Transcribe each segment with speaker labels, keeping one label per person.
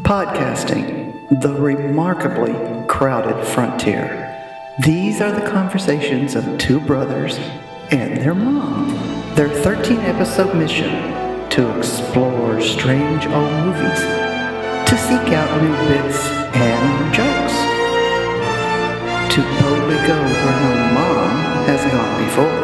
Speaker 1: Podcasting, the remarkably crowded frontier. These are the conversations of two brothers and their mom. Their 13 episode mission to explore strange old movies, to seek out new bits and jokes, to boldly go where no mom has gone before.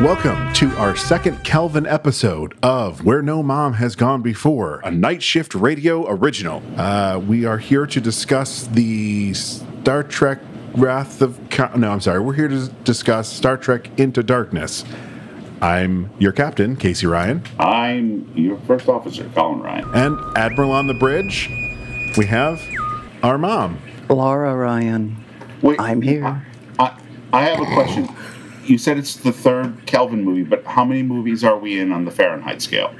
Speaker 2: Welcome to our second Kelvin episode of Where No Mom Has Gone Before, a night shift radio original. Uh, we are here to discuss the Star Trek Wrath of. Khan. no, I'm sorry. We're here to discuss Star Trek Into Darkness. I'm your captain, Casey Ryan,
Speaker 3: I'm your first officer, Colin Ryan.
Speaker 2: and Admiral on the bridge. We have our mom.
Speaker 1: Laura Ryan,
Speaker 3: Wait,
Speaker 1: I'm here.
Speaker 3: I, I have a question. You said it's the third Kelvin movie, but how many movies are we in on the Fahrenheit scale?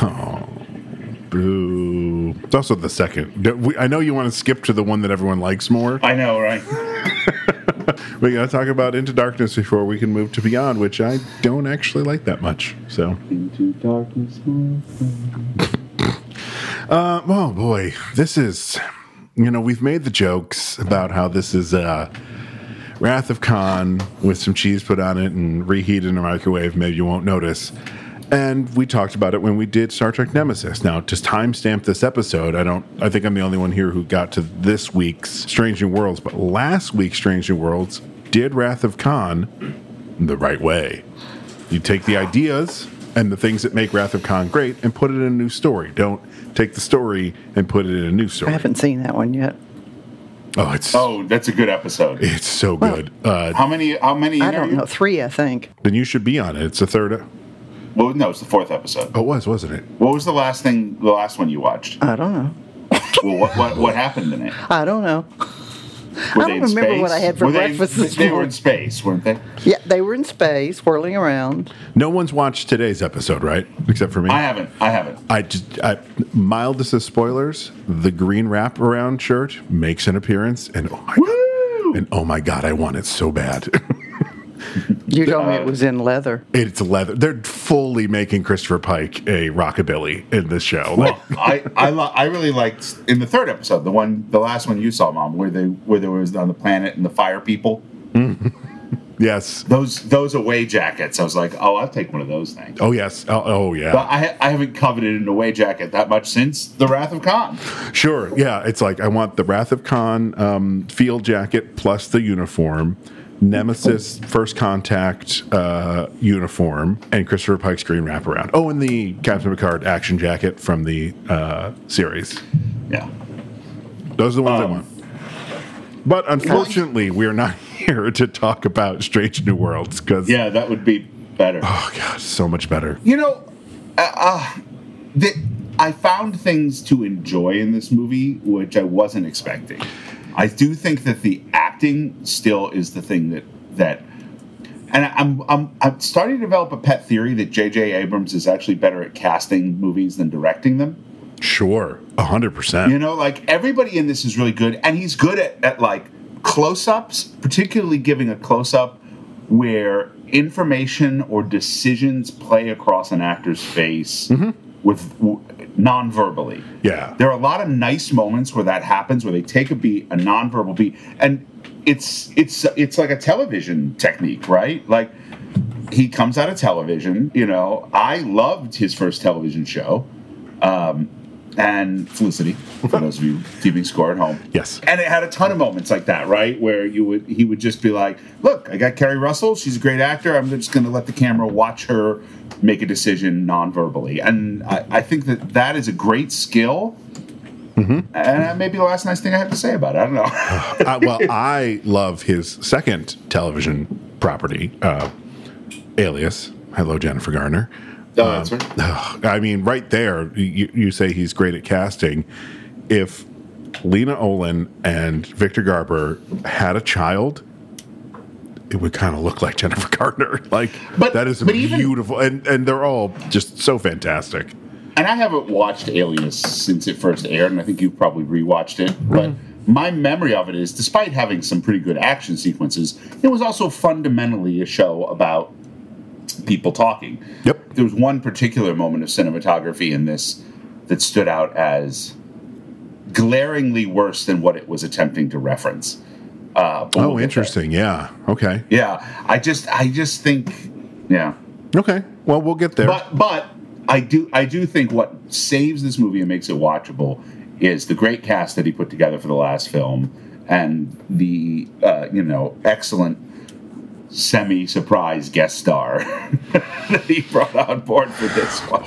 Speaker 2: Oh, boo. It's also the second. I know you want to skip to the one that everyone likes more.
Speaker 3: I know, right?
Speaker 2: We got to talk about Into Darkness before we can move to Beyond, which I don't actually like that much. So,
Speaker 3: Into darkness.
Speaker 2: uh, oh boy, this is, you know, we've made the jokes about how this is uh, Wrath of Khan with some cheese put on it and reheated in a microwave. Maybe you won't notice. And we talked about it when we did Star Trek Nemesis. Now, to timestamp this episode, I don't. I think I'm the only one here who got to this week's Strange New Worlds. But last week's Strange New Worlds did Wrath of Khan the right way. You take the ideas and the things that make Wrath of Khan great and put it in a new story. Don't take the story and put it in a new story.
Speaker 1: I haven't seen that one yet.
Speaker 2: Oh, it's
Speaker 3: Oh, that's a good episode.
Speaker 2: it's so good. Uh,
Speaker 3: How many? How many?
Speaker 1: I don't know. Three, I think.
Speaker 2: then you should be on it. It's the third.
Speaker 3: Well, no, it's the fourth episode.
Speaker 2: Oh, it was wasn't it?
Speaker 3: What was the last thing? The last one you watched?
Speaker 1: I don't know.
Speaker 3: Well, what what, what happened in it?
Speaker 1: I don't know.
Speaker 3: Were
Speaker 1: I don't
Speaker 3: in
Speaker 1: remember what? I had for
Speaker 3: Were they-
Speaker 1: breakfast this
Speaker 3: They were in space, weren't they?
Speaker 1: Yeah, they were in space, whirling around.
Speaker 2: No one's watched today's episode, right? Except for me.
Speaker 3: I haven't. I haven't.
Speaker 2: I just I, mildest of spoilers. The green wrap around shirt makes an appearance, and oh my
Speaker 3: Woo!
Speaker 2: god, and oh my god, I want it so bad.
Speaker 1: You told me it was in leather.
Speaker 2: it's leather. They're fully making Christopher Pike a rockabilly in this show.
Speaker 3: Well, I I, lo- I really liked in the third episode, the one, the last one you saw, Mom, where they where there was on the planet and the fire people.
Speaker 2: yes.
Speaker 3: Those those away jackets. I was like, oh, I'll take one of those things.
Speaker 2: Oh yes. Oh, oh yeah.
Speaker 3: But I I haven't coveted an away jacket that much since the Wrath of Khan.
Speaker 2: Sure. Yeah. It's like I want the Wrath of Khan um, field jacket plus the uniform, Nemesis First Contact uh, uniform, and Christopher Pike's green wraparound. Oh, and the Captain Picard action jacket from the uh, series.
Speaker 3: Yeah.
Speaker 2: Those are the ones I
Speaker 3: Um,
Speaker 2: want. But unfortunately, we're not here to talk about Strange New Worlds because
Speaker 3: Yeah, that would be better.
Speaker 2: oh god, so much better.
Speaker 3: You know, uh, uh, the, I found things to enjoy in this movie, which I wasn't expecting. I do think that the acting still is the thing that that, and I'm I'm I'm starting to develop a pet theory that J.J. Abrams is actually better at casting movies than directing them.
Speaker 2: Sure, a hundred percent.
Speaker 3: You know, like everybody in this is really good, and he's good at, at like close ups, particularly giving a close up where information or decisions play across an actor's face mm-hmm. with w- non-verbally.
Speaker 2: Yeah.
Speaker 3: There are a lot of nice moments where that happens, where they take a beat, a non-verbal beat, and it's it's it's like a television technique, right? Like he comes out of television. You know, I loved his first television show, um, and Felicity. For those of you keeping score at home,
Speaker 2: Yes.
Speaker 3: and it had a ton of moments like that, right? Where you would he would just be like, "Look, I got Keri Russell. She's a great actor. I'm just going to let the camera watch her make a decision non-verbally." And I, I think that that is a great skill. And that may be the last nice thing I have to say about it. I don't know.
Speaker 2: uh, well, I love his second television property, uh, Alias. Hello, Jennifer Garner.
Speaker 3: Oh, that's right.
Speaker 2: I mean, right there, you, you say he's great at casting. If Lena Olin and Victor Garber had a child, it would kind of look like Jennifer Garner. Like
Speaker 3: But-
Speaker 2: that is
Speaker 3: but even-
Speaker 2: beautiful, and and they're all just so fantastic.
Speaker 3: and I haven't watched Alias since it first aired, and I think you've probably rewatched it. Mm-hmm. But my memory of it is, despite having some pretty good action sequences, it was also fundamentally a show about people talking.
Speaker 2: Yep.
Speaker 3: There was one particular moment of cinematography in this that stood out as glaringly worse than what it was attempting to reference. Uh, but we'll
Speaker 2: Oh,
Speaker 3: there.
Speaker 2: interesting. Yeah. Okay.
Speaker 3: Yeah, I just, I just think, yeah.
Speaker 2: Okay. Well, we'll get there.
Speaker 3: But but I do I do think what saves this movie and makes it watchable is the great cast that he put together for the last film and the uh, you know excellent semi surprise guest star that he brought on board for this one.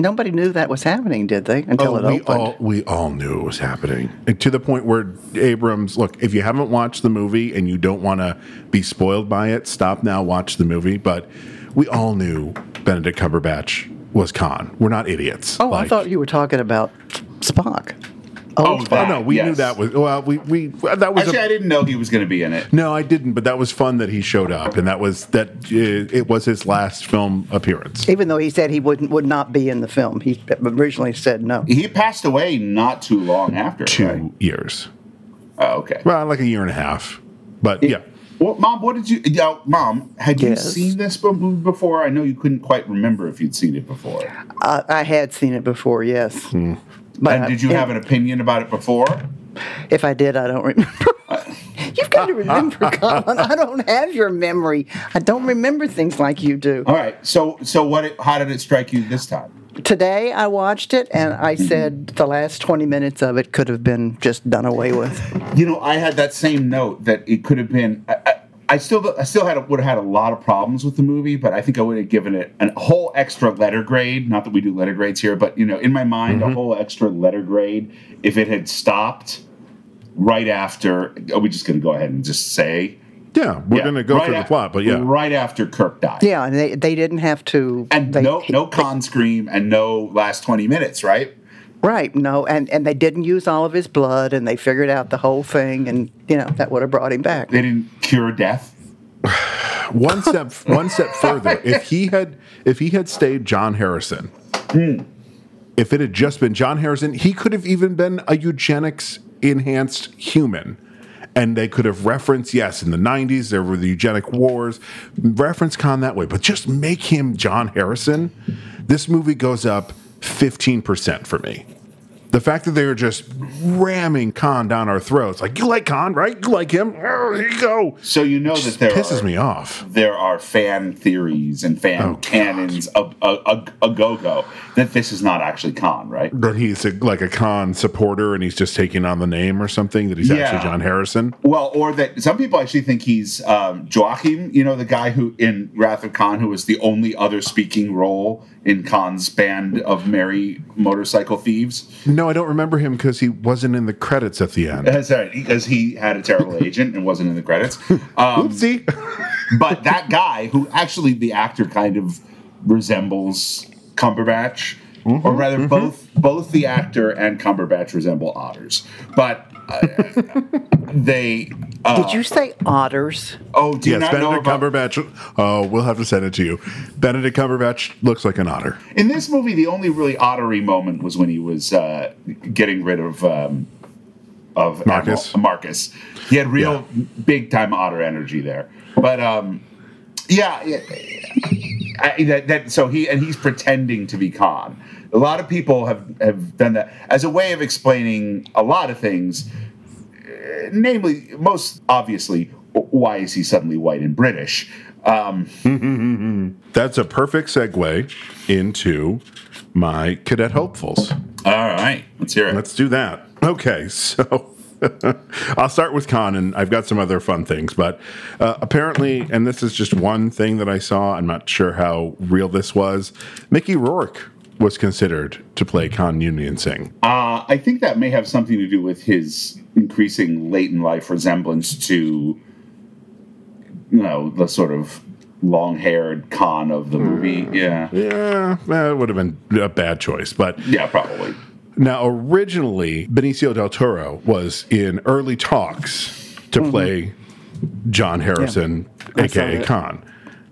Speaker 1: Nobody knew that was happening, did they? Until
Speaker 2: Oh,
Speaker 1: it
Speaker 2: we
Speaker 1: opened.
Speaker 2: all we all knew it was happening And to the point where Abrams. Look, if you haven't watched the movie and you don't want to be spoiled by it, stop now. Watch the movie. But we all knew Benedict Cumberbatch was Khan. We're not idiots.
Speaker 1: oh, I thought you were talking about Spock.
Speaker 3: Oh,
Speaker 2: Oh
Speaker 3: that,
Speaker 2: no, we knew that was well. We we that was
Speaker 3: Actually,
Speaker 2: a,
Speaker 3: I didn't know he was going to be in it.
Speaker 2: no, I didn't. But that was fun that he showed up, and that was that. Uh, it was his last film appearance.
Speaker 1: Even though he said he wouldn't would not be in the film, he originally said no.
Speaker 3: He passed away not too long after.
Speaker 2: Two
Speaker 3: right?
Speaker 2: years,
Speaker 3: Oh, okay.
Speaker 2: well, like a year and a half. But yeah,
Speaker 3: Well, mom, what did you? Yeah, mom, had you
Speaker 1: Yes.
Speaker 3: seen this movie before? I know you couldn't quite remember if you'd seen it before.
Speaker 1: I, I had seen it before, yes.
Speaker 2: Hmm.
Speaker 1: But
Speaker 3: and did you
Speaker 1: I-
Speaker 3: have an opinion about it before?
Speaker 1: If I did, I don't remember. You've got to remember, Colin. I don't have your memory. I don't remember things like you do.
Speaker 3: All right. So, so what? It, how did it strike you this time?
Speaker 1: Today, I watched it and I
Speaker 3: Mm-hmm.
Speaker 1: said the last 20 minutes of it could have been just done away with.
Speaker 3: You know, I had that same note that it could have been. I, I, I still, I still had would have had a lot of problems with the movie, but I think I would have given it a whole extra letter grade. Not that we do letter grades here, but you know, in my mind, a mm-hmm. whole extra letter grade if it had stopped right after. Are we just going to go ahead and just say?
Speaker 2: yeah, we're
Speaker 3: Yeah,
Speaker 2: gonna go
Speaker 3: right
Speaker 2: for the plot. But yeah,
Speaker 3: right after Kirk died.
Speaker 1: Yeah, and they, they didn't have to.
Speaker 3: And
Speaker 1: they,
Speaker 3: no, no Khan scream and no last twenty minutes, right?
Speaker 1: Right, no, and, and they didn't use all of his blood and they figured out the whole thing and, you know, that would have brought him back.
Speaker 3: They didn't cure death.
Speaker 2: one step one step further if he had if he had stayed john harrison hmm. if it had just been john harrison he could have even been a eugenics enhanced human and they could have referenced yes in the 90s there were the eugenic wars reference Khan that way but just make him john harrison this movie goes up 15% for me the fact that they were just ramming Khan down our throats, like you like Khan, right? You like him? Oh, here you go.
Speaker 3: So you know that there
Speaker 2: pisses
Speaker 3: are,
Speaker 2: me off.
Speaker 3: there are fan theories and fan
Speaker 2: Oh,
Speaker 3: canons a, a, a, a go go that this is not actually Khan, right?
Speaker 2: that he's a, like a Khan supporter and he's just taking on the name or something that he's
Speaker 3: Yeah.
Speaker 2: actually John Harrison.
Speaker 3: Well, or that some people actually think he's um, Joachim, you know, the guy who in Wrath of Khan, who was the only other speaking role in Khan's band of merry motorcycle thieves.
Speaker 2: No, I don't remember him because he wasn't in the credits at the end.
Speaker 3: Uh, That's right, because he had a terrible agent and wasn't in the credits. Um,
Speaker 2: Oopsie.
Speaker 3: but that guy, who actually the actor kind of resembles Cumberbatch, or mm-hmm, rather, mm-hmm. both both the actor and Cumberbatch resemble otters. But uh, they. Uh,
Speaker 1: Did you say otters?
Speaker 3: Oh, do
Speaker 2: yes,
Speaker 3: not know
Speaker 2: Benedict
Speaker 3: about
Speaker 2: Cumberbatch. Oh, we'll have to send it to you. Benedict Cumberbatch looks like an otter.
Speaker 3: In this movie, the only really ottery moment was when he was uh, getting rid of um, of
Speaker 2: Marcus.
Speaker 3: Admiral- Marcus. He had real big time otter energy there. But um, yeah, yeah, I, that, that so he and he's pretending to be Khan. A lot of people have have done that as a way of explaining a lot of things. uh, Namely, most obviously, why is he suddenly white and British? Um,
Speaker 2: That's a perfect segue into my cadet hopefuls.
Speaker 3: all right, let's hear it.
Speaker 2: Let's do that. Okay, so I'll start with Khan, and I've got some other fun things. But uh, apparently, and this is just one thing that I saw, I'm not sure how real this was. Mickey Rourke was considered to play Khan Noonien Singh.
Speaker 3: Uh, I think that may have something to do with his increasing late in life resemblance to, you know, the sort of long-haired Khan of the movie. Yeah,
Speaker 2: Yeah, eh, it would have been a bad choice. But
Speaker 3: yeah, probably.
Speaker 2: now, originally, Benicio del Toro was in early talks to play John Harrison,
Speaker 1: saw
Speaker 2: aka
Speaker 1: that.
Speaker 2: Khan.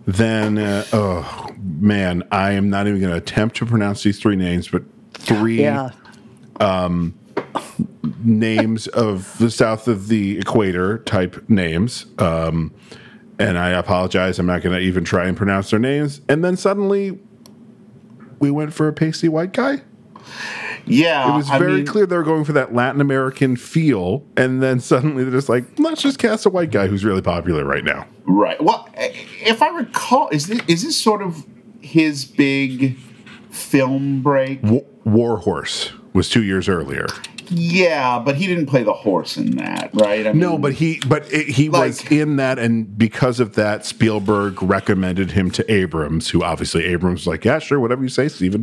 Speaker 2: Then, uh, oh, man, I am not even going to attempt to pronounce these three names, but three
Speaker 1: Yeah.
Speaker 2: names of the south of the equator type names. Um, and I apologize. I'm not going to even try and pronounce their names. And then suddenly we went for a pasty white guy.
Speaker 3: Yeah,
Speaker 2: It was
Speaker 3: I
Speaker 2: very
Speaker 3: mean,
Speaker 2: clear they were going for that Latin American feel. And then suddenly they're just like, let's just cast a white guy who's really popular right now.
Speaker 3: Right. Well, if I recall, is this is this sort of his big film break?
Speaker 2: Wa- Warhorse was two years earlier.
Speaker 3: Yeah, but he didn't play the horse in that, right? I mean,
Speaker 2: No, but he but it, he was in that, and because of that, Spielberg recommended him to Abrams, who obviously Abrams was like, yeah, sure, whatever you say, Steven.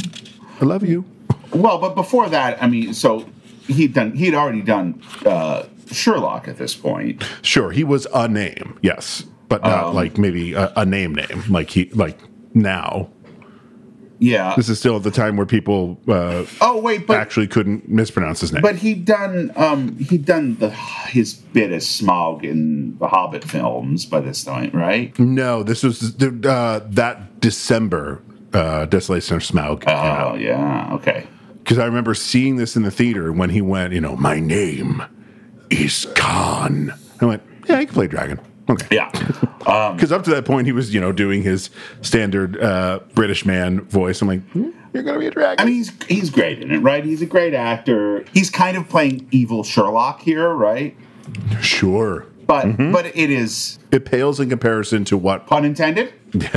Speaker 2: I love you.
Speaker 3: well, but before that, I mean, so he'd done he'd already done uh, Sherlock at this point.
Speaker 2: Sure, he was a name, yes, but not
Speaker 3: Um,
Speaker 2: like maybe a, a name name, like he like now.
Speaker 3: Yeah.
Speaker 2: This is still at the time where people uh,
Speaker 3: Oh wait, but
Speaker 2: actually couldn't mispronounce his name.
Speaker 3: but he'd done um he'd done the his bit as Smaug in the Hobbit films by this point, right?
Speaker 2: no, this was the, uh, that December. Uh, Desolation of Smaug.
Speaker 3: Oh yeah, okay.
Speaker 2: because I remember seeing this in the theater when he went, you know, my name is Khan. I went, yeah, he can play dragon. Okay.
Speaker 3: Yeah.
Speaker 2: Because up to that point, he was, you know, doing his standard uh, British man voice. I'm like, hmm, you're going to be a dragon.
Speaker 3: I mean, he's he's great in it, right? He's a great actor. He's kind of playing evil Sherlock here, right?
Speaker 2: sure.
Speaker 3: But
Speaker 2: Mm-hmm.
Speaker 3: but it is
Speaker 2: It pales in comparison to what.
Speaker 3: pun intended.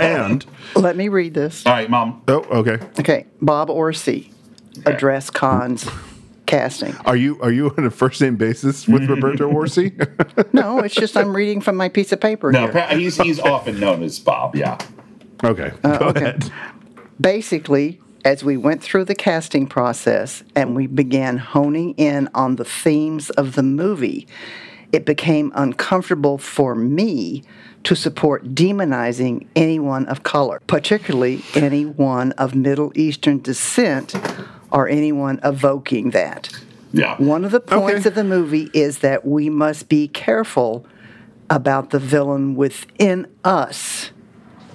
Speaker 2: and,
Speaker 1: Let me read this.
Speaker 3: All right, mom.
Speaker 2: oh, okay.
Speaker 1: Okay. Bob Orci Address Khan's casting.
Speaker 2: Are you are you on a first name basis with Roberto Orci?
Speaker 1: No, it's just I'm reading from my piece of paper
Speaker 3: No,
Speaker 1: here.
Speaker 3: pa- he's he's often known as Bob. Yeah.
Speaker 2: okay. Uh, go
Speaker 1: okay.
Speaker 2: ahead.
Speaker 1: Basically, as we went through the casting process and we began honing in on the themes of the movie, it became uncomfortable for me to support demonizing anyone of color, particularly anyone of Middle Eastern descent or anyone evoking that.
Speaker 3: Yeah.
Speaker 1: One of the points
Speaker 2: Okay.
Speaker 1: of the movie is that we must be careful about the villain within us,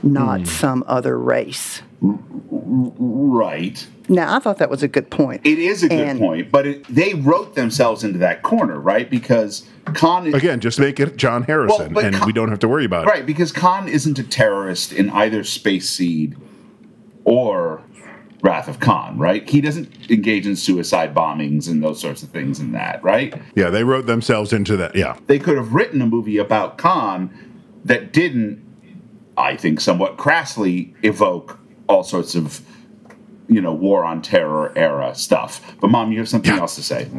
Speaker 1: not hmm. some other race.
Speaker 3: Right.
Speaker 1: Now, I thought that was a good point.
Speaker 3: It is a good
Speaker 1: And-
Speaker 3: point, but it, they wrote themselves into that corner, right? Because Khan is
Speaker 2: Again, just make it John Harrison,
Speaker 3: but
Speaker 2: and
Speaker 3: Con-
Speaker 2: we don't have to worry about it.
Speaker 3: right because Khan isn't a terrorist in either Space Seed or Wrath of Khan, right? He doesn't engage in suicide bombings and those sorts of things in that, right?
Speaker 2: Yeah, they wrote themselves into that. Yeah.
Speaker 3: They could have written a movie about Khan that didn't, I think, somewhat crassly evoke all sorts of, you know, war on terror era stuff. But mom, you have something else to say.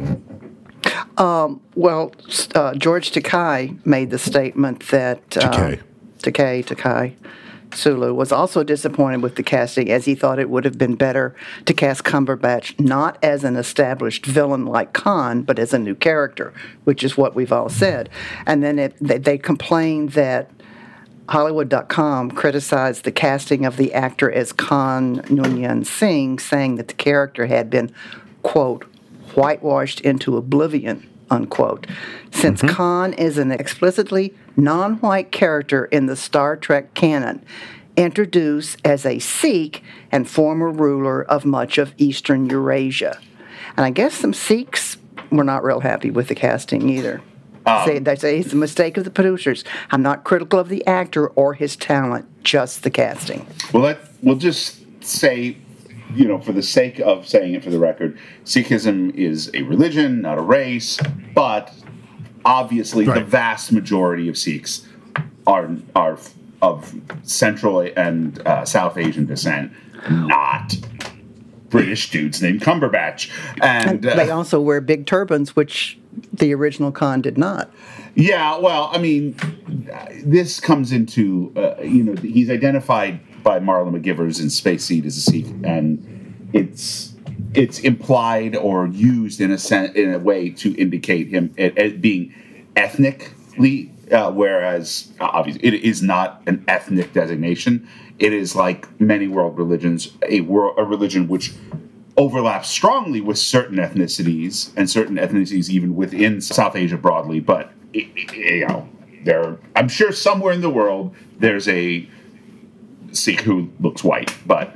Speaker 1: Well, uh, George Takei made the statement that uh,
Speaker 2: Takei.
Speaker 1: Takei Takei Sulu was also disappointed with the casting, as he thought it would have been better to cast Cumberbatch not as an established villain like Khan, but as a new character, which is what we've all said. And then it, they, they complained that Hollywood.com criticized the casting of the actor as Khan Noonien Singh, saying that the character had been, quote, whitewashed into oblivion, unquote. Since mm-hmm. Khan is an explicitly non white character in the Star Trek canon, introduced as a Sikh and former ruler of much of Eastern Eurasia. And I guess some Sikhs were not real happy with the casting either. Um, say, they say it's a mistake of the producers. I'm not critical of the actor or his talent, just the casting.
Speaker 3: Well, let, we'll just say, you know, for the sake of saying it for the record, Sikhism is a religion, not a race, but obviously the vast majority of Sikhs are are of Central and uh, South Asian descent, not British dudes named Cumberbatch. And uh,
Speaker 1: They also wear big turbans, which the original Khan did not.
Speaker 3: Yeah, well, I mean, this comes into uh, you know he's identified by Marla McGivers in Space Seed is a Sikh, and it's it's implied or used in a sen- in a way to indicate him as, being ethnically, uh, whereas uh, obviously it is not an ethnic designation. It is like many world religions, a world a religion which overlaps strongly with certain ethnicities and certain ethnicities even within South Asia broadly. But i- i- you know, there, I'm sure somewhere in the world there's a Sikh who looks white, but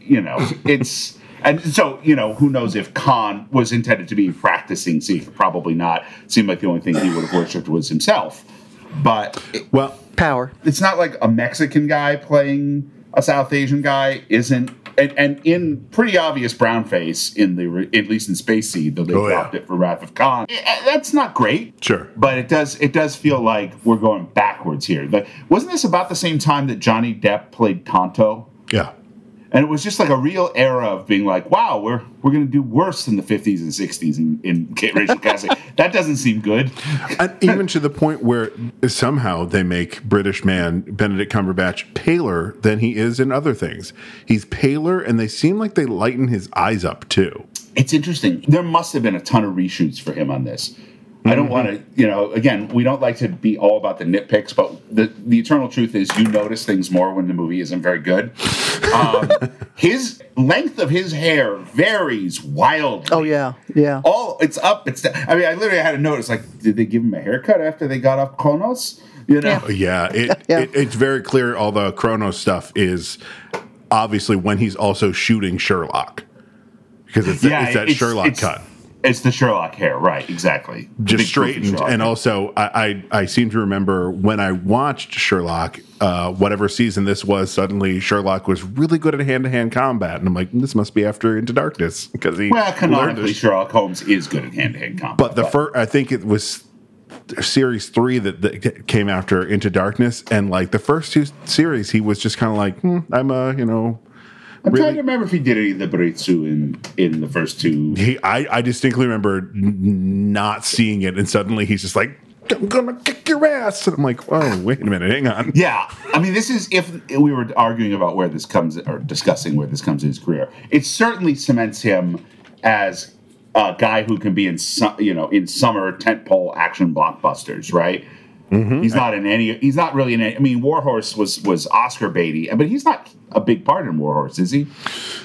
Speaker 3: you know, it's and so you know, who knows if Khan was intended to be practicing Sikh? Probably not. Seemed like the only thing he would have worshipped was himself. But it-
Speaker 2: Well,
Speaker 1: Power.
Speaker 3: it's not like a Mexican guy playing a South Asian guy isn't. And, and in pretty obvious brown face in the at least in Space Seed, though they
Speaker 2: Oh, yeah.
Speaker 3: dropped it for Wrath of Khan. Eh, That's not great.
Speaker 2: Sure.
Speaker 3: but it does it does feel like we're going backwards here. Like, wasn't this about the same time that Johnny Depp played Tonto?
Speaker 2: yeah.
Speaker 3: And it was just like a real era of being like, wow, we're we're going to do worse than the 50s and 60s in, in racial casting. that doesn't seem good.
Speaker 2: And even to the point where somehow they make British man Benedict Cumberbatch paler than he is in other things. He's paler, and they seem like they lighten his eyes up too.
Speaker 3: It's interesting. There must have been a ton of reshoots for him on this. I don't want to, you know, again, we don't like to be all about the nitpicks, but the, the eternal truth is you notice things more when the movie isn't very good. Um, his length of his hair varies wildly.
Speaker 1: Oh yeah, yeah.
Speaker 3: all it's up. It's down. I mean, I literally had to notice like, did they give him a haircut after they got off Kronos? You know,
Speaker 2: Yeah, it,
Speaker 1: Yeah.
Speaker 2: It, it's very clear. All the Kronos stuff is obviously when he's also shooting Sherlock because it's, that- it's that
Speaker 3: it's-
Speaker 2: Sherlock
Speaker 3: it's-
Speaker 2: cut.
Speaker 3: It's the Sherlock hair, right? Exactly.
Speaker 2: Just straightened. And
Speaker 3: hair.
Speaker 2: also, I, I I seem to remember when I watched Sherlock, uh, whatever season this was, suddenly Sherlock was really good at hand to hand combat, and I'm like, this must be after Into Darkness because he
Speaker 3: well, canonically. Sherlock Holmes is good at hand-to-hand combat.
Speaker 2: But the first, I think it was series three that, that came after Into Darkness, and like the first two series, he was just kind of like, hmm, I'm a you know.
Speaker 3: I'm
Speaker 2: really-
Speaker 3: trying to remember if he did any of the Baritsu in in the first two.
Speaker 2: He, I, I distinctly remember not seeing it, and suddenly he's just like, "I'm gonna kick your ass," and I'm like, "Oh, wait a minute, hang on."
Speaker 3: Yeah, I mean, this is if we were arguing about where this comes or discussing where this comes in his career. It certainly cements him as a guy who can be in su- you know in summer tentpole action blockbusters, right?
Speaker 2: Mm-hmm.
Speaker 3: He's not in any. He's not really in. Any, I mean, Warhorse was was Oscar baity, but he's not a big part in Warhorse, is he?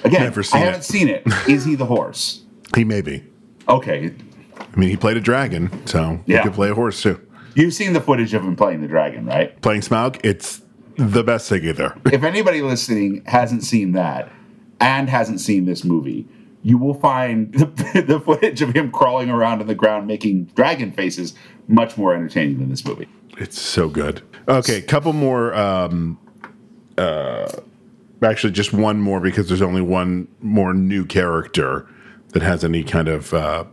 Speaker 3: Again, I haven't seen it. Is he the horse?
Speaker 2: He may be.
Speaker 3: Okay,
Speaker 2: I mean, he played a dragon, so he
Speaker 3: Yeah.
Speaker 2: could play a horse too.
Speaker 3: you've seen the footage of him playing the dragon, right?
Speaker 2: Playing Smaug, it's the best thing either.
Speaker 3: if anybody listening hasn't seen that and hasn't seen this movie, you will find the, the footage of him crawling around on the ground making dragon faces much more entertaining than this movie.
Speaker 2: It's so good. Okay, couple more. Um, uh, actually, just one more because there's only one more new character that has any kind of uh,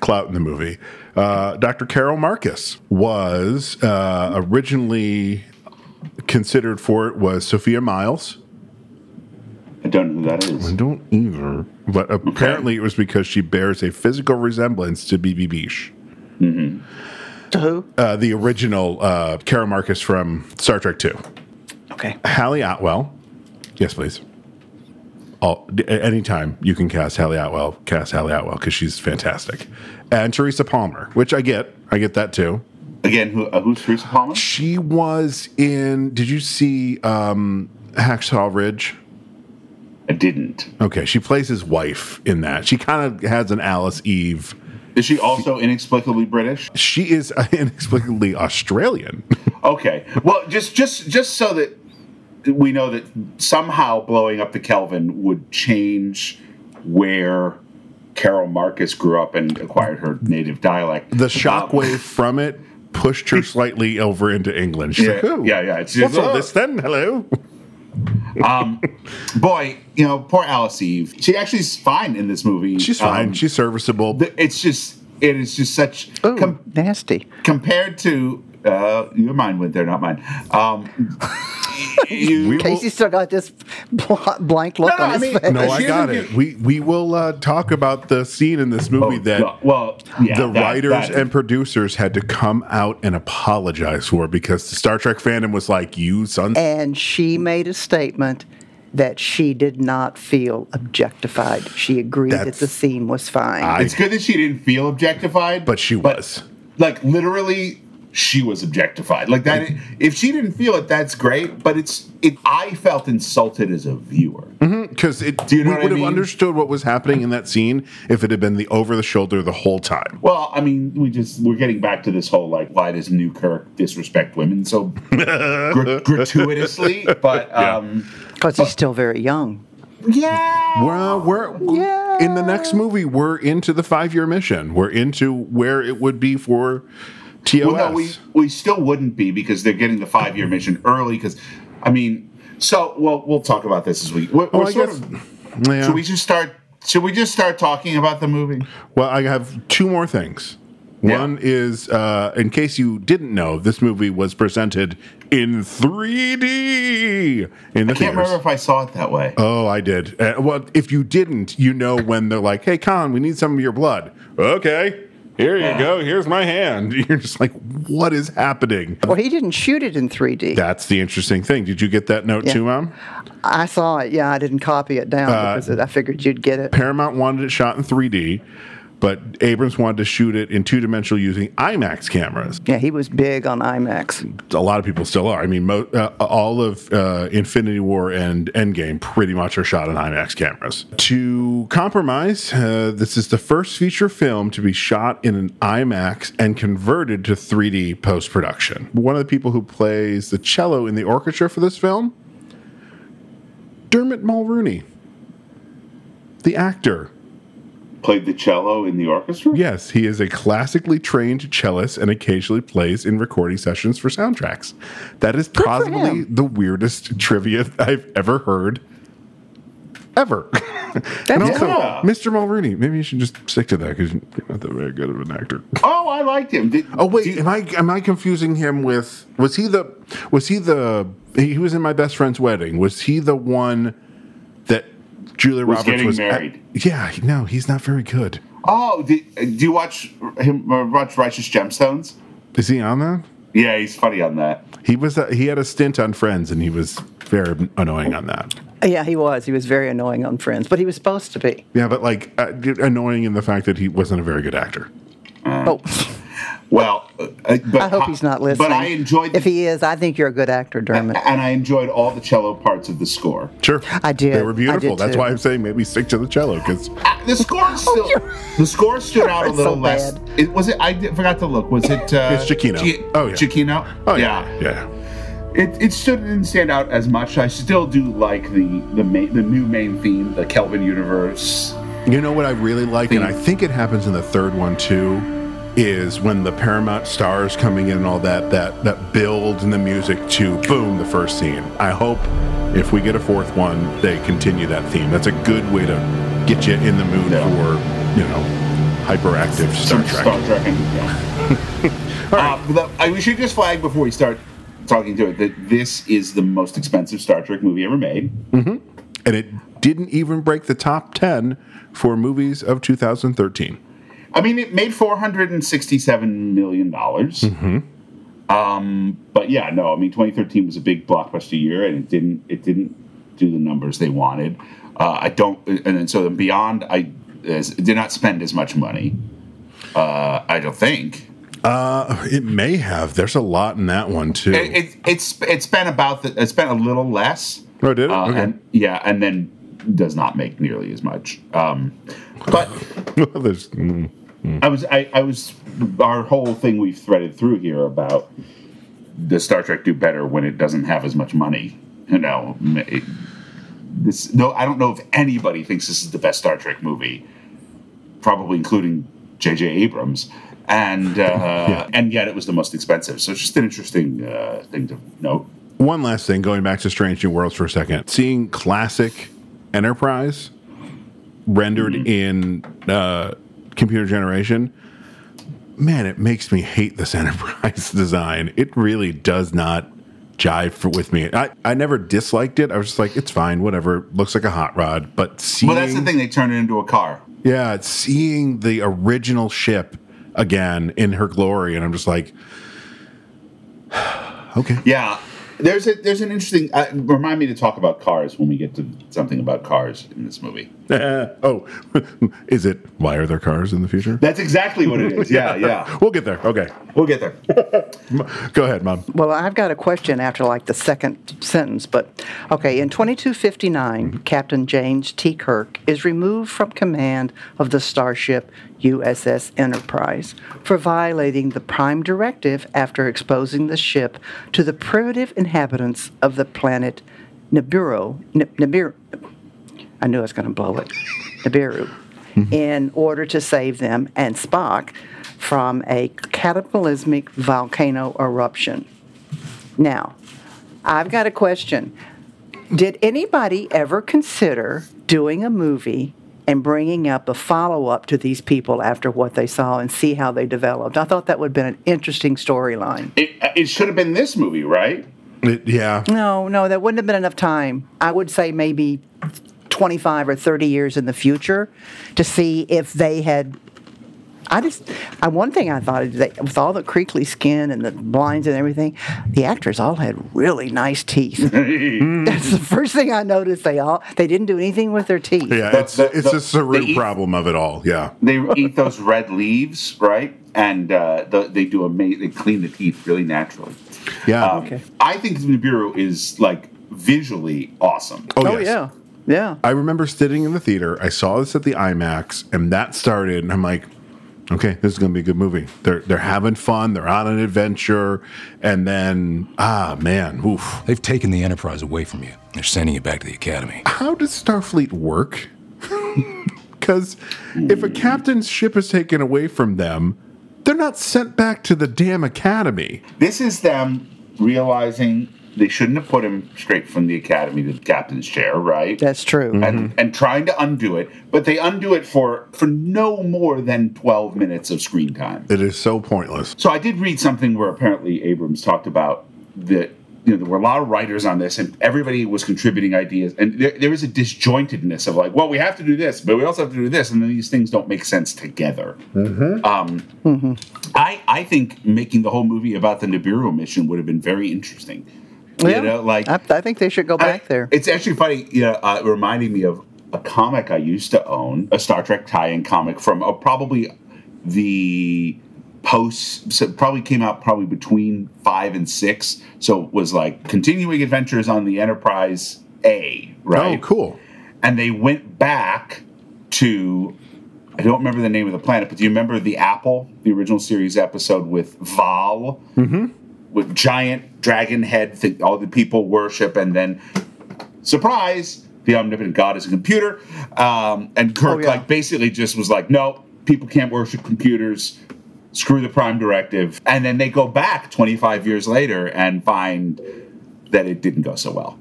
Speaker 2: clout in the movie. Uh, Dr. Carol Marcus was uh, originally considered for it was Sophia Myles.
Speaker 3: I don't know who that
Speaker 2: I don't either, but apparently it was because she bears a physical resemblance to Bibi Besch.
Speaker 1: To who?
Speaker 2: Uh, the original uh, Carol Marcus from Star Trek Two.
Speaker 1: Okay.
Speaker 2: Hayley Atwell. Yes, please. Oh, d- anytime you can cast Hayley Atwell, cast Hayley Atwell because she's fantastic. And Teresa Palmer, which I get. I get that too.
Speaker 3: Again, who, uh, who's Teresa Palmer?
Speaker 2: She was in. Did you see um, Hacksaw Ridge?
Speaker 3: I didn't.
Speaker 2: Okay, she plays his wife in that. She kind of has an Alice Eve.
Speaker 3: Is she also inexplicably British?
Speaker 2: She is inexplicably Australian.
Speaker 3: Okay. Well, just just just so that we know that somehow blowing up the Kelvin would change where Carol Marcus grew up and acquired her native dialect.
Speaker 2: The
Speaker 3: Um,
Speaker 2: shockwave from it pushed her slightly over into England. She's
Speaker 3: Yeah,
Speaker 2: like, "Ooh,
Speaker 3: yeah, yeah. It's just,
Speaker 2: What's all
Speaker 3: "Oh."
Speaker 2: this then? Hello.
Speaker 3: boy, you know, poor Alice Eve. She actually is fine in this movie.
Speaker 2: She's fine.
Speaker 3: Um,
Speaker 2: She's serviceable.
Speaker 3: th- it's just, it is just such
Speaker 1: Ooh,
Speaker 3: com-
Speaker 1: nasty.
Speaker 3: compared to uh, your mind went there, not mine. Um, you,
Speaker 2: We-
Speaker 1: Casey still got this bl- blank look
Speaker 3: No, no,
Speaker 1: on
Speaker 3: I
Speaker 1: his
Speaker 3: mean-
Speaker 1: face.
Speaker 2: no, I got it. We we will uh, talk about the scene in this movie
Speaker 3: Oh,
Speaker 2: that
Speaker 3: no, well, yeah,
Speaker 2: the
Speaker 3: that-
Speaker 2: writers
Speaker 3: that-
Speaker 2: and producers had to come out and apologize for because the Star Trek fandom was like, "You son."
Speaker 1: and she made a statement that she did not feel objectified. She agreed that the scene was fine.
Speaker 2: I-
Speaker 3: It's good that she didn't feel objectified,
Speaker 2: But she was.
Speaker 3: Like literally, she was objectified. Like that. if she didn't feel it, that's great. But it's it. I felt insulted as a viewer.
Speaker 2: because it
Speaker 3: Do you know
Speaker 2: we
Speaker 3: what I
Speaker 2: would have understood what was happening in that scene if it had been the over the shoulder the whole time.
Speaker 3: Well, I mean, we just we're getting back to this whole like, why does Newkirk disrespect women so gr- gratuitously? But um,
Speaker 1: Because he's still very young.
Speaker 3: Yeah.
Speaker 2: Well, we're
Speaker 1: Yeah.
Speaker 2: in the next movie. We're into the five-year mission. We're into where it would be for TOS.
Speaker 3: Well, no, we we still wouldn't be because they're getting the five year mission early. Because, I mean, so well, we'll talk about this as we. We're, we're
Speaker 2: I
Speaker 3: sort
Speaker 2: guess-
Speaker 3: of.
Speaker 2: yeah.
Speaker 3: Should we just start? Should we just start talking about the movie?
Speaker 2: Well, I have two more things.
Speaker 3: Yeah.
Speaker 2: One is, uh, in case you didn't know, this movie was presented in 3D in the
Speaker 3: I can't
Speaker 2: theaters.
Speaker 3: remember if I saw it that way.
Speaker 2: Oh, I did. Uh, well, if you didn't, you know when they're like, "Hey, Khan, we need some of your blood." Okay, here you
Speaker 3: Yeah.
Speaker 2: go. Here's my hand. You're just like, "What is happening?"
Speaker 1: Well, he didn't shoot it in 3D.
Speaker 2: That's the interesting thing. Did you get that note
Speaker 1: Yeah.
Speaker 2: too, Mom?
Speaker 1: I saw it. Yeah, I didn't copy it down
Speaker 2: Uh,
Speaker 1: because I figured you'd get it.
Speaker 2: Paramount wanted it shot in 3D, but Abrams wanted to shoot it in two dimensional using IMAX cameras.
Speaker 1: Yeah, he was big on IMAX.
Speaker 2: a lot of people still are. I mean, mo- uh, all of uh, Infinity War and Endgame pretty much are shot on IMAX cameras. To compromise, uh, this is the first feature film to be shot in an IMAX and converted to 3D post production. One of the people who plays the cello in the orchestra for this film, Dermot Mulroney, the actor.
Speaker 3: Played the cello in the orchestra.
Speaker 2: Yes, he is a classically trained cellist and occasionally plays in recording sessions for soundtracks. That is
Speaker 1: for
Speaker 2: possibly the weirdest trivia I've ever heard. Ever.
Speaker 1: That's
Speaker 2: and also,
Speaker 3: Yeah.
Speaker 2: Mr. Mulroney, maybe you should just stick to that because you're not that very good of an actor.
Speaker 3: Oh, I liked him. Did,
Speaker 2: Oh wait,
Speaker 3: do you-
Speaker 2: am I am I confusing him with was he the was he the he was in my best friend's wedding? Was he the one that Julia
Speaker 3: Was
Speaker 2: Roberts
Speaker 3: getting
Speaker 2: was at- yeah, no, he's not very good.
Speaker 3: oh, did, do you watch him? uh, Watch Righteous Gemstones?
Speaker 2: Is he on that?
Speaker 3: Yeah, he's funny on that.
Speaker 2: He was uh, he had a stint on Friends, and he was very annoying on that.
Speaker 1: Yeah, he was. He was very annoying on Friends, but he was supposed to be.
Speaker 2: Yeah, but like uh, annoying in the fact that he wasn't a very good actor.
Speaker 1: Oh,
Speaker 3: Well, uh, but
Speaker 1: I hope he's not listening.
Speaker 3: But I enjoyed.
Speaker 1: The, if he is, I think you're a good actor, Dermot.
Speaker 3: and I enjoyed all the cello parts of the score.
Speaker 2: Sure,
Speaker 1: I did.
Speaker 2: They were beautiful. That's
Speaker 1: too.
Speaker 2: why I'm saying maybe stick to the cello because
Speaker 3: Uh, The score still.
Speaker 1: you're-
Speaker 3: the score stood out a little
Speaker 1: so
Speaker 3: less. It, was it? I did, forgot to look. Was it? Uh,
Speaker 2: It's Giacchino.
Speaker 3: Gi-
Speaker 2: Oh, yeah.
Speaker 3: Giacchino.
Speaker 2: oh yeah, yeah.
Speaker 3: It, it still didn't stand out as much. I still do like the the main, the new main theme, the Kelvin universe.
Speaker 2: You know what I really like, and I think it happens in the third one too, is when the Paramount stars coming in and all that that that build and the music to boom the first scene. I hope if we get a fourth one, they continue that theme. That's a good way to get you in the mood
Speaker 3: Yeah.
Speaker 2: for you know hyperactive Star Trek.
Speaker 3: Star Trek. Yeah. Uh, I, we should just flag before we start talking to it that this is the most expensive Star Trek movie ever made.
Speaker 2: and it didn't even break the top 10 for movies of 2013.
Speaker 3: I mean, it made four hundred and sixty-seven million dollars.
Speaker 2: Mm-hmm.
Speaker 3: Um, but yeah, no, I mean, 2013 was a big blockbuster year, and it didn't it didn't do the numbers they wanted. Uh, I don't, and then so then beyond, I as, did not spend as much money. Uh, I don't think
Speaker 2: Uh, it may have. There's a lot in that one too.
Speaker 3: it, it it's it spent about the, it spent a little less.
Speaker 2: oh, did it?
Speaker 3: Uh,
Speaker 2: okay.
Speaker 3: and yeah, and then does not make nearly as much. Um, but
Speaker 2: there's, mm,
Speaker 3: I was I, I was our whole thing we've threaded through here about does Star Trek do better when it doesn't have as much money? You know, it, this no, I don't know if anybody thinks this is the best Star Trek movie, probably including J.J. Abrams, and uh, and yet it was the most expensive. So it's just an interesting uh, thing to note.
Speaker 2: One last thing, going back to Strange New Worlds for a second. Seeing classic Enterprise rendered in uh, computer generation, man, it makes me hate this Enterprise design. It really does not jive for, with me. I, I never disliked it. I was just like, it's fine, whatever. Looks like a hot rod. But seeing,
Speaker 3: Well, that's the thing; they turned it into a car.
Speaker 2: yeah, seeing the original ship again in her glory, and I'm just like, okay.
Speaker 3: Yeah, there's a there's an interesting. Uh, remind me to talk about cars when we get to something about cars in this movie.
Speaker 2: oh, is it why are there cars in the future?
Speaker 3: That's exactly what it is. Yeah, yeah.
Speaker 2: We'll get there. Okay.
Speaker 3: We'll get there.
Speaker 2: Go ahead, Mom.
Speaker 1: Well, I've got a question after like the second sentence, but okay. In 2259, mm-hmm. Captain James T. Kirk is removed from command of the starship USS Enterprise for violating the Prime Directive after exposing the ship to the primitive inhabitants of the planet Nibiru, N- Nibiru, I knew I was going to blow it, Nibiru, mm-hmm. in order to save them and Spock from a cataclysmic volcano eruption. Now, I've got a question. Did anybody ever consider doing a movie and bringing up a follow up to these people after what they saw and see how they developed? I thought that would have been an interesting storyline.
Speaker 3: It, it should have been this movie, right?
Speaker 2: It- yeah.
Speaker 1: No, no, that wouldn't have been enough time. I would say maybe 25 or 30 years in the future to see if they had. I just, I, one thing I thought is that with all the creaky skin and the blinds and everything, the actors all had really nice teeth. That's the first thing I noticed. They all, they didn't do anything with their teeth.
Speaker 2: Yeah,
Speaker 3: The-
Speaker 2: it's
Speaker 3: the-
Speaker 2: it's
Speaker 3: the-
Speaker 2: a Saru
Speaker 3: the e-
Speaker 2: problem of it all. Yeah.
Speaker 3: They eat those red leaves, right? And uh, the, they do a—they clean the teeth really naturally.
Speaker 2: Yeah.
Speaker 3: Um,
Speaker 1: Okay.
Speaker 3: I think the Nibiru is like visually awesome.
Speaker 2: oh,
Speaker 1: Oh,
Speaker 2: yes.
Speaker 1: yeah. Yeah.
Speaker 2: I remember sitting in the theater. I saw this at the IMAX, and that started, and I'm like, okay, this is going to be a good movie. They're they're having fun. They're on an adventure, and then ah man, oof.
Speaker 4: They've taken the Enterprise away from you. They're sending you back to the Academy.
Speaker 2: How does Starfleet work? Because if a captain's ship is taken away from them, they're not sent back to the damn academy.
Speaker 3: This is them realizing they shouldn't have put him straight from the academy to the captain's chair, right?
Speaker 1: That's true.
Speaker 3: and mm-hmm. and trying to undo it, but they undo it for for no more than twelve minutes of screen time.
Speaker 2: It is so pointless.
Speaker 3: So I did read something where apparently Abrams talked about that you know there were a lot of writers on this and everybody was contributing ideas and there, there was a disjointedness of like well we have to do this but we also have to do this and then these things don't make sense together. Mm-hmm. Um, mm-hmm. I I think making the whole movie about the Nibiru mission would have been very interesting.
Speaker 1: Yeah.
Speaker 3: You know, like
Speaker 1: I, I think they should go back
Speaker 3: I-
Speaker 1: there.
Speaker 3: It's actually funny, you know, uh, reminding me of a comic I used to own, a Star Trek tie-in comic from uh, probably the post, so probably came out probably between five and six. So it was like continuing adventures on the Enterprise A, right?
Speaker 2: Oh, cool.
Speaker 3: And they went back to. I don't remember the name of the planet, but do you remember the Apple, the original series episode with Vaal? With giant dragon head that all the people worship, and then surprise, the omnipotent god is a computer. Um, and Kirk
Speaker 1: Oh, yeah.
Speaker 3: like basically just was like, no, people can't worship computers. Screw the Prime Directive. And then they go back 25 years later and find that it didn't go so well.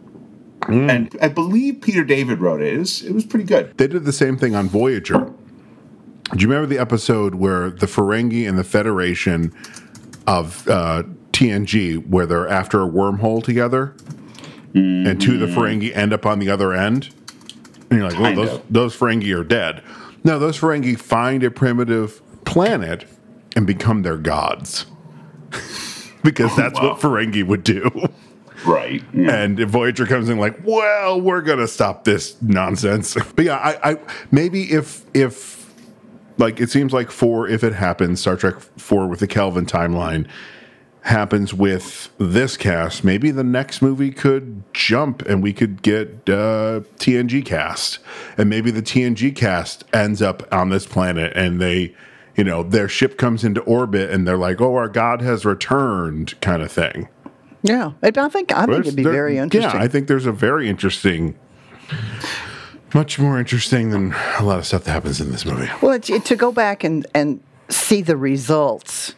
Speaker 3: And I believe Peter David wrote it. It was, it was pretty good.
Speaker 2: They did the same thing on Voyager. Do you remember the episode where the Ferengi and the Federation of uh, TNG, where they're after a wormhole together, and two of the mm. Ferengi end up on the other end? And you're like, well, those, those Ferengi are dead. No, those Ferengi find a primitive planet and become their gods. because oh, that's
Speaker 3: wow.
Speaker 2: what Ferengi would do.
Speaker 3: Right. Yeah.
Speaker 2: and Voyager comes in like, well, we're gonna stop this nonsense. But yeah, I, I maybe if if like it seems like four, if it happens, Star Trek four with the Kelvin timeline happens with this cast, maybe the next movie could jump and we could get uh, TNG cast, and maybe the TNG cast ends up on this planet and they. You know, their ship comes into orbit and they're like, "Oh, our god has returned," kind of thing.
Speaker 1: yeah. I think I think it'd be
Speaker 2: There-
Speaker 1: very interesting.
Speaker 2: Yeah, I think there's a very interesting, much more interesting than a lot of stuff that happens in this movie.
Speaker 1: Well, it, to go back and, and see the results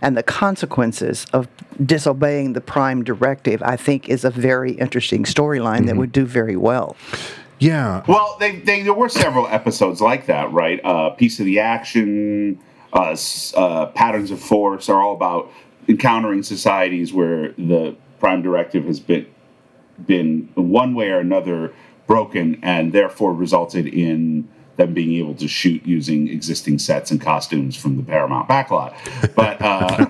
Speaker 1: and the consequences of disobeying the prime directive, I think is a very interesting storyline that would do very well.
Speaker 2: Yeah,
Speaker 3: Well, they, they, there were several episodes like that, right? Uh, Piece of the Action, uh, uh, Patterns of Force are all about encountering societies where the Prime Directive has been been one way or another broken, and therefore resulted in them being able to shoot using existing sets and costumes from the Paramount backlot. But uh,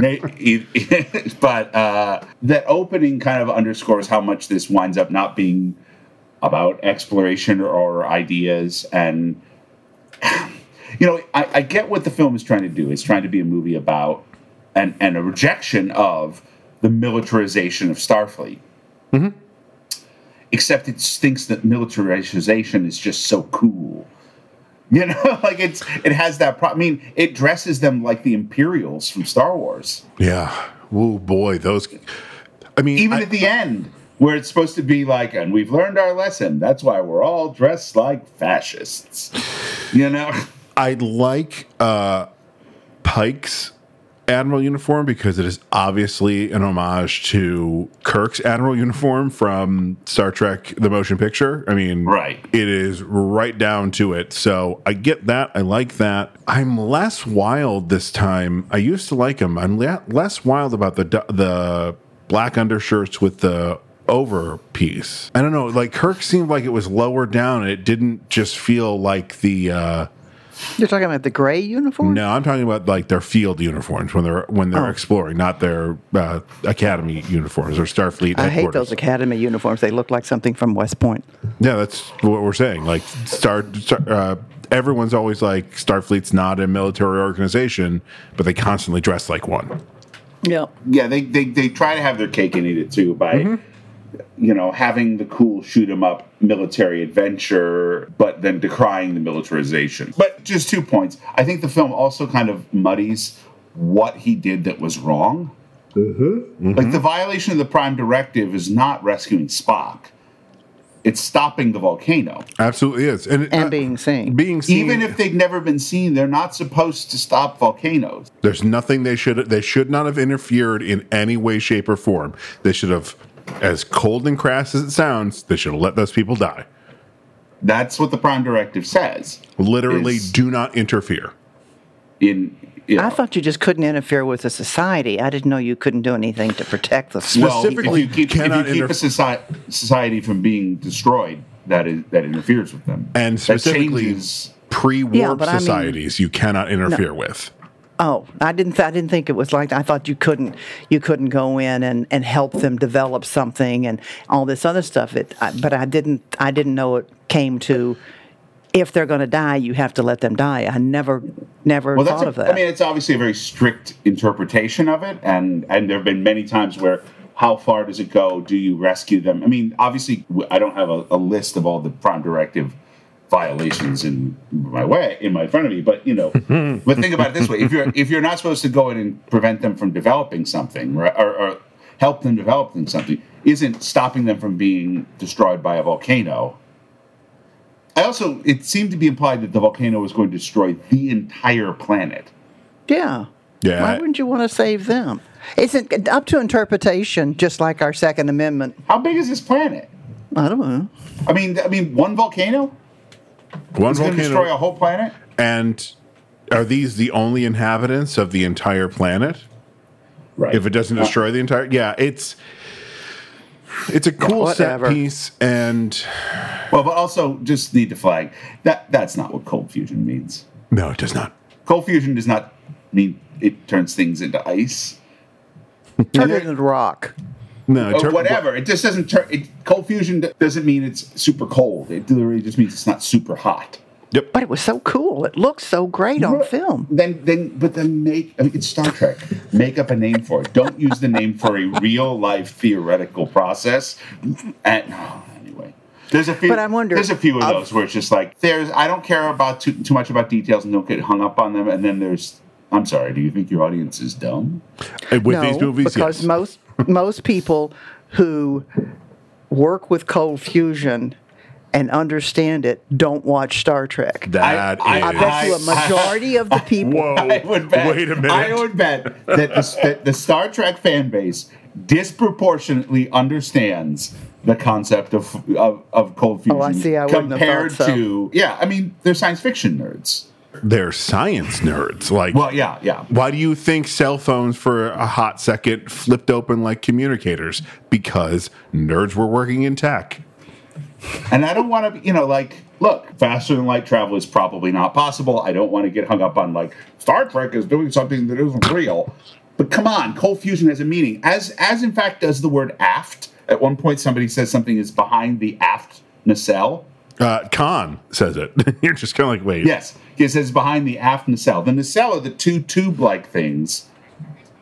Speaker 3: they- but uh, that opening kind of underscores how much this winds up not being about exploration or ideas and you know I, I get what the film is trying to do. It's trying to be a movie about and, and a rejection of the militarization of starfleet except it thinks that militarization is just so cool you know like it's it has that pro- i mean it dresses them like the imperials from star wars
Speaker 2: yeah. Oh boy, those. I mean,
Speaker 3: even
Speaker 2: I-
Speaker 3: at the end where it's supposed to be like, and we've learned our lesson. That's why we're all dressed like fascists. You know?
Speaker 2: I like uh, Pike's admiral uniform because it is obviously an homage to Kirk's admiral uniform from Star Trek: The Motion Picture. I mean,
Speaker 3: Right.
Speaker 2: It is right down to it. So I get that. I like that. I'm less wild this time. I used to like him. I'm le- less wild about the the black undershirts with the over piece. I don't know. Like Kirk seemed like it was lower down. It didn't just feel like the. uh
Speaker 1: You're talking about the gray uniform?
Speaker 2: no, I'm talking about like their field uniforms when they're when they're
Speaker 1: Oh.
Speaker 2: exploring, not their uh, academy uniforms or Starfleet.
Speaker 1: I hate those academy uniforms. They look like something from West Point.
Speaker 2: Yeah, that's what we're saying. Like Star, Star uh, everyone's always like Starfleet's not a military organization, but they constantly dress like one.
Speaker 1: Yeah.
Speaker 3: yeah, they, they they try to have their cake and eat it too by you know having the cool shoot 'em up military adventure, but then decrying the militarization. But just two points. I think the film also kind of muddies what he did that was wrong. Like the violation of the Prime Directive is not rescuing Spock; it's stopping the volcano.
Speaker 2: Absolutely is, and,
Speaker 1: And
Speaker 2: uh,
Speaker 1: being seen.
Speaker 2: being seen.
Speaker 3: Even if they've never been seen, they're not supposed to stop volcanoes.
Speaker 2: There's nothing they should they should not have interfered in any way, shape, or form. They should have, as cold and crass as it sounds, they should have let those people die.
Speaker 3: That's what the Prime Directive says.
Speaker 2: Literally,
Speaker 3: Is-
Speaker 2: do not interfere.
Speaker 3: In you know,
Speaker 1: I thought you just couldn't interfere with the society. I didn't know you couldn't do anything to protect the
Speaker 3: well,
Speaker 2: specifically
Speaker 3: if you keep, if you
Speaker 2: cannot
Speaker 3: keep
Speaker 2: inter-
Speaker 3: a soci- society from being destroyed, that is that interferes with them,
Speaker 2: and specifically pre-warp
Speaker 1: Yeah, but I mean-
Speaker 2: societies, you cannot interfere with.
Speaker 1: Oh, I didn't. I didn't think it was like. I thought you couldn't. You couldn't go in and, and help them develop something and all this other stuff. It, I, but I didn't. I didn't know it came to. If they're going to die, you have to let them die. I never, never
Speaker 3: Well,
Speaker 1: thought
Speaker 3: a-
Speaker 1: of that.
Speaker 3: I mean, it's obviously a very strict interpretation of it, and and there have been many times where. How far does it go? Do you rescue them? I mean, obviously, I don't have a, a list of all the Prime Directive violations in my way in my front of me, but you know, but think about it this way: if you're if you're not supposed to go in and prevent them from developing something, right, or, or help them develop something, isn't stopping them from being destroyed by a volcano. I also, it seemed to be implied that the volcano was going to destroy the entire planet.
Speaker 1: yeah.
Speaker 2: Yeah,
Speaker 1: Why
Speaker 2: I-
Speaker 1: wouldn't you want to save them? Isn't up to interpretation, just like our Second Amendment.
Speaker 3: How big is this planet?
Speaker 1: I don't know.
Speaker 3: I mean, I mean, one volcano
Speaker 2: One
Speaker 3: is going destroy a whole planet.
Speaker 2: and are these the only inhabitants of the entire planet?
Speaker 3: Right.
Speaker 2: If it doesn't destroy the entire, yeah, it's it's a cool set piece, and
Speaker 3: well, but also just need to flag that that's not what cold fusion means.
Speaker 2: no, it does not.
Speaker 3: Cold fusion does not mean it turns things into ice
Speaker 1: Turn it into rock.
Speaker 2: No,
Speaker 3: or
Speaker 2: tur-
Speaker 3: whatever. It just doesn't turn. It, cold fusion d- doesn't mean it's super cold. It literally just means it's not super hot.
Speaker 2: Yep.
Speaker 1: But it was so cool. It looked so great on film.
Speaker 3: Then, then, but then make. I mean, it's Star Trek. Make up a name for it. Don't use the name for a real life theoretical process. And oh, anyway, there's a few.
Speaker 1: But I wonder-
Speaker 3: There's a few of
Speaker 1: I've-
Speaker 3: those where it's just like there's. I don't care about too, too much about details and don't get hung up on them. And then there's. I'm sorry. Do you think your audience is dumb?
Speaker 2: And With
Speaker 1: no,
Speaker 2: these movies,
Speaker 1: because
Speaker 2: yes.
Speaker 1: most most people who work with cold fusion and understand it don't watch Star Trek.
Speaker 2: that
Speaker 3: I-
Speaker 2: is-
Speaker 1: I bet you a
Speaker 3: I-
Speaker 1: majority of the people.
Speaker 2: Whoa!
Speaker 3: I would bet.
Speaker 2: Wait a minute.
Speaker 3: I would bet that the, that the Star Trek fan base disproportionately understands the concept of of, of cold fusion
Speaker 1: Oh, I see. I wouldn't have
Speaker 3: compared
Speaker 1: thought so.
Speaker 3: to yeah. I mean, they're science fiction nerds.
Speaker 2: They're science nerds. Like,
Speaker 3: Well, yeah, yeah.
Speaker 2: why do you think cell phones for a hot second flipped open like communicators? Because nerds were working in tech.
Speaker 3: And I don't want to, you know, like, look, faster than light travel is probably not possible. I don't want to get hung up on like Star Trek is doing something that isn't real. But come on, cold fusion has a meaning. As as in fact does the word aft. At one point, somebody says something is behind the aft nacelle.
Speaker 2: Uh, Khan says it. You're just kind of like, wait.
Speaker 3: Yes, it says behind the aft nacelle. The nacelle are the two tube-like things,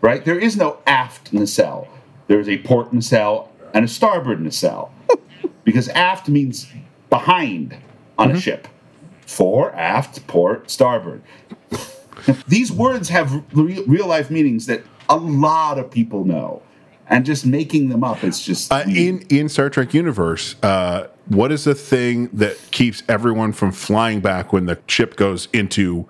Speaker 3: right? There is no aft nacelle. There is a port nacelle and a starboard nacelle, because aft means behind on a ship. Fore, aft, port, starboard. These words have re- real life meanings that a lot of people know. and just making them up. It's just
Speaker 2: Uh, in in Star Trek universe, uh, what is the thing that keeps everyone from flying back when the ship goes into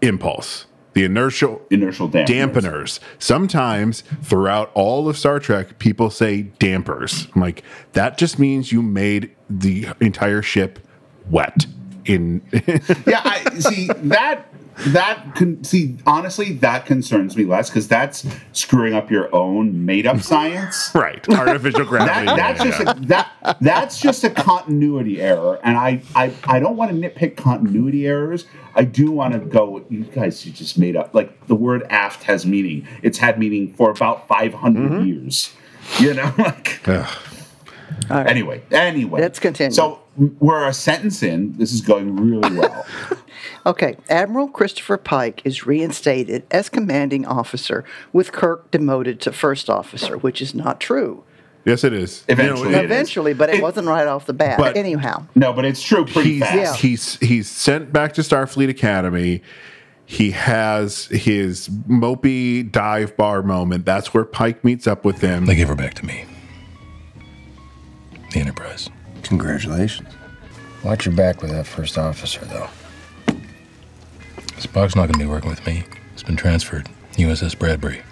Speaker 2: impulse? The inertial
Speaker 3: inertial dampeners.
Speaker 2: dampeners. Sometimes throughout all of Star Trek, people say dampers. I'm like, that just means you made the entire ship wet. In
Speaker 3: yeah, I see that. That con- see honestly, that concerns me less because that's screwing up your own made-up science.
Speaker 2: right, artificial gravity.
Speaker 3: That, that's
Speaker 2: yeah,
Speaker 3: just
Speaker 2: yeah.
Speaker 3: a, that that's just a continuity error, and I I, I don't want to nitpick continuity errors. I do want to go. You guys, you just made up like the word aft has meaning. It's had meaning for about five mm-hmm. years. You know, like
Speaker 2: Ugh.
Speaker 3: anyway. Anyway,
Speaker 1: Let's continue.
Speaker 3: So we're a sentence in. This is going really well.
Speaker 1: Okay, Admiral Christopher Pike is reinstated as commanding officer, with Kirk demoted to first officer, which is not true.
Speaker 2: yes, it is.
Speaker 3: Eventually.
Speaker 2: it-
Speaker 3: is.
Speaker 1: Eventually, but it,
Speaker 3: It-
Speaker 1: wasn't right off the bat.
Speaker 2: But-
Speaker 1: Anyhow,
Speaker 3: no, but it's true pretty
Speaker 2: he's,
Speaker 3: fast.
Speaker 1: Yeah.
Speaker 2: he's he's sent back to Starfleet Academy. He has his mopey dive bar moment. That's where Pike meets up with him.
Speaker 4: They gave her back to me. The Enterprise.
Speaker 5: Congratulations.
Speaker 6: Watch your back with that first officer, though.
Speaker 4: Spock's not going to be working with me. It's been transferred. USS Bradbury.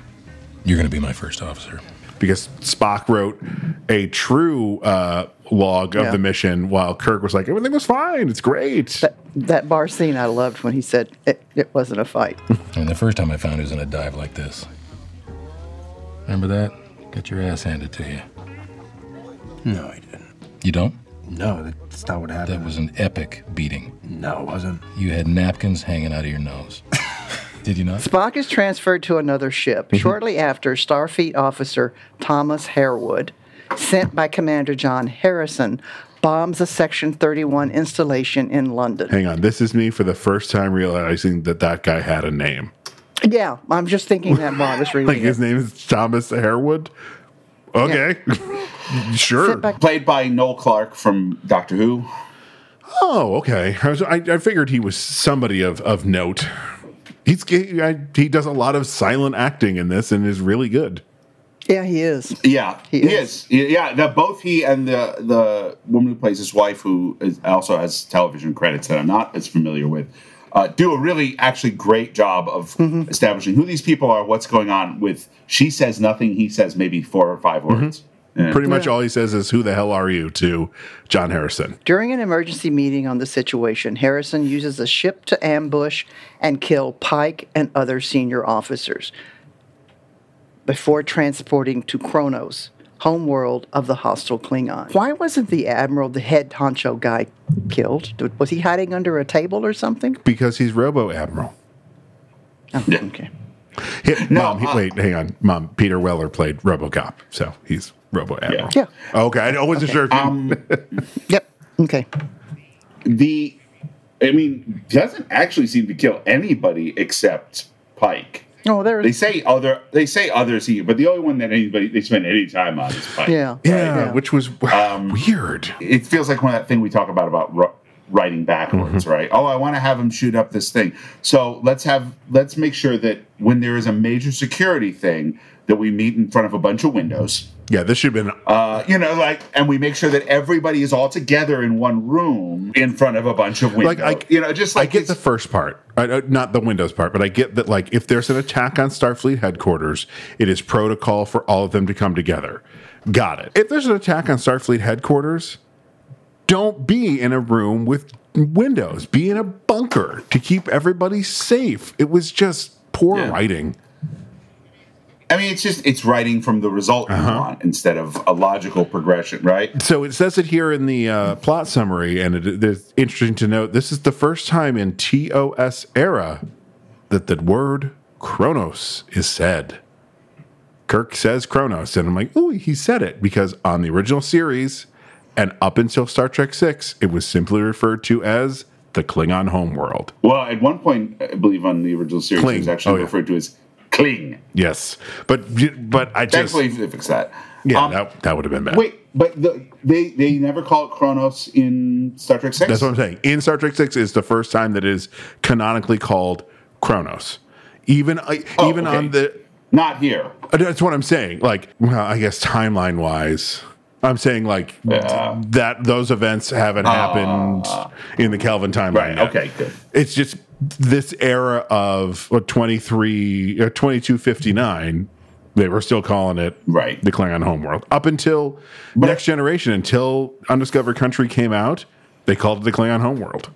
Speaker 4: You're going to be my first officer.
Speaker 2: because Spock wrote a true uh, log of
Speaker 1: Yeah.
Speaker 2: the mission, while Kirk was like, "Everything was fine. It's great."
Speaker 1: that, that bar scene I loved when he said it, it wasn't a fight.
Speaker 4: I mean, the first time I found he was in a dive like this. Remember that? Got your ass handed to you.
Speaker 5: No, he didn't.
Speaker 4: You don't?
Speaker 5: No, that's not what happened.
Speaker 4: That was an epic beating.
Speaker 5: no, it wasn't.
Speaker 4: You had napkins hanging out of your nose. Did you not?
Speaker 1: Spock is transferred to another ship. Mm-hmm. Shortly after, Starfleet officer Thomas Harewood, sent by Commander John Harrison, bombs a Section 31 installation in London.
Speaker 2: Hang on, this is me for the first time realizing that that guy had a name.
Speaker 1: Yeah, I'm just thinking that while I was reading
Speaker 2: Like
Speaker 1: it.
Speaker 2: his name is Thomas Harewood. Okay, sure.
Speaker 3: Played by Noel Clarke from Doctor Who.
Speaker 2: Oh, okay. I, was, I, I figured he was somebody of, of note. He's he, I, he does a lot of silent acting in this and is really good.
Speaker 1: Yeah, he is.
Speaker 3: Yeah,
Speaker 1: He
Speaker 3: he,
Speaker 1: is.
Speaker 3: is. Yeah, the, both he and the the woman who plays his wife, who is, also has television credits that I'm not as familiar with, uh, do a really actually great job of
Speaker 1: Mm-hmm.
Speaker 3: establishing who these people are, what's going on. With she says nothing, he says maybe four or 5 words. Yeah.
Speaker 2: Pretty much
Speaker 1: Yeah.
Speaker 2: all he says is, Who the hell are you? to John Harrison.
Speaker 1: During an emergency meeting on the situation, Harrison uses a ship to ambush and kill Pike and other senior officers before transporting to Kronos, homeworld of the hostile Klingon. Why wasn't the admiral, the head honcho guy, killed? Was he hiding under a table or something?
Speaker 2: Because he's Robo Admiral.
Speaker 1: Oh,
Speaker 3: Yeah.
Speaker 1: okay.
Speaker 2: He-
Speaker 3: No,
Speaker 2: Mom, he-
Speaker 3: uh,
Speaker 2: wait, hang on. Mom, Peter Weller played RoboCop, so he's Robo Admiral.
Speaker 1: Yeah.
Speaker 2: Okay, I wasn't sure if you.
Speaker 3: Um,
Speaker 1: Yep. Okay.
Speaker 3: the, I mean, doesn't actually seem to kill anybody except Pike.
Speaker 1: Oh, there.
Speaker 3: They say other, they say others here, but the only one that anybody they spend any time on is Pike.
Speaker 1: Yeah.
Speaker 2: yeah,
Speaker 1: Yeah.
Speaker 2: which was
Speaker 3: Um,
Speaker 2: weird.
Speaker 3: it feels like one of that thing we talk about about ru- writing backwards, right? Oh, I want to have him shoot up this thing. So let's have let's make sure that when there is a major security thing, that we meet in front of a bunch of windows.
Speaker 2: Yeah, this should have been.
Speaker 3: Uh, you know, like, and we make sure that everybody is all together in one room in front of a bunch of windows.
Speaker 2: Like, I-
Speaker 3: you know, just like I
Speaker 2: get the first part, I, uh, not the Windows part, but I get that. Like, if there's an attack on Starfleet headquarters, it is protocol for all of them to come together. Got it. If there's an attack on Starfleet headquarters, don't be in a room with windows. Be in a bunker to keep everybody safe. It was just poor
Speaker 3: Yeah.
Speaker 2: writing.
Speaker 3: I mean, it's just it's writing from the result you
Speaker 2: Uh-huh.
Speaker 3: want instead of a logical progression, right?
Speaker 2: So it says it here in the uh, plot summary, and it, it's interesting to note this is the first time in TOS era that the word Kronos is said. Kirk says Kronos, and I'm like, ooh, he said it because on the original series and up until Star Trek Six, it was simply referred to as the Klingon homeworld.
Speaker 3: Well, at one point, I believe on the original series,
Speaker 2: Kling.
Speaker 3: it was actually
Speaker 2: Oh, yeah.
Speaker 3: referred to as Kling.
Speaker 2: Yes, but but I just
Speaker 3: Thankfully, they fixed that.
Speaker 2: yeah,
Speaker 3: Um,
Speaker 2: that that would have been bad.
Speaker 3: Wait, but the, they they never call it Kronos in Star Trek Six.
Speaker 2: That's what I'm saying. In Star Trek Six is the first time that is canonically called Kronos. Even uh,
Speaker 3: Oh,
Speaker 2: even
Speaker 3: okay.
Speaker 2: on the
Speaker 3: Not here.
Speaker 2: Uh, That's what I'm saying. Like, well, I guess timeline wise, I'm saying like
Speaker 3: Yeah.
Speaker 2: that those events haven't happened in the Kelvin timeline.
Speaker 3: Right.
Speaker 2: yet.
Speaker 3: Okay. Good.
Speaker 2: It's just this era of what 23 uh, or 2259. They were still calling it
Speaker 3: Right.
Speaker 2: the Klingon homeworld up until Next Generation, until Undiscovered Country came out. They called it the Klingon homeworld.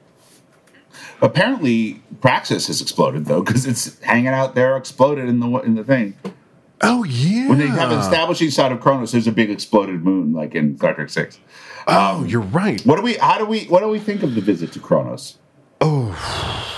Speaker 3: Apparently, Praxis has exploded though because it's hanging out there, exploded in the in the thing.
Speaker 2: Oh yeah.
Speaker 3: When they have an establishing side of Kronos, there's a big exploded moon, like in Star Trek Six.
Speaker 2: oh, um, you're right.
Speaker 3: What do we? How do we? What do we think of the visit to Kronos? Oh.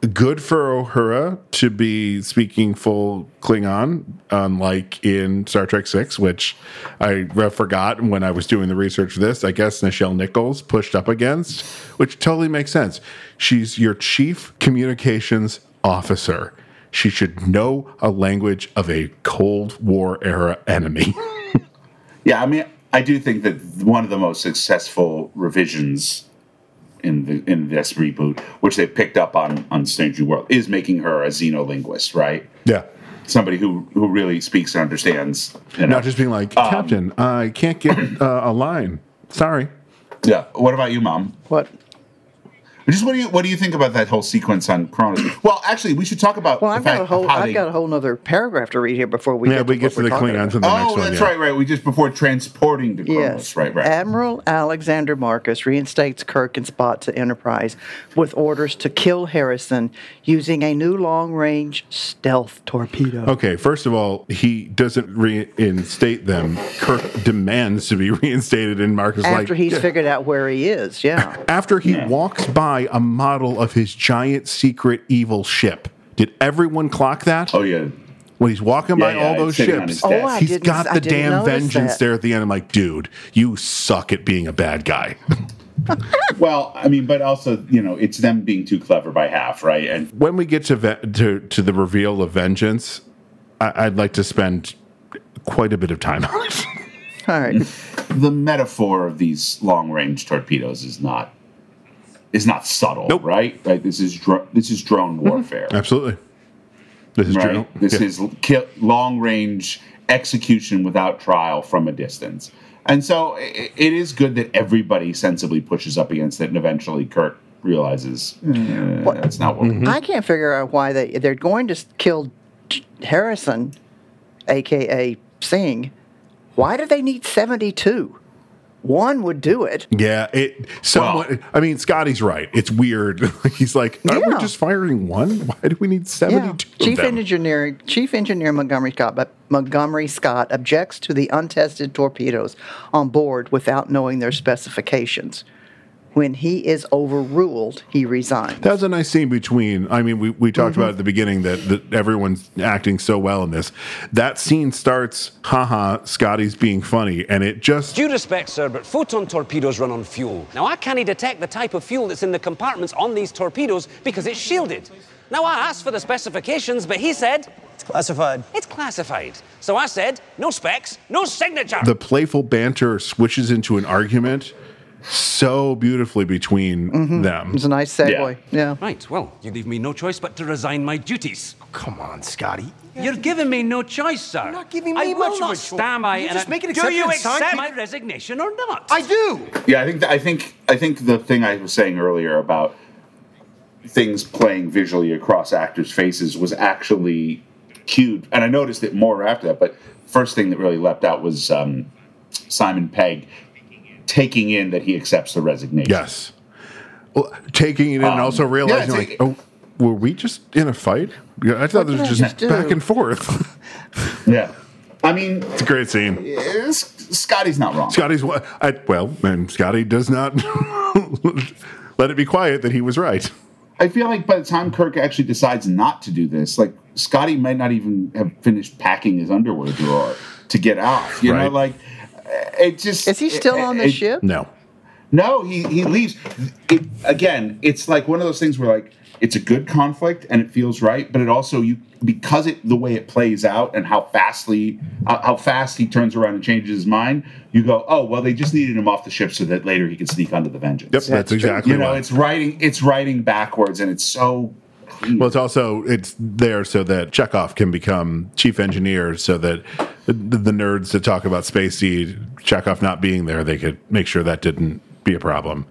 Speaker 2: Good for Uhura to be speaking full Klingon, unlike in Star Trek Six, which I forgot when I was doing the research for this. I guess Nichelle Nichols pushed up against, which totally makes sense. She's your chief communications officer. She should know a language of a Cold War era enemy.
Speaker 3: Yeah, I mean, I do think that one of the most successful revisions in the in this reboot, which they picked up on on Strange New World, is making her a xenolinguist, right?
Speaker 2: yeah.
Speaker 3: Somebody who who really speaks and understands. You know?
Speaker 2: Not just being like, Captain, I can't get uh, a line. Sorry.
Speaker 3: yeah. What about you, Mom?
Speaker 1: What?
Speaker 3: Just what do you what do you think about that whole sequence on Kronos? Well, actually, we should talk about.
Speaker 1: Well, I've got a whole
Speaker 3: of
Speaker 1: I've
Speaker 3: they-
Speaker 1: got a whole nother paragraph to read here before we
Speaker 2: Yeah,
Speaker 1: get
Speaker 2: we
Speaker 1: to
Speaker 2: get
Speaker 1: what
Speaker 2: to
Speaker 1: we're
Speaker 2: the
Speaker 1: talking
Speaker 2: Klingons
Speaker 1: about.
Speaker 2: in the next
Speaker 3: Oh,
Speaker 2: one.
Speaker 3: that's
Speaker 2: yeah.
Speaker 3: right, right. We just before transporting to Kronos,
Speaker 1: Yes.
Speaker 3: right, right.
Speaker 1: Admiral Alexander Marcus reinstates Kirk and Spock to Enterprise with orders to kill Harrison using a new long range stealth torpedo.
Speaker 2: Okay, first of all, he doesn't reinstate them. Kirk demands to be reinstated, and Marcus is like,
Speaker 1: After he's
Speaker 2: "Yeah."
Speaker 1: figured out where he is, yeah.
Speaker 2: after he walks by a model of his giant secret evil ship. Did everyone clock that?
Speaker 3: oh yeah.
Speaker 2: When he's walking
Speaker 3: Yeah,
Speaker 2: by
Speaker 3: yeah,
Speaker 2: all those
Speaker 3: it's sitting on
Speaker 2: ships,
Speaker 3: his desk.
Speaker 1: Oh, I
Speaker 2: he's
Speaker 1: didn't-
Speaker 2: got the damn vengeance
Speaker 1: that.
Speaker 2: there at the end. I'm like, dude, you suck at being a bad guy.
Speaker 3: Well, I mean, but also, you know, it's them being too clever by half, right? And
Speaker 2: when we get to ve- to to the reveal of vengeance, I- I'd like to spend quite a bit of time on it.
Speaker 1: All right.
Speaker 3: the metaphor of these long range torpedoes is not is not subtle,
Speaker 2: Nope.
Speaker 3: right? Right. This is dro- this is drone warfare,
Speaker 2: Absolutely, this is
Speaker 3: right?
Speaker 2: true.
Speaker 3: This
Speaker 2: Yeah.
Speaker 3: is ki- long range execution without trial from a distance, and so i it is good that everybody sensibly pushes up against it, and eventually Kirk realizes eh, that's not what.
Speaker 2: Mm-hmm.
Speaker 1: I can't figure out why they they're going to kill Harrison, aka Singh. Why do they need seventy two? One would do it.
Speaker 2: Yeah, it somewhat.
Speaker 3: Well-
Speaker 2: I mean, Scotty's right. It's weird. He's like, aren't we
Speaker 1: Yeah.
Speaker 2: just firing one? Why do we need
Speaker 1: Yeah.
Speaker 2: seventy-two?
Speaker 1: Chief? Engineer Chief Engineer Montgomery Scott, but Montgomery Scott objects to the untested torpedoes on board without knowing their specifications. When he is overruled, he resigns.
Speaker 2: That was a nice scene between. I mean, we, we talked
Speaker 1: Mm-hmm.
Speaker 2: about at the beginning that, that everyone's acting so well in this. That scene starts, haha, Scotty's being funny, and it just
Speaker 7: Due respect, sir, but photon torpedoes run on fuel. Now, I can't detect the type of fuel that's in the compartments on these torpedoes because it's shielded. Now, I asked for the specifications, but he said
Speaker 5: It's classified.
Speaker 7: it's classified. So I said, no specs, no signature.
Speaker 2: the playful banter switches into an argument so beautifully between them.
Speaker 1: It's a nice segue. Yeah.
Speaker 7: right, well, you leave me no choice but to resign my duties.
Speaker 5: Come on, Scotty.
Speaker 7: You're giving me no choice, sir.
Speaker 5: You're not giving me
Speaker 7: will
Speaker 5: much of
Speaker 7: not
Speaker 5: a choice.
Speaker 7: stand by and
Speaker 5: just
Speaker 7: I-
Speaker 5: make an
Speaker 7: Do you
Speaker 5: exception
Speaker 7: accept
Speaker 5: it.
Speaker 7: my resignation or not?
Speaker 5: I do.
Speaker 3: Yeah, I think that, I think I think the thing I was saying earlier about things playing visually across actors' faces was actually cued, and I noticed it more after that. But first thing that really leapt out was um, Simon Pegg taking in that he accepts the resignation.
Speaker 2: Yes. Well, taking it in and also realizing,
Speaker 3: yeah,
Speaker 2: like,
Speaker 3: take-
Speaker 2: oh, were we just in a fight? I thought this
Speaker 1: did
Speaker 2: was just
Speaker 1: just do?
Speaker 2: back and forth.
Speaker 3: yeah. I mean,
Speaker 2: it's a great scene.
Speaker 3: eh, Scotty's not wrong.
Speaker 2: Scotty's wa- I, well, and Scotty does not let it be quiet that he was right.
Speaker 3: I feel like by the time Kirk actually decides not to do this, like Scotty might not even have finished packing his underwear drawer to get off. You know, like it just
Speaker 1: Is he still
Speaker 3: it-
Speaker 1: on the
Speaker 3: it-
Speaker 1: ship?
Speaker 2: No.
Speaker 3: No, he he leaves. It again. It's like one of those things where like it's a good conflict and it feels right, but it also you because it the way it plays out and how fastly how, how fast he turns around and changes his mind. You go, oh well, they just needed him off the ship so that later he could sneak onto the Vengeance.
Speaker 2: Yep, that's exactly
Speaker 3: You know,
Speaker 2: why.
Speaker 3: it's writing it's writing backwards and it's so.
Speaker 2: Well, it's also it's there so that Chekhov can become chief engineer, so that the, nerds to talk about Space Seed, Chekhov not being there, they could make sure that didn't be a problem.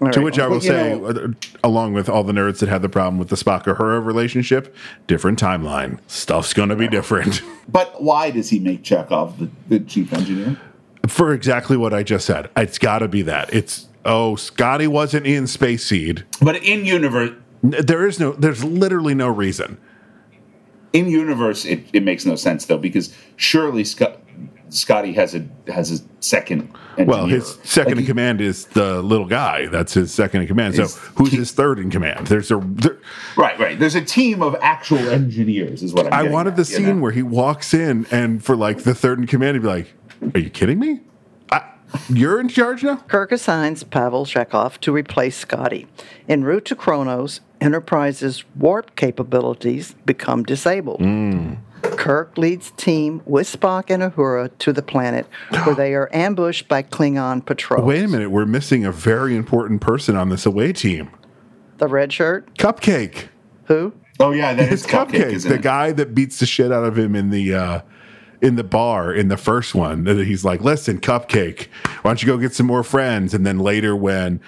Speaker 2: to
Speaker 1: right.
Speaker 2: which I will
Speaker 3: Well,
Speaker 2: say,
Speaker 3: know-
Speaker 2: uh, along with all the nerds that had the problem with the Spock Uhura relationship, different timeline. Stuff's going to be different
Speaker 3: but why does he make Chekhov the, the chief engineer?
Speaker 2: for exactly what I just said. It's got to be that. It's oh, Scotty wasn't in Space Seed.
Speaker 3: But in universe,
Speaker 2: There is no. There's literally no reason.
Speaker 3: In universe, it, it makes no sense though because surely Scott, Scotty has a has a second. Engineer.
Speaker 2: Well, his second
Speaker 3: Like,
Speaker 2: in command is the little guy. That's his second in command. So who's
Speaker 3: key-
Speaker 2: his third in command? There's a. There,
Speaker 3: Right, right. There's a team of actual engineers, is what I'm.
Speaker 2: I wanted
Speaker 3: at,
Speaker 2: the scene
Speaker 3: know?
Speaker 2: where he walks in and for like the third in command, he'd be like, "Are you kidding me? I, you're in charge now."
Speaker 1: Kirk assigns Pavel Chekhov to replace Scotty. En route to Kronos, Enterprise's warp capabilities become disabled. Kirk leads team with Spock and Uhura to the planet, where they are ambushed by Klingon patrols.
Speaker 2: Wait a minute, we're missing a very important person on this away team.
Speaker 1: The red shirt,
Speaker 2: Cupcake.
Speaker 1: who?
Speaker 3: Oh yeah, that
Speaker 2: It's
Speaker 3: cupcake,
Speaker 2: Cupcake, the
Speaker 3: it?
Speaker 2: guy that beats the shit out of him in the uh, in the bar in the first one. That he's like, "Listen, Cupcake, why don't you go get some more friends?" And then later, when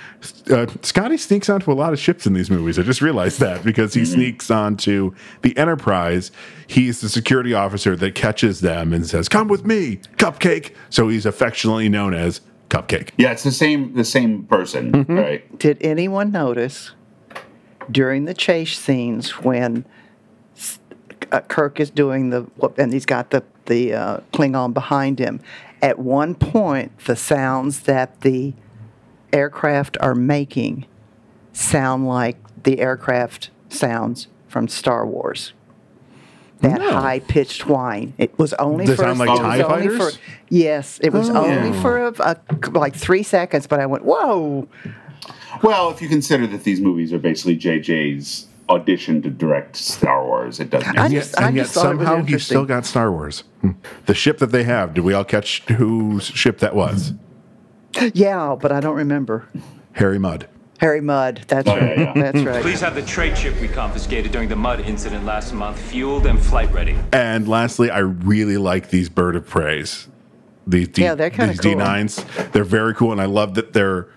Speaker 2: uh, Scotty sneaks onto a lot of ships in these movies, I just realized that because he
Speaker 3: Mm-hmm.
Speaker 2: sneaks onto the Enterprise, he's the security officer that catches them and says, "Come with me, Cupcake." So he's affectionately known as Cupcake.
Speaker 3: Yeah, it's the same the same person,
Speaker 2: Mm-hmm.
Speaker 3: right?
Speaker 1: Did anyone notice during the chase scenes when uh, Kirk is doing the and he's got the the uh, Klingon behind him? At one point, the sounds that the aircraft are making sound like the aircraft sounds from Star Wars. That
Speaker 2: No.
Speaker 1: high pitched whine. It was only
Speaker 2: They
Speaker 1: for
Speaker 2: sound like TIE
Speaker 1: only for-
Speaker 2: fighters?
Speaker 1: yes, it was
Speaker 2: Oh.
Speaker 1: only
Speaker 3: Yeah.
Speaker 1: for a, a, like three seconds, but I went, "Whoa!"
Speaker 3: Well, if you consider that these movies are basically JJ's audition to direct Star Wars, it doesn't.
Speaker 1: I
Speaker 3: Make
Speaker 1: just-
Speaker 3: sense.
Speaker 2: and yet
Speaker 1: just thought it was
Speaker 2: somehow he still got Star Wars. Hmm. The ship that they have, did we all catch whose ship that was?
Speaker 1: Yeah, but I don't remember.
Speaker 2: Harry Mudd.
Speaker 1: Harry Mudd. That's
Speaker 3: Oh,
Speaker 1: right.
Speaker 3: yeah.
Speaker 1: That's right.
Speaker 8: Please have the trade ship we confiscated during the Mudd incident last month fueled and flight ready.
Speaker 2: And lastly, I really like these bird of preys. These D,
Speaker 1: Yeah, they're kinda
Speaker 2: these
Speaker 1: cool.
Speaker 2: D9s. They're very cool, and I love that their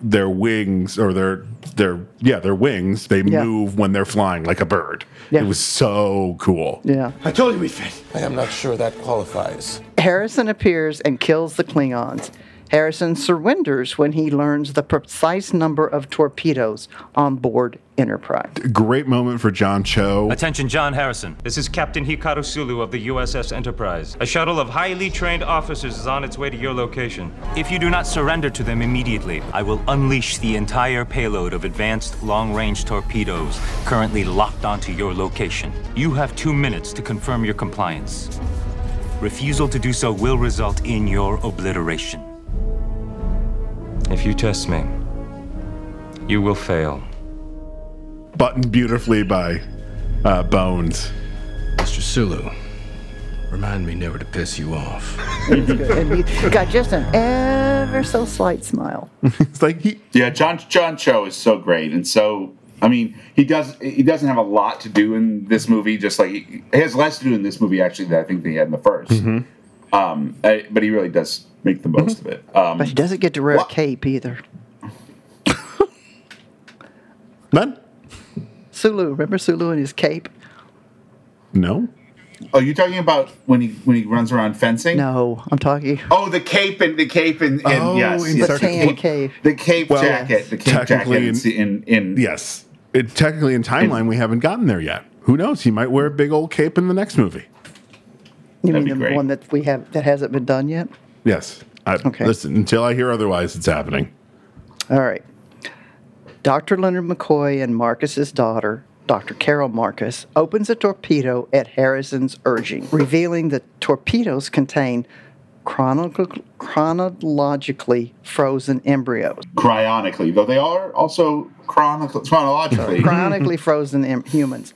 Speaker 2: their wings or their their yeah their wings they
Speaker 1: Yeah.
Speaker 2: move when they're flying like a bird.
Speaker 1: Yeah.
Speaker 2: It was so cool.
Speaker 1: Yeah.
Speaker 5: I told you we fit.
Speaker 6: I am not sure that qualifies.
Speaker 1: Harrison appears and kills the Klingons. Harrison surrenders when he learns the precise number of torpedoes on board Enterprise.
Speaker 2: Great moment for John Cho.
Speaker 8: Attention, John Harrison. This is Captain Hikaru Sulu of the USS Enterprise. A shuttle of highly trained officers is on its way to your location. If you do not surrender to them immediately, I will unleash the entire payload of advanced long range torpedoes currently locked onto your location. You have two minutes to confirm your compliance. Refusal to do so will result in your obliteration. If you test me, you will fail.
Speaker 2: Buttoned beautifully by uh, Bones.
Speaker 6: Mr. Sulu, remind me never to piss you off.
Speaker 1: and he got just an ever so slight smile.
Speaker 2: It's like he
Speaker 3: Yeah, John John Cho is so great and so. I mean, he does. He doesn't have a lot to do in this movie. Just like he, he has less to do in this movie actually than I think they had in the 1st Um, I- but he really does make the most of it. Um,
Speaker 1: But he doesn't get to wear
Speaker 3: What?
Speaker 1: a cape either.
Speaker 2: man.
Speaker 1: Sulu, remember Sulu and his cape?
Speaker 2: No.
Speaker 3: oh, you're talking about when he when he runs around fencing?
Speaker 1: No, I'm talking.
Speaker 3: Oh, the cape and the cape and, and
Speaker 2: Oh,
Speaker 3: yes,
Speaker 2: in
Speaker 3: yes.
Speaker 1: The
Speaker 2: Circuit-
Speaker 1: tan cape.
Speaker 3: The cape
Speaker 2: Well,
Speaker 3: jacket. The cape jacket in, in, in
Speaker 2: Yes. It, technically, in timeline, we haven't gotten there yet. Who knows? He might wear a big old cape in the next movie.
Speaker 1: You
Speaker 3: That'd
Speaker 1: mean
Speaker 3: be
Speaker 1: the
Speaker 3: great.
Speaker 1: one that we have that hasn't been done yet?
Speaker 2: Yes. I,
Speaker 1: Okay.
Speaker 2: Listen, until I hear otherwise, it's happening.
Speaker 1: All right. Dr. Leonard McCoy and Marcus's daughter, Dr. Carol Marcus, opens a torpedo at Harrison's urging, revealing that torpedoes contain chrono- chronologically frozen embryos.
Speaker 3: cryonically, though they are also chronicle, chronologically.
Speaker 1: chronically frozen em- humans.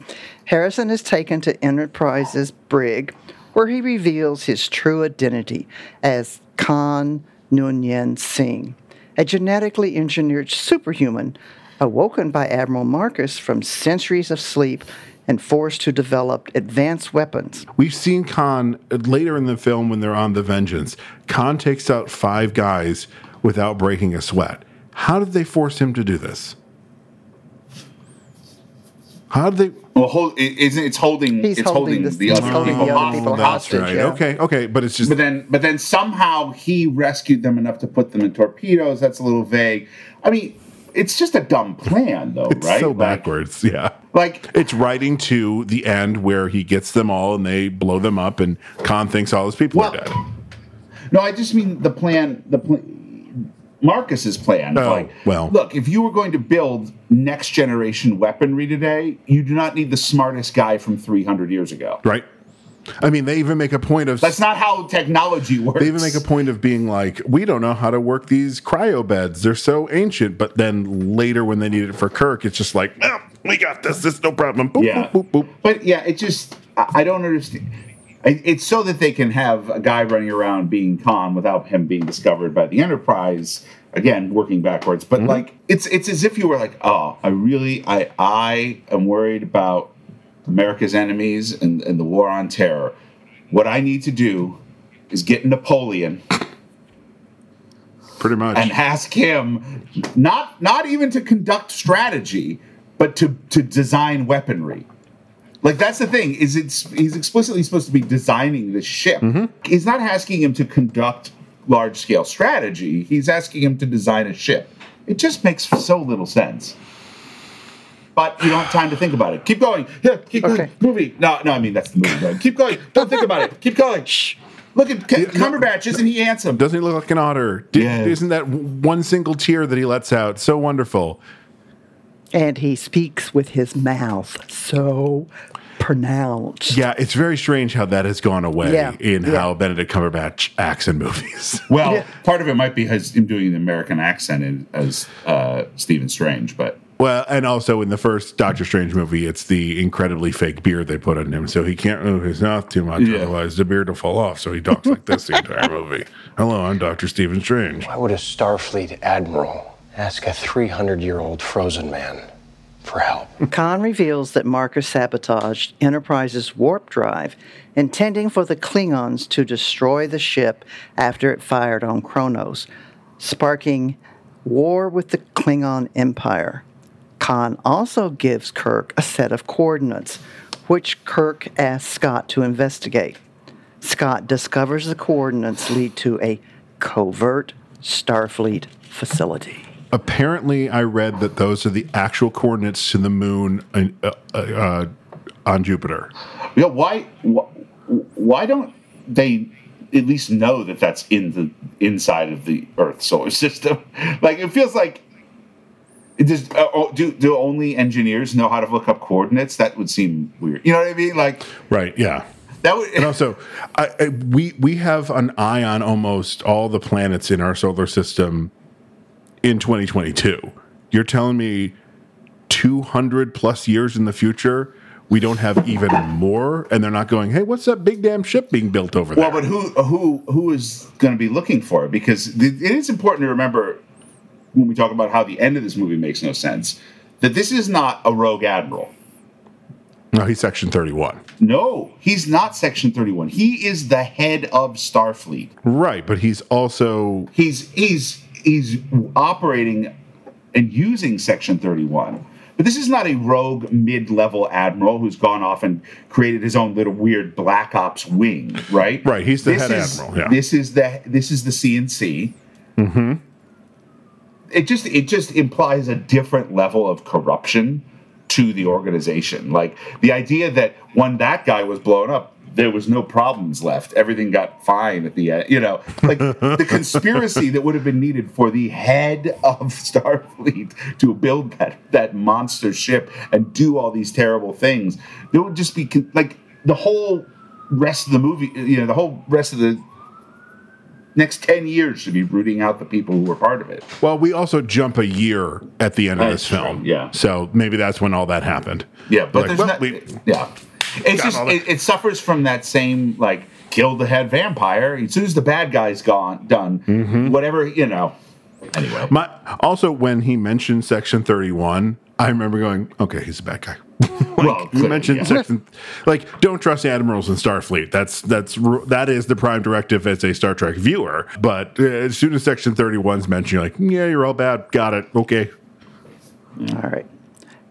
Speaker 1: Harrison is taken to Enterprise's brig, where he reveals his true identity as Khan Noonien Singh, a genetically engineered superhuman awoken by Admiral Marcus from centuries of sleep and forced to develop advanced weapons.
Speaker 2: We've seen Khan later in the film when they're on the Vengeance. Khan takes out five guys without breaking a sweat. How did they force him to do this? How do they?
Speaker 3: Well, hold, it, isn't it's holding?
Speaker 1: He's
Speaker 3: it's
Speaker 1: holding
Speaker 3: holding,
Speaker 1: this-
Speaker 3: the other
Speaker 1: holding
Speaker 3: people
Speaker 1: the other
Speaker 3: hostage.
Speaker 1: people
Speaker 2: that's
Speaker 1: hostage,
Speaker 2: right.
Speaker 1: yeah.
Speaker 2: Okay, okay, but it's just
Speaker 3: But then, but then somehow he rescued them enough to put them in torpedoes. That's a little vague. I mean, it's just a dumb plan, though,
Speaker 2: it's
Speaker 3: right?
Speaker 2: so
Speaker 3: Like-
Speaker 2: backwards. Yeah.
Speaker 3: Like,
Speaker 2: It's writing to the end where he gets them all and they blow them up, and Khan thinks all his people
Speaker 3: Well,
Speaker 2: are dead.
Speaker 3: no, I just mean the plan. The plan. Marcus's plan.
Speaker 2: Oh,
Speaker 3: like,
Speaker 2: well.
Speaker 3: look, if you were going to build next generation weaponry today, you do not need the smartest guy from 300 years ago.
Speaker 2: Right? I mean, they even make a point of
Speaker 3: That's not how technology works.
Speaker 2: They even make a point of being like, we don't know how to work these cryo beds. They're so ancient. But then later, when they need it for Kirk, it's just like, oh, we got this. This is no problem. Boop,
Speaker 3: Yeah.
Speaker 2: boop, boop, boop.
Speaker 3: But yeah, it just I I don't understand. It's so that they can have a guy running around being Khan without him being discovered by the Enterprise. Again, working backwards, but mm-hmm. like it's it's as if you were like, oh, I really I I am worried about America's enemies and, and the war on terror. What I need to do is get Napoleon
Speaker 2: Pretty much.
Speaker 3: and ask him not not even to conduct strategy, but to to design weaponry. Like that's the thing is it's he's explicitly supposed to be designing the ship. Mm-hmm. He's not asking him to conduct large scale strategy. He's asking him to design a ship. It just makes so little sense. But you don't have time to think about it. Keep going. Yeah, keep going. Movie. No, no, I mean that's the movie. Going. Keep going. Don't think about it. Keep going. Shh. Look at C- Cumberbatch. Isn't he handsome?
Speaker 2: Doesn't he look like an otter? Did,
Speaker 3: Yeah.
Speaker 2: Isn't that one single tear that he lets out so wonderful?
Speaker 1: And he speaks with his mouth so pronounced.
Speaker 2: Yeah, it's very strange how that has gone away
Speaker 1: Yeah,
Speaker 2: in
Speaker 1: yeah.
Speaker 2: how Benedict Cumberbatch acts in movies.
Speaker 3: Well,
Speaker 1: Yeah.
Speaker 3: part of it might be his, him doing the American accent in, as uh, Stephen Strange, but
Speaker 2: Well, and also in the first Doctor Strange movie, it's the incredibly fake beard they put on him, so he can't move his mouth too much,
Speaker 3: Yeah.
Speaker 2: otherwise the beard will fall off. So he talks like this the entire movie. Hello, I'm Doctor Stephen Strange.
Speaker 5: Why would a Starfleet admiral ask a 300 year old frozen man for help?
Speaker 1: Khan reveals that Marcus sabotaged Enterprise's warp drive, intending for the Klingons to destroy the ship after it fired on Kronos, sparking war with the Klingon Empire. Khan also gives Kirk a set of coordinates, which Kirk asks Scott to investigate. Scott discovers the coordinates lead to a covert Starfleet facility.
Speaker 2: Apparently, I read that those are the actual coordinates to the moon in, uh, uh, uh, on Jupiter.
Speaker 3: know, why, why why don't they at least know that that's in the inside of the Earth solar system? Like it feels like it just uh, oh, do do only engineers know how to look up coordinates? That would seem weird. You know what I mean? Like
Speaker 2: Right? Yeah.
Speaker 3: that would.
Speaker 2: And also, I, I, we we have an eye on almost all the planets in our solar system in 2022. You're telling me 200 plus years in the future, we don't have even more, and they're not going, "Hey, what's that big damn ship being built over there?"
Speaker 3: Well, but who uh, who who is going to be looking for it? Because it is important to remember when we talk about how the end of this movie makes no sense that this is not a rogue admiral.
Speaker 2: no, he's Section 31.
Speaker 3: No, he's not Section Thirty One. He is the head of Starfleet.
Speaker 2: Right, but he's also
Speaker 3: He's he's he's operating and using Section Thirty One. But this is not a rogue mid-level admiral who's gone off and created his own little weird black ops wing, right?
Speaker 2: Right, he's the
Speaker 3: This
Speaker 2: head
Speaker 3: is-
Speaker 2: admiral, yeah.
Speaker 3: This is the this is the CNC. Mm-hmm. It just it just implies a different level of corruption to the organization. Like the idea that when that guy was blown up, there was no problems left. Everything got fine at the end. You know, like the conspiracy that would have been needed for the head of Starfleet to build that that monster ship and do all these terrible things. There would just be con- like the whole rest of the movie. You know, the whole rest of the next 10 years should be rooting out the people who were part of it.
Speaker 2: well. We also jump a year at the end of
Speaker 3: That's
Speaker 2: this
Speaker 3: true,
Speaker 2: film,
Speaker 3: yeah.
Speaker 2: So maybe that's when all that happened.
Speaker 3: Yeah, but
Speaker 2: Like,
Speaker 3: there's
Speaker 2: well,
Speaker 3: not.
Speaker 2: we-
Speaker 3: yeah, it's just
Speaker 2: all
Speaker 3: it, it suffers from that same like kill the head vampire. As soon as the bad guy's gone, done,
Speaker 2: Mm-hmm.
Speaker 3: whatever you know. Anyway,
Speaker 2: My also when he mentioned Section Thirty One, I remember going, "Okay, he's a bad guy." like,
Speaker 3: Well,
Speaker 2: you mentioned
Speaker 3: yeah.
Speaker 2: Section, like don't trust admirals in Starfleet. That's that's that is the prime directive as a Star Trek viewer. But uh, as soon as Section Thirty One's mentioned, you're like, "Yeah, you're all bad. Got it. Okay."
Speaker 1: All right.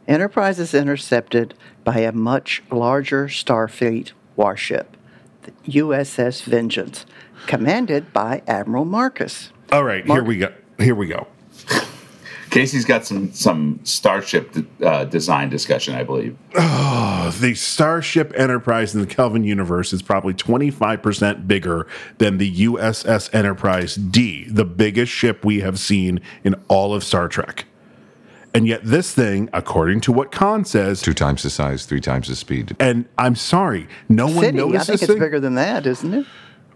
Speaker 1: Enterprise is intercepted by a much larger Starfleet warship, the USS Vengeance, commanded by Admiral Marcus.
Speaker 2: All right,
Speaker 1: Mark-
Speaker 2: here we go. Here we go.
Speaker 3: Casey's got some some starship uh, design discussion, I believe.
Speaker 2: the Starship Enterprise in the Kelvin universe is probably 25% bigger than the USS Enterprise D, the biggest ship we have seen in all of Star Trek. And yet, this thing, according to what Khan says,
Speaker 9: Two times the size, three times the speed.
Speaker 2: and I'm sorry, no one
Speaker 1: City,
Speaker 2: noticed
Speaker 1: I think
Speaker 2: this
Speaker 1: it's
Speaker 2: thing,
Speaker 1: bigger than that, isn't it?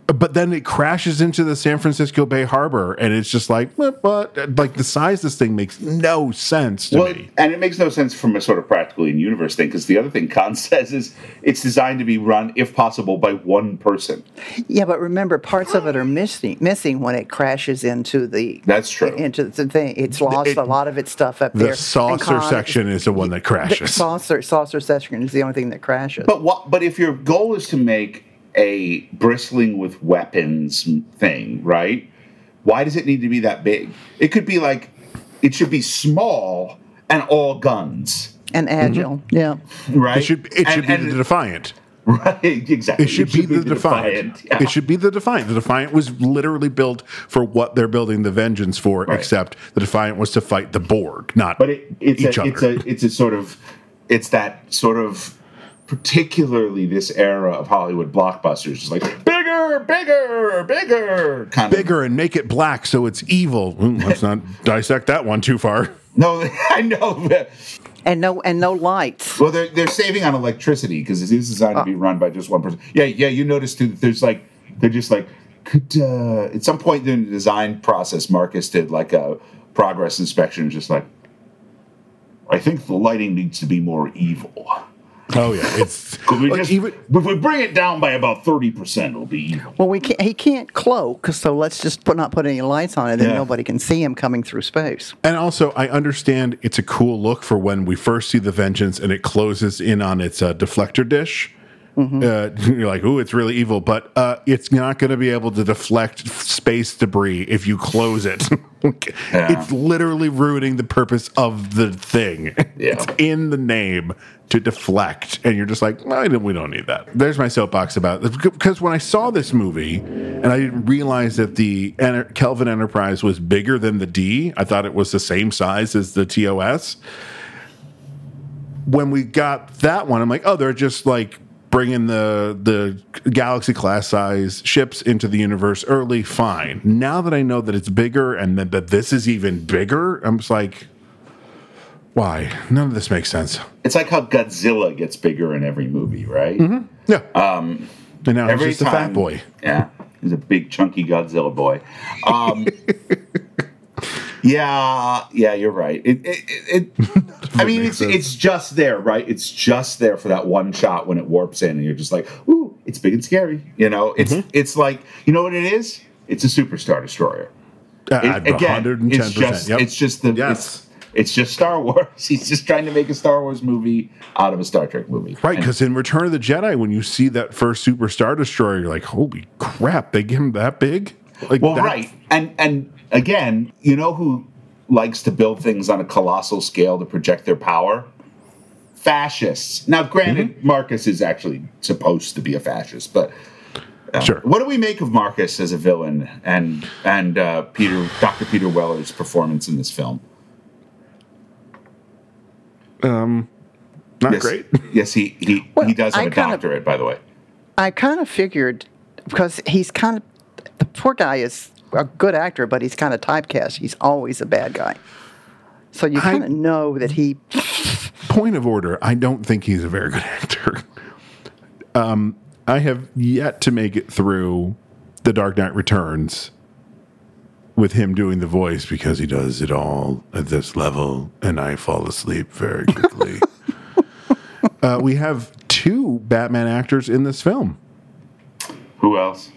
Speaker 2: But then it crashes into the San Francisco Bay Harbor, and it's just like, what? what? Like the size of this thing makes no sense to
Speaker 3: Well,
Speaker 2: me.
Speaker 3: and it makes no sense from a sort of practically in universe thing because the other thing Khan says is it's designed to be run, if possible, by one person.
Speaker 1: Yeah, but remember, parts of it are missing missing when it crashes into the.
Speaker 3: That's true.
Speaker 1: Into the thing, it's lost
Speaker 2: It-
Speaker 1: a lot of its stuff up
Speaker 2: The
Speaker 1: there. The
Speaker 2: saucer
Speaker 1: Khan-
Speaker 2: section is the one that
Speaker 1: The
Speaker 2: crashes.
Speaker 1: saucer saucer section is the only thing that crashes.
Speaker 3: But what? But if your goal is to make a bristling with weapons thing, right? Why does it need to be that big? It could be like it should be small and all guns,
Speaker 1: and mm-hmm. agile, yeah.
Speaker 3: right?
Speaker 2: It should it should
Speaker 3: And-
Speaker 2: be
Speaker 3: and-
Speaker 2: the Defiant.
Speaker 3: right exactly.
Speaker 2: It should, be, the, Defiant.
Speaker 3: yeah.
Speaker 2: It should be the Defiant. The Defiant was literally built for what they're building the Vengeance for,
Speaker 3: Right.
Speaker 2: except the Defiant was to fight the Borg, not
Speaker 3: but it, it's
Speaker 2: each
Speaker 3: a,
Speaker 2: other.
Speaker 3: it's a it's a sort of it's that sort of particularly this era of Hollywood blockbusters, just like bigger, bigger, bigger, kind of
Speaker 2: Bigger and make it black so it's evil. Mm, let's not dissect that one too far.
Speaker 3: No, I know.
Speaker 1: And no and no lights.
Speaker 3: Well, they're they're saving on electricity because it is designed to be run by just one person. Yeah, yeah. You notice too that there's like they're just like could uh, at some point during the design process, Marcus did like a progress inspection, just like I think the lighting needs to be more evil.
Speaker 2: Oh yeah, it's
Speaker 3: Could we just,
Speaker 2: even
Speaker 3: if we bring it down by about thirty percent, it'll be evil.
Speaker 1: Well, we can't, he can't cloak, so let's just put, not put any lights on it, then
Speaker 3: Yeah.
Speaker 1: nobody can see him coming through space.
Speaker 2: And also, I understand it's a cool look for when we first see the Vengeance and it closes in on its uh, deflector dish. Uh, you're like, ooh, it's really evil, but uh, it's not going to be able to deflect space debris if you close it. It's literally ruining the purpose of the thing.
Speaker 3: Yeah.
Speaker 2: It's in the name to deflect, and you're just like, don't, we don't need that. There's my soapbox about it. because when I saw this movie and I didn't realize that the Enter- Kelvin Enterprise was bigger than the D, I thought it was the same size as the TOS when we got that one, I'm like, oh, they're just like bringing the the galaxy class size ships into the universe early. Fine. Now that I know that it's bigger and that, that this is even bigger, I'm just like, why? None of this makes sense.
Speaker 3: It's like how Godzilla gets bigger in every movie, right?
Speaker 2: Yeah. Um, and now
Speaker 3: Every
Speaker 2: he's just a fat boy.
Speaker 3: Yeah, he's a big chunky Godzilla boy. Um, yeah, yeah, you're right. It, it, it I mean, it's it's just there, right? It's just there for that one shot when it warps in, and you're just like, ooh, it's big and scary. You know, it's
Speaker 2: Mm-hmm.
Speaker 3: it's like you know what it is? It's a superstar destroyer.
Speaker 2: Uh,
Speaker 3: It-
Speaker 2: At
Speaker 3: again,
Speaker 2: 110%.
Speaker 3: it's just
Speaker 2: yep.
Speaker 3: it's just the
Speaker 2: Yes.
Speaker 3: it's, it's just Star Wars. He's just trying to make a Star Wars movie out of a Star Trek movie,
Speaker 2: Right, because in Return of the Jedi, when you see that first Super Star Destroyer, you're like, "Holy crap! They give him that big?" Like,
Speaker 3: Well,
Speaker 2: that-
Speaker 3: right, and and again, you know who likes to build things on a colossal scale to project their power? Fascists. Now, granted,
Speaker 2: Mm-hmm.
Speaker 3: Marcus is actually supposed to be a fascist, but uh,
Speaker 2: Sure.
Speaker 3: what do we make of Marcus as a villain and and uh, Peter Dr. Peter Weller's performance in this film?
Speaker 2: Um, Not
Speaker 3: yes,
Speaker 2: great.
Speaker 3: Yes, he he,
Speaker 1: Well,
Speaker 3: he does have
Speaker 1: I
Speaker 3: a
Speaker 1: kind of-
Speaker 3: doctorate, by the way.
Speaker 1: I kind of figured because he's kind of the poor guy is a good actor, but he's kind of typecast. He's always a bad guy. So you kind of know that he.
Speaker 2: point of order, I don't think he's a very good actor. Um, I have yet to make it through The Dark Knight Returns with him doing the voice because he does it all at this level, and I fall asleep very quickly. uh, we have two Batman actors in this film.
Speaker 3: Who else?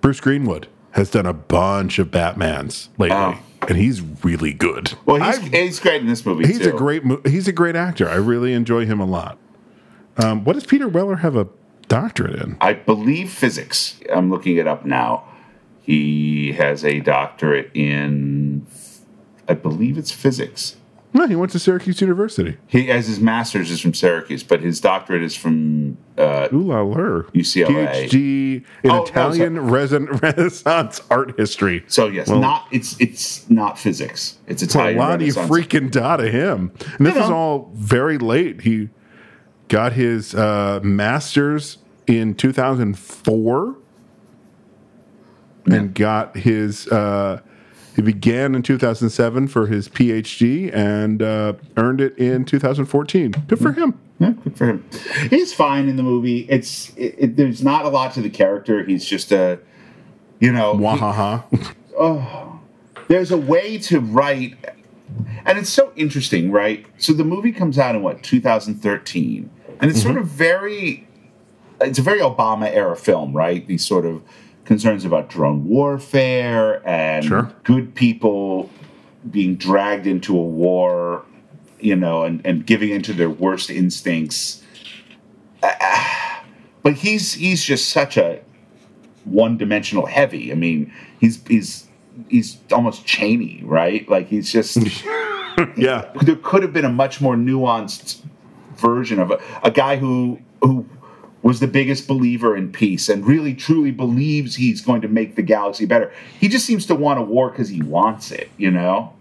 Speaker 2: Bruce Greenwood has done a bunch of Batmans lately. And he's really good.
Speaker 3: Well, he's, he's great in this movie.
Speaker 2: He's
Speaker 3: too.
Speaker 2: a great he's a great actor. I really enjoy him a lot. Um, what does Peter Weller have a doctorate in?
Speaker 3: I believe physics. I'm looking it up now. He has a doctorate in, I believe it's physics.
Speaker 2: No, he went to Syracuse University.
Speaker 3: He has his master's is from Syracuse, but his doctorate is from uh,
Speaker 2: Ooh la la.
Speaker 3: UCLA.
Speaker 2: PhD in
Speaker 3: Oh, no,
Speaker 2: Italian reson- Renaissance art history.
Speaker 3: So yes, not it's it's not physics. It's Italian. Renaissance.
Speaker 2: freaking da to him. And this
Speaker 3: You
Speaker 2: is
Speaker 3: know.
Speaker 2: all very late. He got his uh, master's in 2004 and got his. Uh, he began in 2007 for his PhD and uh, earned it in 2014. Good for him.
Speaker 3: Yeah, good for him. He's fine in the movie. It's it, it, there's not a lot to the character. He's just a, you know,
Speaker 2: Wahaha.
Speaker 3: there's a way to write and it's so interesting right so the movie comes out in what 2013 and it's sort of very it's a very obama era film right these sort of concerns about drone warfare and
Speaker 2: Sure.
Speaker 3: good people being dragged into a war you know and, and giving into their worst instincts but he's he's just such a one-dimensional heavy. I mean, he's he's he's almost Cheney, right? Like he's just
Speaker 2: yeah.
Speaker 3: there could have been a much more nuanced version of a, a guy who who was the biggest believer in peace and really truly believes he's going to make the galaxy better. He just seems to want a war because he wants it, you know.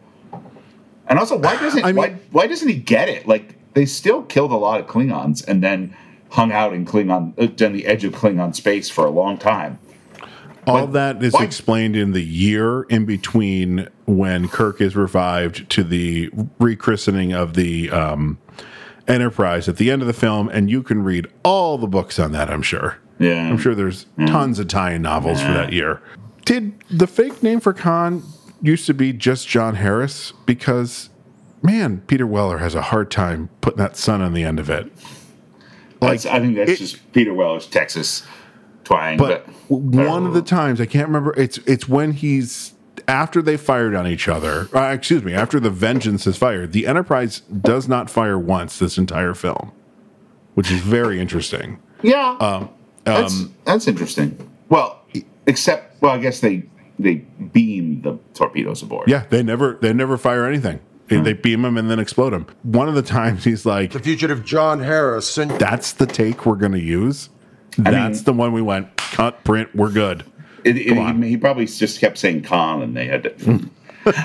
Speaker 3: And also, why doesn't
Speaker 2: I mean-
Speaker 3: why why doesn't he get it? Like they still killed a lot of Klingons and then hung out in Klingon uh, on the edge of Klingon space for a long time.
Speaker 2: All
Speaker 3: But
Speaker 2: that is
Speaker 3: why-
Speaker 2: explained in the year in between when Kirk is revived to the rechristening of the um, Enterprise at the end of the film, and you can read all the books on that. I'm sure.
Speaker 3: Yeah,
Speaker 2: I'm sure there's tons of tie-in novels for that year. Did the fake name for Khan used to be just John Harris? Because man, Peter Weller has a hard time putting that son on the end of it.
Speaker 3: That's, I think that's
Speaker 2: it-
Speaker 3: just Peter Weller's Texas twang.
Speaker 2: But
Speaker 3: But,
Speaker 2: one of the times I can't remember. It's it's when he's after they fired on each other. Uh, excuse me, after the Vengeance is fired, the Enterprise does not fire once this entire film, which is very interesting.
Speaker 3: yeah,
Speaker 2: Um,
Speaker 3: that's that's interesting. Well, except well, I guess they they beam the torpedoes aboard.
Speaker 2: yeah, they never they never fire anything. They, they beam him and then explode him. One of the times he's like,
Speaker 10: The fugitive John Harrison.
Speaker 2: "That's the take we're going to use. That's the one we went cut print. We're good."
Speaker 3: It, it- he, he probably just kept saying Khan, and they had to.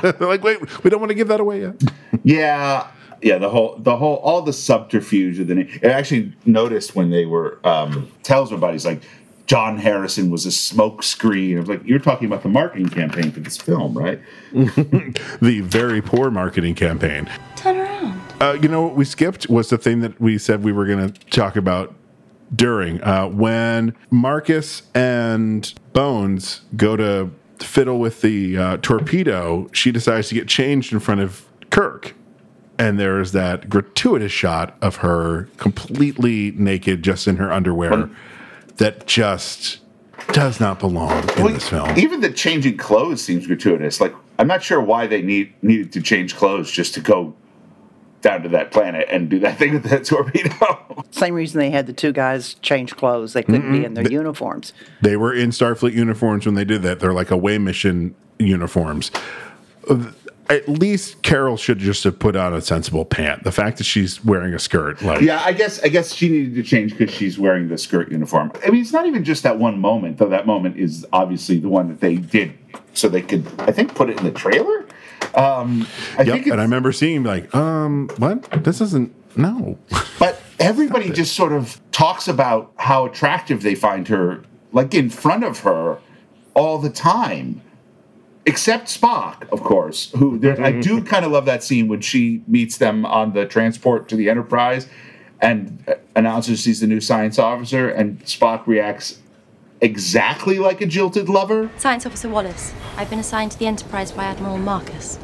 Speaker 2: They're like, "Wait, we don't want to give that away yet."
Speaker 3: yeah, yeah. The whole the whole all the subterfuge of the name. I actually noticed when they were um, tells everybody he's like. John Harrison was a smokescreen. I was like, you're talking about the marketing campaign for this film, right?
Speaker 2: the very poor marketing campaign.
Speaker 11: Turn around.
Speaker 2: Uh, you know what we skipped was the thing that we said we were going to talk about during uh, when Marcus and Bones go to fiddle with the uh, torpedo. She decides to get changed in front of Kirk, and there is that gratuitous shot of her completely naked, just in her underwear, that just does not belong in
Speaker 3: Well,
Speaker 2: this film.
Speaker 3: Even the changing clothes seems gratuitous. Like I'm not sure why they need needed to change clothes just to go down to that planet and do that thing with that torpedo.
Speaker 1: Same reason they had the two guys change clothes. They couldn't be in their uniforms.
Speaker 2: They were in Starfleet uniforms when they did that. They're like away mission uniforms. Uh, At least Carol should just have put on a sensible pant. The fact that she's wearing a skirt, like
Speaker 3: yeah, I guess I guess she needed to change because she's wearing the skirt uniform. I mean, it's not even just that one moment, though. That moment is obviously the one that they did so they could, I think, put it in the trailer. Um, I
Speaker 2: yep.
Speaker 3: think
Speaker 2: And I remember seeing like, um, what? This isn't no.
Speaker 3: But everybody just sort of talks about how attractive they find her, like in front of her, all the time. Except Spock, of course, who there, I do kind of love that scene when she meets them on the transport to the Enterprise and uh, announces she's the new science officer, and Spock reacts exactly like a jilted lover.
Speaker 11: Science Officer Wallace, I've been assigned to the Enterprise by Admiral Marcus.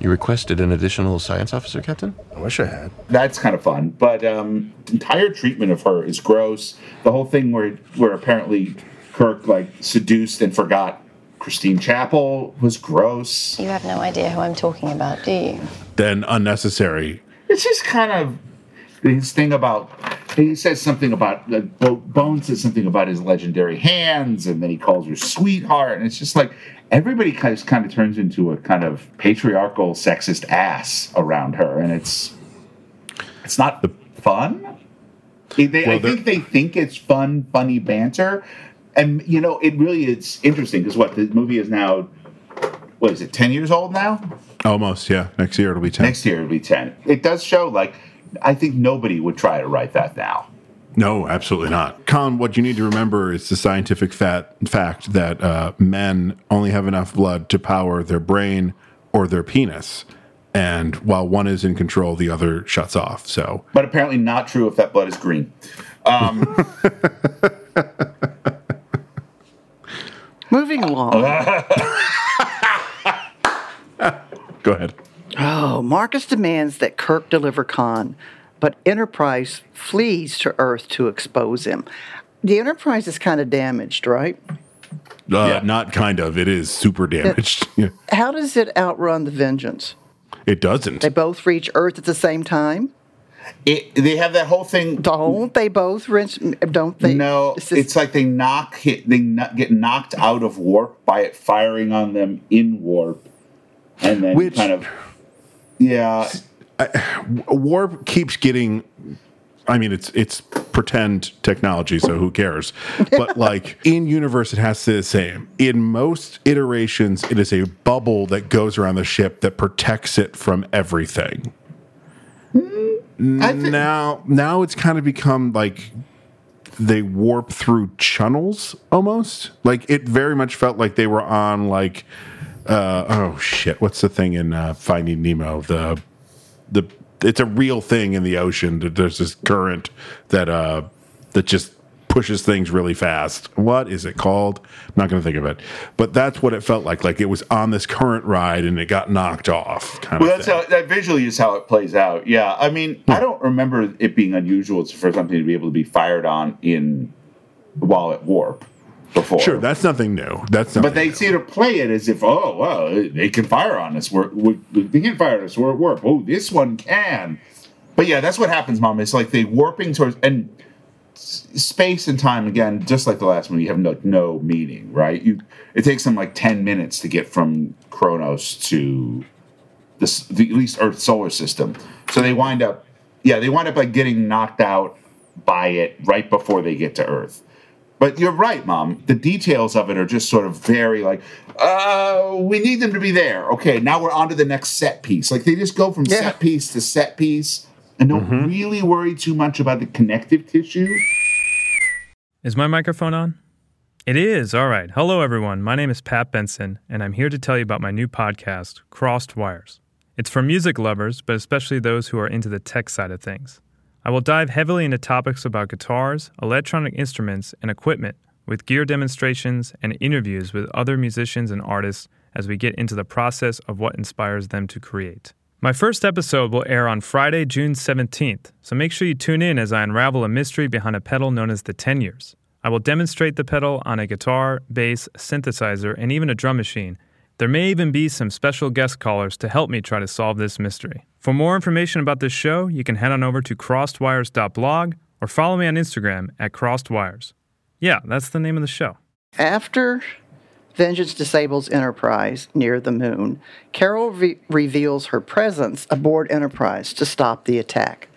Speaker 6: You requested an additional science officer, Captain?
Speaker 10: I wish I had.
Speaker 3: That's kind of fun, but um, the entire treatment of her is gross. The whole thing where where apparently Kirk like seduced and forgot Christine Chapel was gross.
Speaker 11: You have no idea who I'm talking about, do you?
Speaker 2: Then unnecessary.
Speaker 3: It's just kind of his thing about. He says something about uh, Bo- Bones says something about his legendary hands, and then he calls her sweetheart, and it's just like everybody kind of kind of turns into a kind of patriarchal, sexist ass around her, and it's it's not fun. They, they- I think they think it's fun, funny banter, and you know it really is interesting because what the movie is now. What is it? Ten years old now.
Speaker 2: Almost, yeah. Next year it'll be 10.
Speaker 3: Next year it'll be ten. It does show like I think nobody would try to write that now.
Speaker 2: No, absolutely not. Colin, what you need to remember is the scientific fat, fact that uh, men only have enough blood to power their brain or their penis. And while one is in control, the other shuts off. So,
Speaker 3: But apparently not true if that blood is green. Um,
Speaker 1: Moving along.
Speaker 2: go ahead.
Speaker 1: Oh, Marcus demands that Kirk deliver Khan, but Enterprise flees to Earth to expose him. The Enterprise is kind of damaged, right?
Speaker 2: Uh, Not kind of. It is super damaged. Yeah.
Speaker 1: How does it outrun the Vengeance?
Speaker 2: It doesn't.
Speaker 1: They both reach Earth at the same time.
Speaker 3: it, they have that whole thing.
Speaker 1: Don't they both reach? Don't they?
Speaker 3: No,
Speaker 1: It's just-
Speaker 3: it's like they knock hit, they kno- get knocked out of warp by it firing on them in warp, and then
Speaker 2: Which-
Speaker 3: kind of yeah.
Speaker 2: Warp keeps getting. I mean, it's it's pretend technology, so who cares? But like in universe, it has to be the same. In most iterations, it is a bubble that goes around the ship that protects it from everything. Mm, now, now it's kind of become like they warp through channels almost. Like it very much felt like they were on like uh, oh shit, what's the thing in uh, Finding Nemo? The the it's a real thing in the ocean. that There's this current that uh that just pushes things really fast. What is it called? I'm not going to think of it. But that's what it felt like. Like it was on this current ride and it got knocked off. Kind
Speaker 3: Well,
Speaker 2: of
Speaker 3: that's
Speaker 2: thing.
Speaker 3: how that visually is how it plays out. Yeah, I mean, I don't remember it being unusual for something to be able to be fired on in while at warp before.
Speaker 2: Sure, that's nothing new. That's nothing
Speaker 3: But they seem to play it as if, oh, well, they can fire on us. We're, we, they can fire on us. We're at warp. Oh, this one can. But yeah, that's what happens, Mom. It's like they warping towards and space and time again, just like the last movie, you have no no meaning, right? You it takes them like ten minutes to get from Kronos to this the at least Earth solar system. So they wind up, yeah, they wind up like getting knocked out by it right before they get to Earth. But you're right, Mom. The details of it are just sort of very like, uh, we need them to be there. Okay, now we're on to the next set piece. Like they just go from
Speaker 1: Yeah.
Speaker 3: set piece to set piece and don't really worry too much about the connective tissue.
Speaker 12: Is my microphone on? It is. All right. Hello, everyone. My name is Pat Benson, and I'm here to tell you about my new podcast, Crossed Wires. It's for music lovers, but especially those who are into the tech side of things. I will dive heavily into topics about guitars, electronic instruments, and equipment with gear demonstrations and interviews with other musicians and artists as we get into the process of what inspires them to create. My first episode will air on Friday, June 17th, so make sure you tune in as I unravel a mystery behind a pedal known as the 10 years. I will demonstrate the pedal on a guitar, bass, synthesizer, and even a drum machine. There may even be some special guest callers to help me try to solve this mystery. For more information about this show, you can head on over to crossedwires.blog or follow me on Instagram at crossedwires. Yeah, that's the name of the show.
Speaker 1: After Vengeance disables Enterprise near the moon, Carol re- reveals her presence aboard Enterprise to stop the attack.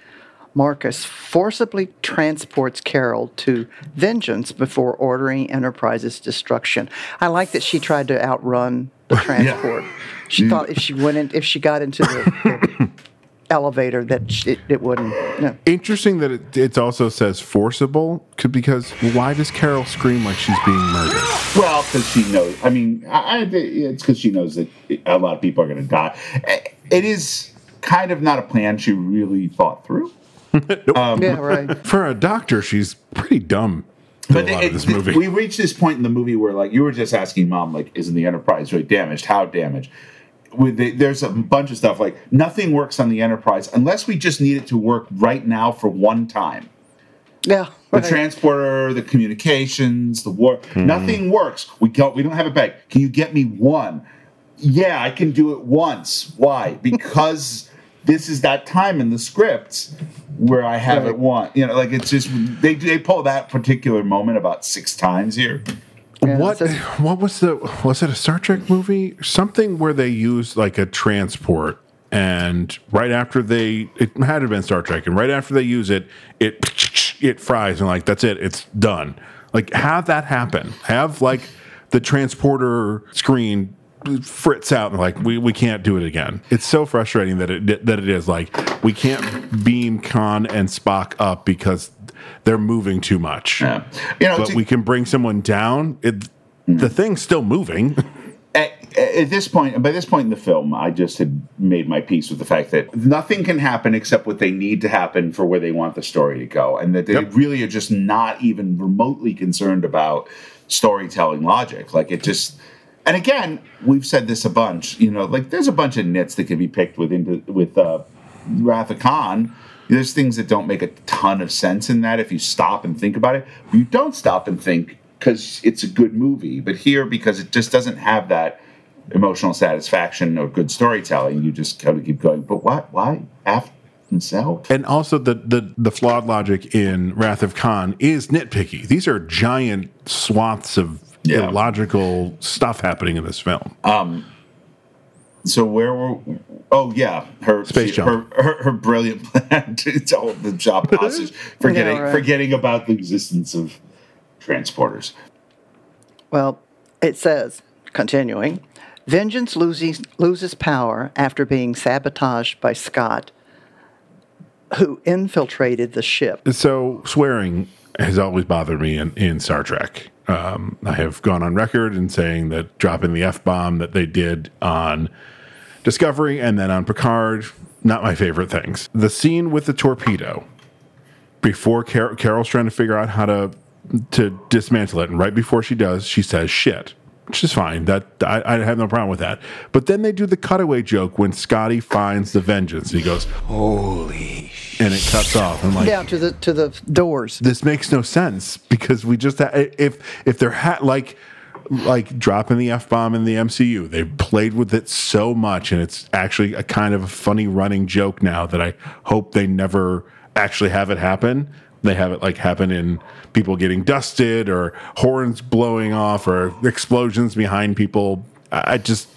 Speaker 1: Marcus forcibly transports Carol to Vengeance before ordering Enterprise's destruction. I like that she tried to outrun the transport. She thought if she went in, if she got into the, the elevator, that sh- it, it wouldn't. No.
Speaker 2: Interesting that it, it also says forcible because why does Carol scream like she's being murdered?
Speaker 3: Well, because she knows. I mean, I, I, it's because she knows that a lot of people are going to die. It is kind of not a plan she really thought through. Um,
Speaker 1: yeah, right.
Speaker 2: For a doctor, she's pretty dumb. To
Speaker 3: But
Speaker 2: a lot
Speaker 3: it-
Speaker 2: of this
Speaker 3: it-
Speaker 2: movie.
Speaker 3: we reached this point in the movie where, like, you were just asking mom, like, isn't the Enterprise really damaged? How damaged? With the, there's a bunch of stuff like nothing works on the Enterprise unless we just need it to work right now for one time.
Speaker 1: Yeah.
Speaker 3: The transporter, the communications, the war,
Speaker 2: Hmm.
Speaker 3: nothing works. We don't we don't have it back. Can you get me one? Yeah, I can do it once. Why? Because this is that time in the scripts where I have it one. You know, like it's just they they pull that particular moment about six times here.
Speaker 2: what what was the was it a Star Trek movie? Something where they used like a transport and right after they it had to have been Star Trek and right after they use it it it fries and like that's it it's done. Like have that happen. Have like the transporter screen fritz out and like we, we can't do it again. It's so frustrating that it that it is like we can't beam Khan and Spock up because they're moving too much.
Speaker 3: You know,
Speaker 2: but
Speaker 3: to-
Speaker 2: we can bring someone down. It, the thing's still moving.
Speaker 3: at, at this point, by this point in the film, I just had made my peace with the fact that nothing can happen except what they need to happen for where they want the story to go, and that they really are just not even remotely concerned about storytelling logic. Like it just, and again, we've said this a bunch. You know, like there's a bunch of nits that can be picked with into with uh, Wrath of Khan. There's things that don't make a ton of sense in that if you stop and think about it. But you don't stop and think because it's a good movie. But here, because it just doesn't have that emotional satisfaction or good storytelling, you just kind of keep going. But what? Why? After himself?
Speaker 2: and also the, the the flawed logic in Wrath of Khan is nitpicky. These are giant swaths of illogical stuff happening in this film.
Speaker 3: Um. So where were? Oh yeah, her
Speaker 2: Space jump.
Speaker 3: Her, her, her brilliant plan to hold the job hostage, forgetting
Speaker 1: Yeah, right.
Speaker 3: forgetting about the existence of transporters.
Speaker 1: Well, it says, continuing, Vengeance loses, loses power after being sabotaged by Scott, who infiltrated the ship.
Speaker 2: So swearing has always bothered me in, in Star Trek. Um, I have gone on record in saying that dropping the f bomb that they did on Discovery and then on Picard, not my favorite things. The scene with the torpedo before Car- Carol's trying to figure out how to to dismantle it, and right before she does, she says "shit." Which is fine. That I, I have no problem with that. But then they do the cutaway joke when Scotty finds the vengeance. He goes, "Holy!" and it cuts off. I'm like,
Speaker 1: Down to the to the doors.
Speaker 2: this makes no sense because we just if if they're ha- like like dropping the f bomb in the MCU, they've played with it so much, and it's actually a kind of a funny running joke now that I hope they never actually have it happen. They have it like happen in people getting dusted or horns blowing off or explosions behind people. I I just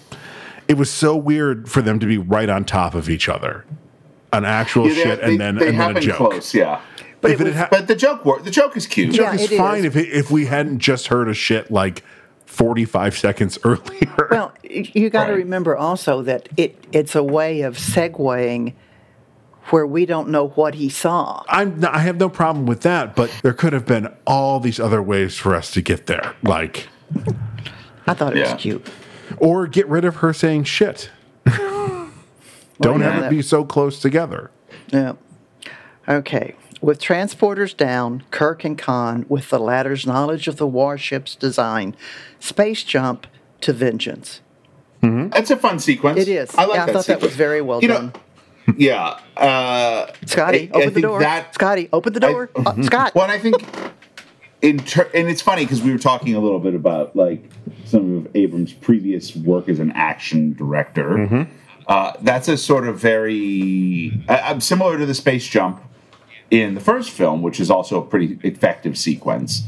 Speaker 2: it was so weird for them to be right on top of each other. An actual
Speaker 3: Yeah,
Speaker 2: shit
Speaker 3: they-
Speaker 2: and then
Speaker 3: they
Speaker 2: and then a joke.
Speaker 3: close, yeah.
Speaker 1: But
Speaker 2: if
Speaker 1: it
Speaker 2: it,
Speaker 1: was-
Speaker 2: ha-
Speaker 3: But the joke work. The joke is cute.
Speaker 2: the joke is fine if it, if we hadn't just heard a shit like 45 seconds earlier.
Speaker 1: Well, you got to remember also that it it's a way of segueing where we don't know what he saw.
Speaker 2: I'm not, I have no problem with that, but there could have been all these other ways for us to get there. Like
Speaker 1: I thought it
Speaker 2: Yeah.
Speaker 1: was cute.
Speaker 2: or get rid of her saying shit. Don't
Speaker 1: yeah,
Speaker 2: have
Speaker 1: that-
Speaker 2: it be so close together.
Speaker 1: Yeah. Okay. With transporters down, Kirk and Khan, with the latter's knowledge of the warship's design, space jump to vengeance. Mm-hmm.
Speaker 3: That's a fun sequence.
Speaker 1: It is.
Speaker 3: I like
Speaker 1: yeah, I
Speaker 3: that
Speaker 1: thought that was very well
Speaker 3: You know,
Speaker 1: done.
Speaker 3: Yeah. Uh,
Speaker 1: Scotty,
Speaker 3: I- I
Speaker 1: open the door.
Speaker 3: That,
Speaker 1: Scotty, open the door. Uh, Scott.
Speaker 3: Well, I think in ter- and it's funny because we were talking a little bit about like some of Abrams' previous work as an action director.
Speaker 2: Mm-hmm.
Speaker 3: Uh, that's a sort of very uh, uh, similar to the space jump in the first film, which is also a pretty effective sequence.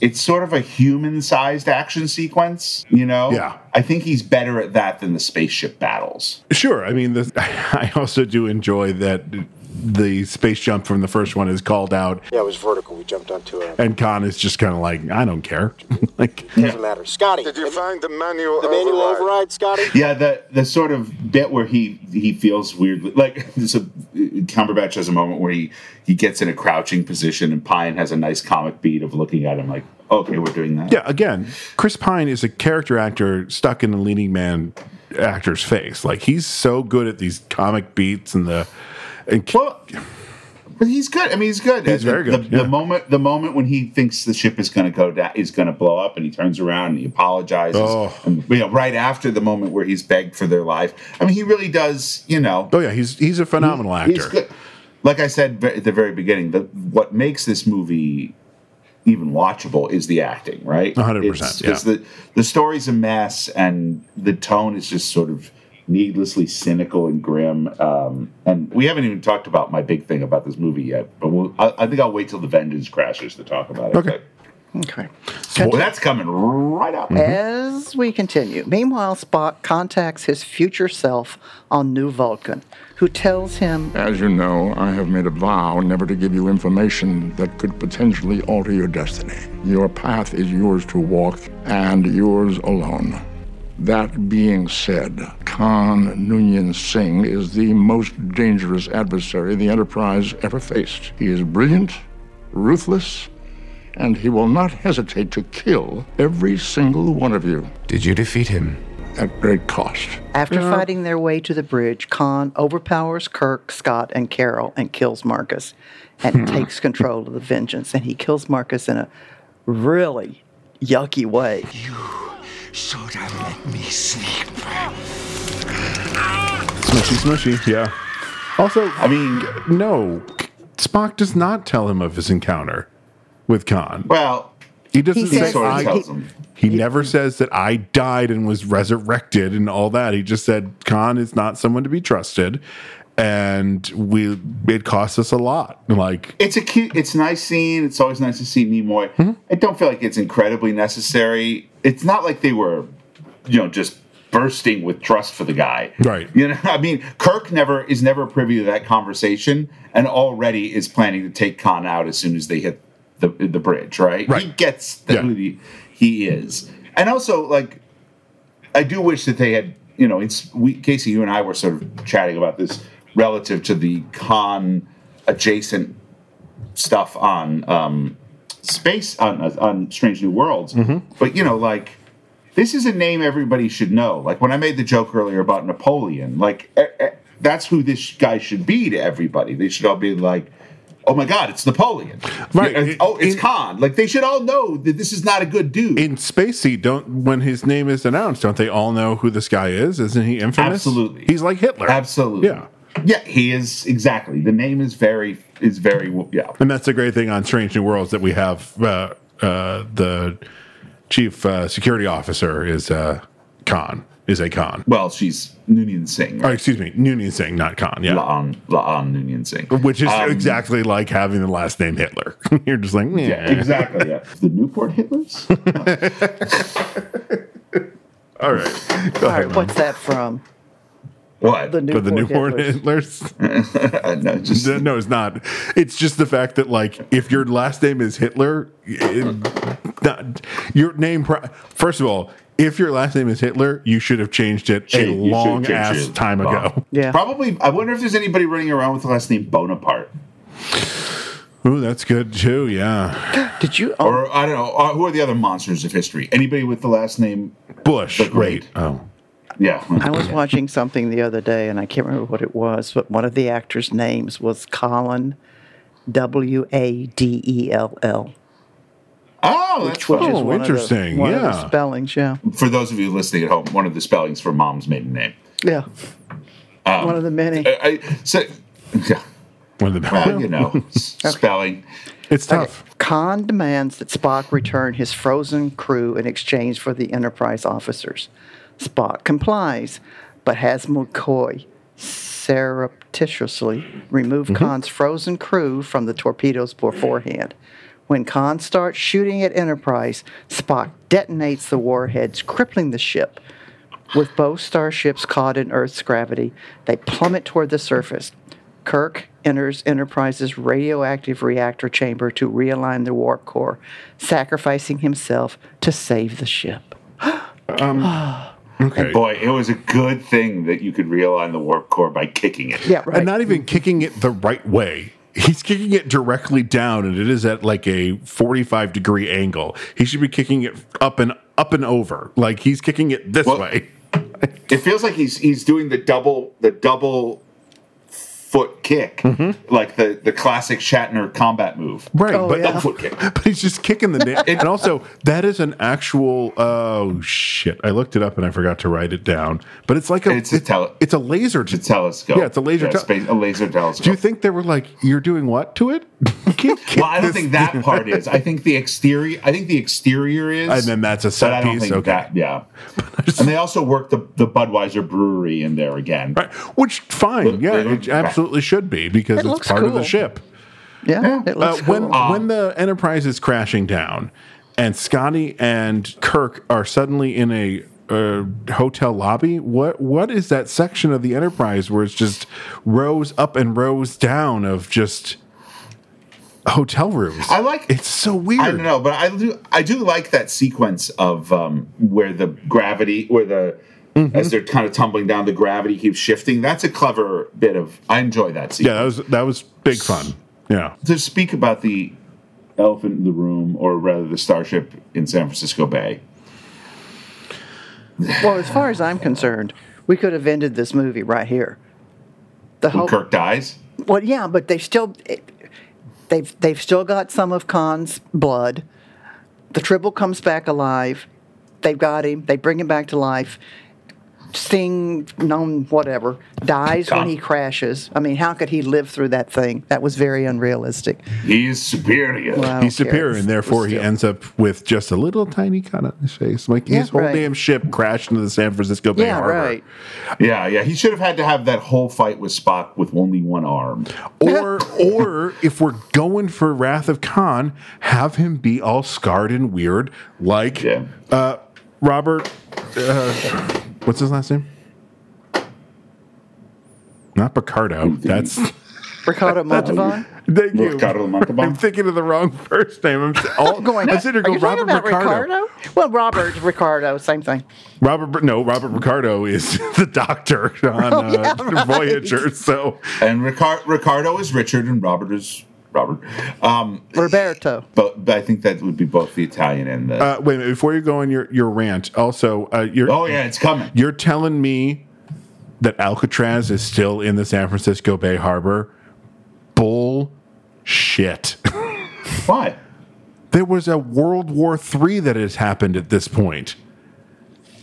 Speaker 3: It's sort of a human-sized action sequence, you know.
Speaker 2: Yeah.
Speaker 3: I think he's better at that than the spaceship battles.
Speaker 2: Sure. I mean, the, I also do enjoy that the space jump from the first one is called out,
Speaker 13: Yeah, it was vertical. We jumped onto it.
Speaker 2: and Khan is just kind of like, I don't care. like, it
Speaker 13: Doesn't matter. Scotty.
Speaker 10: Did you find the manual
Speaker 13: The manual
Speaker 10: override?
Speaker 13: override, Scotty?
Speaker 3: Yeah, the the sort of bit where he he feels weirdly like there's a Cumberbatch has a moment where he he gets in a crouching position and Pine has a nice comic beat of looking at him like, okay, we're doing that.
Speaker 2: Yeah, again, Chris Pine is a character actor stuck in a leading man actor's face. Like he's so good at these comic beats and the. And
Speaker 3: well, but he's good. I mean, he's good.
Speaker 2: He's
Speaker 3: the,
Speaker 2: very good,
Speaker 3: The,
Speaker 2: yeah.
Speaker 3: the moment the moment when he thinks the ship is going to go down, is going to blow up, and he turns around and he apologizes.
Speaker 2: Oh.
Speaker 3: And, you know, right after the moment where he's begged for their life. I mean, he really does. You know.
Speaker 2: Oh yeah, he's he's a phenomenal
Speaker 3: He's
Speaker 2: actor.
Speaker 3: like I said at the very beginning, the, what makes this movie even watchable is the acting, right?
Speaker 2: 100%,
Speaker 3: It's-
Speaker 2: yeah.
Speaker 3: it's the the story's a mess, and the tone is just sort of needlessly cynical and grim. Um, and we haven't even talked about my big thing about this movie yet, but we'll, I, I think I'll wait till the Vengeance crashes to talk about it.
Speaker 2: Okay.
Speaker 1: Okay.
Speaker 3: Well, that's coming right up.
Speaker 1: As we continue, meanwhile, Spock contacts his future self on New Vulcan, who tells him
Speaker 14: As you know, I have made a vow never to give you information that could potentially alter your destiny. Your path is yours to walk, and yours alone. That being said, Khan Noonien Singh is the most dangerous adversary the Enterprise ever faced. He is brilliant, ruthless, and he will not hesitate to kill every single one of you.
Speaker 6: Did you defeat him?
Speaker 14: At great cost.
Speaker 1: After fighting their way to the bridge, Khan overpowers Kirk, Scott, and Carol and kills Marcus and hmm. takes control of the vengeance. And he kills Marcus in a really yucky way.
Speaker 14: Should have let me sleep.
Speaker 2: Smushy, smushy. Yeah. Also,
Speaker 3: I mean,
Speaker 2: no, Spock does not tell him of his encounter with Khan.
Speaker 3: Well,
Speaker 2: he doesn't
Speaker 3: he
Speaker 2: say
Speaker 3: sort of
Speaker 2: I.
Speaker 3: tells him.
Speaker 2: He never says that I died and was resurrected and all that. He just said Khan is not someone to be trusted, and we it costs us a lot. Like
Speaker 3: It's a cute, it's a nice scene. It's always nice to see Nimoy. Hmm? I don't feel like it's incredibly necessary. It's not like they were, you know, just bursting with trust for the guy.
Speaker 2: Right.
Speaker 3: You know, I mean, Kirk never is never privy to that conversation, and already is planning to take Khan out as soon as they hit the the bridge. Right.
Speaker 2: Right.
Speaker 3: He gets the, who he, he is, and also like, I do wish that they had. You know, it's we Casey, you and I were sort of chatting about this relative to the Khan adjacent stuff on um, space on on Strange New Worlds. But you know, like this is a name everybody should know. Like when I made the joke earlier about Napoleon, like eh, eh, that's who this guy should be to everybody. They should all be like. Oh my God! It's Napoleon.
Speaker 2: Right.
Speaker 3: Oh, it's Khan. Like they should all know that this is not a good dude.
Speaker 2: in Space Seed, don't when his name is announced, don't they all know who this guy is? Isn't he infamous?
Speaker 3: Absolutely.
Speaker 2: He's like Hitler.
Speaker 3: Absolutely.
Speaker 2: Yeah.
Speaker 3: Yeah, he is exactly. The name is very is very yeah.
Speaker 2: And that's the great thing on Strange New Worlds that we have uh, uh, the chief uh, security officer is uh, Khan, is a Khan.
Speaker 3: Well, she's Noonien Singh.
Speaker 2: Oh, excuse me, Noonien Singh, not Khan. Yeah.
Speaker 3: La'an La'an Noonien Singh.
Speaker 2: Which is
Speaker 3: Um,
Speaker 2: exactly like having the last name Hitler. You're just like,
Speaker 3: Yeah,
Speaker 2: yeah,
Speaker 3: exactly. Yeah, the Newport Hitlers.
Speaker 2: All right. Go
Speaker 1: All
Speaker 2: ahead.
Speaker 1: right, what's that from?
Speaker 3: What?
Speaker 1: The
Speaker 2: But the
Speaker 1: Newport
Speaker 2: Newport
Speaker 1: Hitlers.
Speaker 2: Hitlers?
Speaker 3: no, just
Speaker 2: no, it's not. It's just the fact that, like, if your last name is Hitler, it, not, your name. First of all, if your last name is Hitler, you should have changed it
Speaker 3: Hey,
Speaker 2: a
Speaker 3: you
Speaker 2: long ass
Speaker 3: it.
Speaker 2: time
Speaker 3: Wow.
Speaker 2: ago.
Speaker 1: Yeah.
Speaker 3: Probably. I wonder if there's anybody running around with the last name Bonaparte,
Speaker 2: Ooh, that's good too. Yeah,
Speaker 1: Did you? Oh,
Speaker 3: or I don't know. Uh, who are the other monsters of history? Anybody with the last name?
Speaker 2: Bush.
Speaker 3: The Great.
Speaker 2: Wait. Oh,
Speaker 3: Yeah.
Speaker 1: I was watching something the other day, and I can't remember what it was, but one of the actors' names was Colin, W A D E L L.
Speaker 3: Oh, that's
Speaker 1: Which
Speaker 3: fun.
Speaker 1: is
Speaker 2: Oh,
Speaker 1: one
Speaker 2: interesting,
Speaker 1: the,
Speaker 2: yeah.
Speaker 1: the spellings, yeah.
Speaker 3: For those of you listening at home, one of the spellings for mom's maiden name.
Speaker 1: Yeah. Um, one of the many.
Speaker 3: I, I so, yeah.
Speaker 2: one of the
Speaker 3: Well, you know, s- spelling.
Speaker 2: it's tough.
Speaker 1: Khan demands that Spock return his frozen crew in exchange for the Enterprise officers. Spock complies, but has McCoy surreptitiously remove mm-hmm. Khan's frozen crew from the torpedoes beforehand. When Khan starts shooting at Enterprise, Spock detonates the warheads, crippling the ship. With both starships caught in Earth's gravity, they plummet toward the surface. Kirk enters Enterprise's radioactive reactor chamber to realign the warp core, sacrificing himself to save the ship.
Speaker 2: Um, Okay.
Speaker 3: Boy, it was a good thing that you could realign the warp core by kicking it.
Speaker 1: Yeah, right.
Speaker 2: And not even kicking it the right way. He's kicking it directly down, and it is at like a forty-five degree angle. He should be kicking it up and up and over. Like he's kicking it this
Speaker 3: Well-
Speaker 2: way.
Speaker 3: It feels like he's he's doing the double the double foot kick, mm-hmm. like the, the classic Shatner combat move.
Speaker 2: Right,
Speaker 1: Oh,
Speaker 2: but,
Speaker 1: yeah.
Speaker 3: Foot kick.
Speaker 2: but he's just kicking the nail. and also, that is an actual. Oh shit! I looked it up and I forgot to write it down. But it's like a.
Speaker 3: It's a tele-
Speaker 2: it's a laser.
Speaker 3: It's a telescope.
Speaker 2: Yeah, it's a laser.
Speaker 3: Yeah,
Speaker 2: tel-
Speaker 3: space- a laser telescope.
Speaker 2: Do you think they were like, "You're doing what to it"? Kick
Speaker 3: well, I don't think that part is. I think the exterior. I think the exterior is,
Speaker 2: And then that's a set
Speaker 3: but I don't
Speaker 2: piece?
Speaker 3: think
Speaker 2: Okay.
Speaker 3: that. Yeah, and they also work the the Budweiser brewery in there again.
Speaker 2: Right, which fine,
Speaker 3: Look,
Speaker 2: yeah,
Speaker 3: they look-
Speaker 2: it absolutely should be because
Speaker 1: It
Speaker 2: it's
Speaker 1: looks
Speaker 2: part of the ship.
Speaker 1: Yeah, it
Speaker 2: Uh,
Speaker 1: looks
Speaker 2: when
Speaker 1: cool.
Speaker 2: when the Enterprise is crashing down, and Scotty and Kirk are suddenly in a uh, hotel lobby, what what is that section of the Enterprise where it's just rows up and rows down of just hotel rooms?
Speaker 3: I like.
Speaker 2: It's so weird.
Speaker 3: I don't know, but I do. I do like that sequence of um, where the gravity, where the
Speaker 2: Mm-hmm.
Speaker 3: as they're kind of tumbling down, the gravity keeps shifting. That's a clever bit of. I enjoy that sequence.
Speaker 2: Yeah, that was that was big fun. Yeah.
Speaker 3: to speak about the elephant in the room, or rather the starship in San Francisco Bay.
Speaker 1: well, as far as I'm concerned, we could have ended this movie right here. The
Speaker 3: When
Speaker 1: whole
Speaker 3: Kirk dies,
Speaker 1: Well, yeah, but they still they've they've still got some of Khan's blood. The Tribble comes back alive. They've got him. They bring him back to life. Sting, known whatever, dies when he crashes. I mean, how could he live through that thing? That was very unrealistic.
Speaker 3: He's superior.
Speaker 1: Well,
Speaker 2: He's
Speaker 1: care.
Speaker 2: superior, and therefore he ends up with just a little tiny cut on his face. Like
Speaker 1: Yeah,
Speaker 2: his whole
Speaker 1: right.
Speaker 2: damn ship crashed into the San Francisco Bay
Speaker 1: Yeah,
Speaker 2: Harbor.
Speaker 1: right.
Speaker 3: Yeah, yeah. He should have had to have that whole fight with Spock with only one arm.
Speaker 2: Or, or if we're going for Wrath of Khan, have him be all scarred and weird, like
Speaker 3: Yeah.
Speaker 2: uh, Robert. Uh, what's his last name? Not Picardo. That's
Speaker 1: Ricardo Montalban.
Speaker 2: thank you.
Speaker 3: Ricardo Montalban?
Speaker 2: I'm thinking of the wrong first name. I'm all,
Speaker 1: Going.
Speaker 2: I'm sitting
Speaker 1: Are
Speaker 2: there
Speaker 1: you
Speaker 2: going
Speaker 1: talking
Speaker 2: Robert
Speaker 1: about
Speaker 2: Ricardo.
Speaker 1: Ricardo? Well, Robert Ricardo, same thing.
Speaker 2: Robert, no, Robert Ricardo is the doctor on
Speaker 1: Oh,
Speaker 2: uh,
Speaker 1: right.
Speaker 2: Voyager. So
Speaker 3: And Ricar- Ricardo is Richard, and Robert is Robert. Um,
Speaker 1: Roberto.
Speaker 3: but, but I think that would be both the Italian and the.
Speaker 2: uh, wait a minute, before you go on your, your rant, also, uh, you're,
Speaker 3: oh yeah, it's coming.
Speaker 2: You're telling me that Alcatraz is still in the San Francisco Bay Harbor? Bullshit.
Speaker 3: Why?
Speaker 2: there was a World War III that has happened at this point.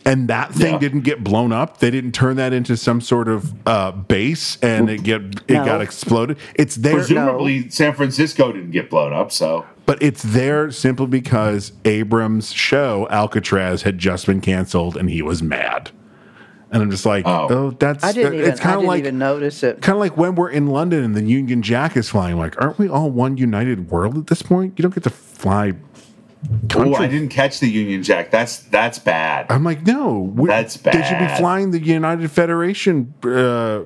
Speaker 2: And that thing
Speaker 3: Yeah.
Speaker 2: didn't get blown up. They didn't turn that into some sort of uh, base, and it get it
Speaker 1: No.
Speaker 2: got exploded. It's there,
Speaker 3: Presumably, San Francisco didn't get blown up, so
Speaker 2: but it's there simply because Abrams' show Alcatraz had just been canceled, and he was mad. And I'm just like,
Speaker 3: Oh.
Speaker 2: oh, that's
Speaker 1: I didn't even.
Speaker 2: it's
Speaker 1: I
Speaker 2: kind of
Speaker 1: didn't
Speaker 2: like
Speaker 1: even notice it.
Speaker 2: kind of like when we're in London and the Union Jack is flying. Like, aren't we all one united world at this point? You don't get to fly.
Speaker 3: Oh,
Speaker 2: Country.
Speaker 3: I didn't catch the Union Jack. That's that's bad.
Speaker 2: I'm like, no, we-
Speaker 3: That's
Speaker 2: They should be flying the United Federation. Uh,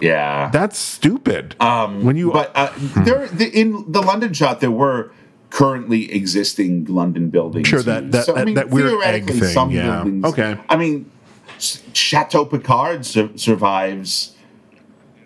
Speaker 3: Yeah.
Speaker 2: that's stupid. Um, when you,
Speaker 3: But uh, there, the, in the London shot, there were currently existing London buildings.
Speaker 2: Sure, that- that- that- that weird egg
Speaker 3: theoretically,
Speaker 2: thing, yeah. Okay.
Speaker 3: I mean, Chateau Picard sur- survives.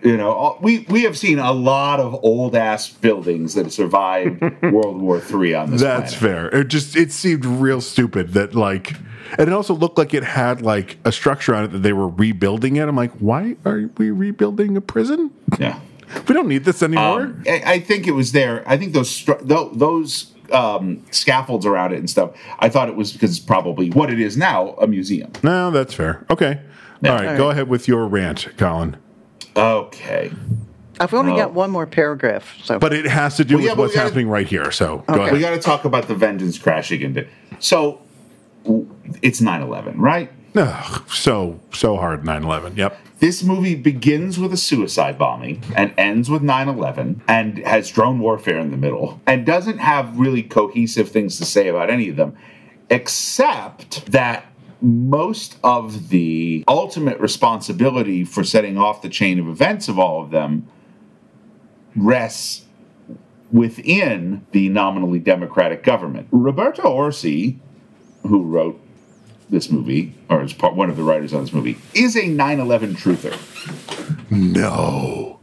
Speaker 3: You know, all- we we have seen a lot of old ass buildings that survived World War three on this
Speaker 2: that's
Speaker 3: planet.
Speaker 2: fair. It just it seemed real stupid that like, and it also looked like it had like a structure on it that they were rebuilding it. I'm like, why are we rebuilding a prison?
Speaker 3: Yeah.
Speaker 2: We don't need this anymore.
Speaker 3: Um, I, I think it was there. I think those stru- tho- those um, scaffolds around it and stuff. I thought it was because it's probably what it is now, a museum.
Speaker 2: no, that's fair. Okay. All right, go ahead with your rant, Colin.
Speaker 3: Okay.
Speaker 1: I've only
Speaker 3: Oh.
Speaker 1: got one more paragraph. So,
Speaker 2: But it has to do
Speaker 3: Well, yeah,
Speaker 2: with
Speaker 3: but
Speaker 2: what's
Speaker 3: we gotta-
Speaker 2: happening right here. So go
Speaker 1: Okay.
Speaker 2: ahead.
Speaker 3: We got to talk about the vengeance crashing into. So it's 9/11, right?
Speaker 2: Ugh, so so hard. 9/11. Yep.
Speaker 3: This movie begins with a suicide bombing and ends with 9 11 and has drone warfare in the middle and doesn't have really cohesive things to say about any of them, except that most of the ultimate responsibility for setting off the chain of events of all of them rests within the nominally democratic government. Roberto Orci, who wrote this movie, or is part, one of the writers on this movie, is a 9 11 truther.
Speaker 2: No.